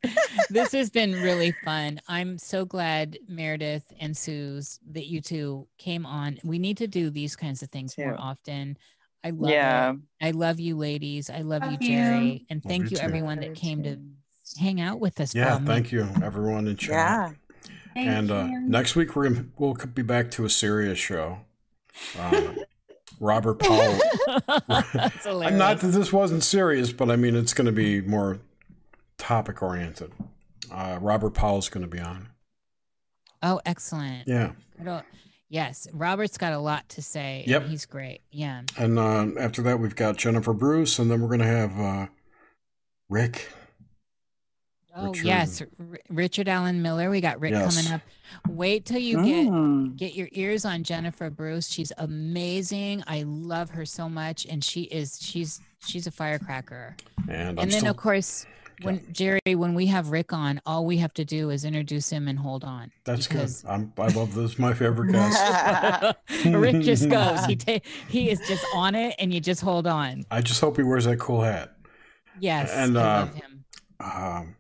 This has been really fun. I'm so glad Meredith and Suze that you two came on. We need to do these kinds of things more often. I love Yeah. it. I love you ladies. I love, you, Love you. Jerry. And Love thank you you everyone that came to hang out with us. Yeah, a minute. thank you, everyone in chat. Yeah. Thank and uh, next week we're gonna, we'll be back to a serious show. Uh, *laughs* Robert *laughs* Powell. That's *laughs* hilarious. Not that this wasn't serious, but I mean it's going to be more topic oriented. Uh, Robert Powell's going to be on. oh, excellent. Yeah, Yes, Robert's got a lot to say. Yep. he's great. Yeah. and uh, after that we've got Jennifer Bruce, and then we're going to have uh, Rick. Oh Richard- yes, R- Richard Alan Miller. We got Rick Yes. coming up. Wait till you get Mm. get your ears on Jennifer Bruce. She's amazing. I love her so much, and she is she's she's a firecracker. And, and then still, of course, when Jerry, when we have Rick on, all we have to do is introduce him and hold on. that's good. I'm, I love this. My favorite guest. *laughs* Rick just *laughs* goes. He ta- he is just on it, and you just hold on. I just hope he wears that cool hat. Yes, And, I uh, love him. um,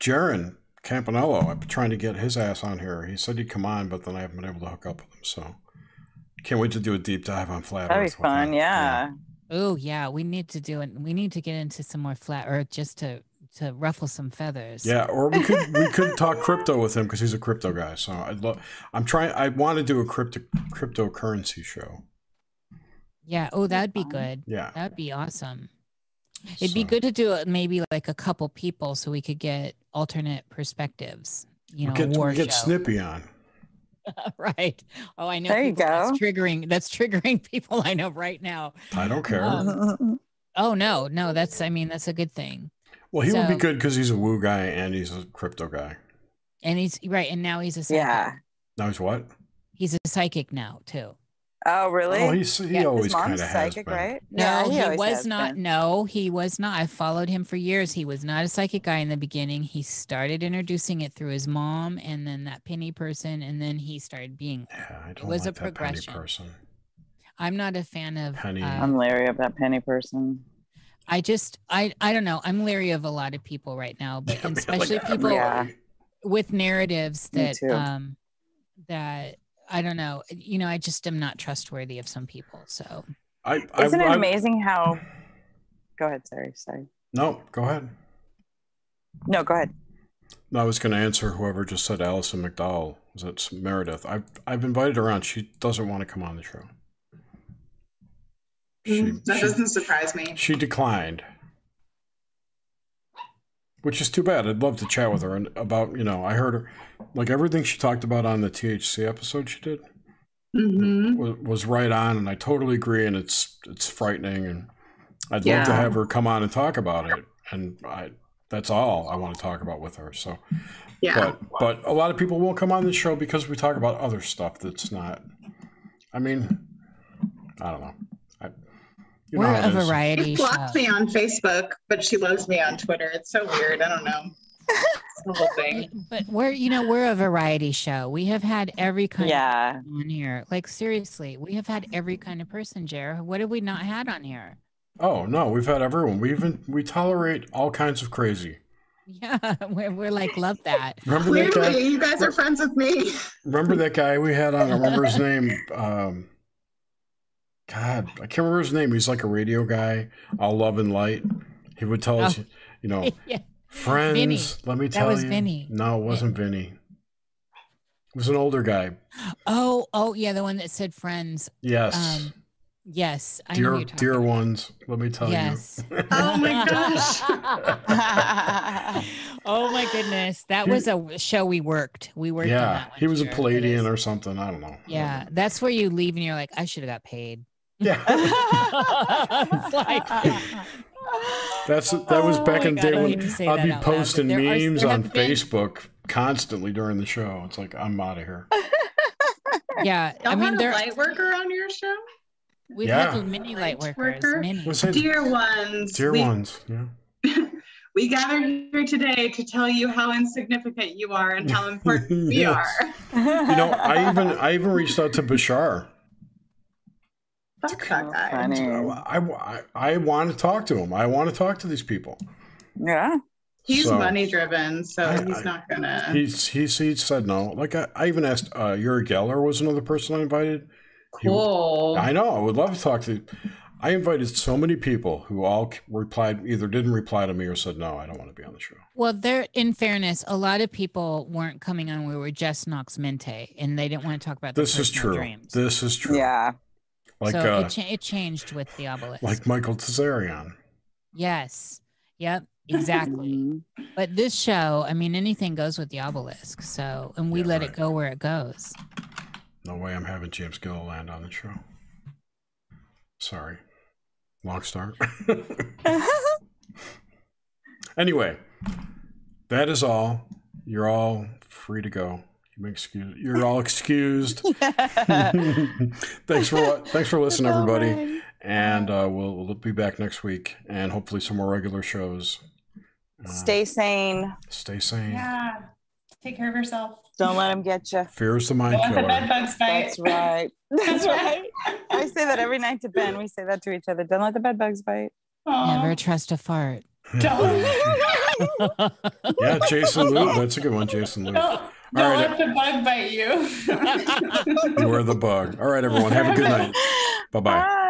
Jaron Campanello. I've been trying to get his ass on here. He said he'd come on, but then I haven't been able to hook up with him. So can't wait to do a deep dive on flat That'd be Earth with fun. him. Yeah. Oh yeah, we need to do it. We need to get into some more flat Earth just to to ruffle some feathers. Yeah, or we could we *laughs* could talk crypto with him because he's a crypto guy. So I'd love. I'm trying. I want to do a crypto cryptocurrency show. Yeah. Oh, that'd be good. Yeah, That'd be awesome. It'd be good to do it maybe like a couple people so we could get alternate perspectives. You know, we get, a war we get. Snippy on. *laughs* right. Oh, I know. There you people That's triggering. That's triggering *laughs* people I know right now. I don't care. Um, Oh no, no. That's. I mean, that's a good thing. well, he would be good because he's a woo guy and he's a crypto guy. And he's right. And now he's a psychic. yeah. Now he's what? He's a psychic now too. Oh, really? Oh, he's he Yeah, always His kind mom's of has psychic, been. right? No, Yeah, he, always was not. been. No, he was not. I followed him for years. He was not a psychic guy in the beginning. He started introducing it through his mom and then that penny person. And then he started being. Yeah, I don't was like a that penny progression. person. I'm not a fan of. Penny. uh, I'm leery of that penny person. I just, I, I don't know. I'm leery of a lot of people right now, *laughs* but Yeah, and man, like especially people Yeah. with narratives that, um, that I don't know. You know, I just am not trustworthy of some people. So I, I, Isn't it I- amazing how? Go ahead. Sorry. Sorry. No, go ahead. No, go ahead. No, I was going to answer whoever just said Alison McDowell. Was it Meredith? I've I've invited her on. She doesn't want to come on the show. She, Mm, that she, doesn't surprise me. she declined, which is too bad. I'd love to chat with her and about you know I heard her like everything she talked about on the THC episode she did hmm was, was right on, and I totally agree. And it's it's frightening, and I'd love to have her come on and talk about it. And I that's all I want to talk about with her. So. Yeah. But but a lot of people won't come on the show because we talk about other stuff that's not. I mean, I don't know. I, you know we're a it is. variety She show. blocked me on Facebook, but she loves me on Twitter. It's so weird. I don't know. The whole thing. *laughs* But we're, you know, we're a variety show. We have had every kind Yeah. of on here. Like seriously, we have had every kind of person, Jer. What have we not had on here? Oh no, we've had everyone. We even we tolerate all kinds of crazy. Yeah, *laughs* we're, we're like love that. Remember that Clearly, guy? you guys are friends with me. Remember that guy we had on? I remember his name. Um, God, I can't remember his name. He's like a radio guy, all love and light. He would tell us, Oh. you know, *laughs* yeah. friends. Vinny. Let me That tell was you. Vinny. No, it wasn't Vinny. It was an older guy. Oh, oh yeah, the one that said friends. Yes. Um, yes, I dear dear about. ones let me tell you. Yes. *laughs* Oh my gosh. *laughs* oh my goodness, that He- was a show we worked. We you worked. on yeah that one, he was a Pleiadian is- or something i don't know Yeah, that's where you leave and you're like, I should have got paid. Yeah *laughs* It's like- that's that was Oh back my in the God, day I when hate to say i'd be out loud, but posting are- memes on have been- facebook constantly during the show it's like i'm out of here *laughs* Yeah, Y'all I mean, had there a light worker on your show? we've Yeah. had many light Light workers, worker? many. Let's Dear ones. dear we, ones yeah *laughs* we gather here today to tell you how insignificant you are and how important we are. you know i even i even reached out to bashar Fuck that guy. Funny. I, I, I want to talk to him. I want to talk to these people. Yeah. He's So- money driven, so I- he's I- not gonna. He's he's he said no. Like I, I even asked uh Uri Geller was another person I invited. He- cool. I know. I would love to talk to. I invited so many people who all replied either didn't reply to me or said no. I don't want to be on the show. Well, there, in fairness, a lot of people weren't coming on. We were just Nox Mente, and they didn't want to talk about their This is true. dreams. This is true. Yeah. Like so uh, it, cha- it changed with the obelisk. like Michael Tsarion. yes, yep, exactly. *laughs* Mhm. but this show, I mean, anything goes with the obelisk. So, and we Yeah, let right. it go where it goes. No way I'm having James Gilliland on the show. Sorry. Long start. *laughs* anyway, that is all. You're all free to go. You excuse. You're all excused. *laughs* *laughs* thanks for wa- thanks for listening, everybody, and uh, we'll we'll be back next week, and hopefully some more regular shows. Uh, Stay sane. stay sane. yeah. Take care of yourself. Don't let them get you. Fear is the mind Don't let the bed bugs bite. *laughs* That's right. That's right. I say that every night to Ben. We say that to each other. Don't let the bed bugs bite. Aw. Never trust a fart. Don't. yeah, Jason Lou. That's a good one, Jason Lou. Don't, right. let the bug bite you. *laughs* You are the bug. All right, everyone. Have a good *laughs* night. Bye-bye. Bye.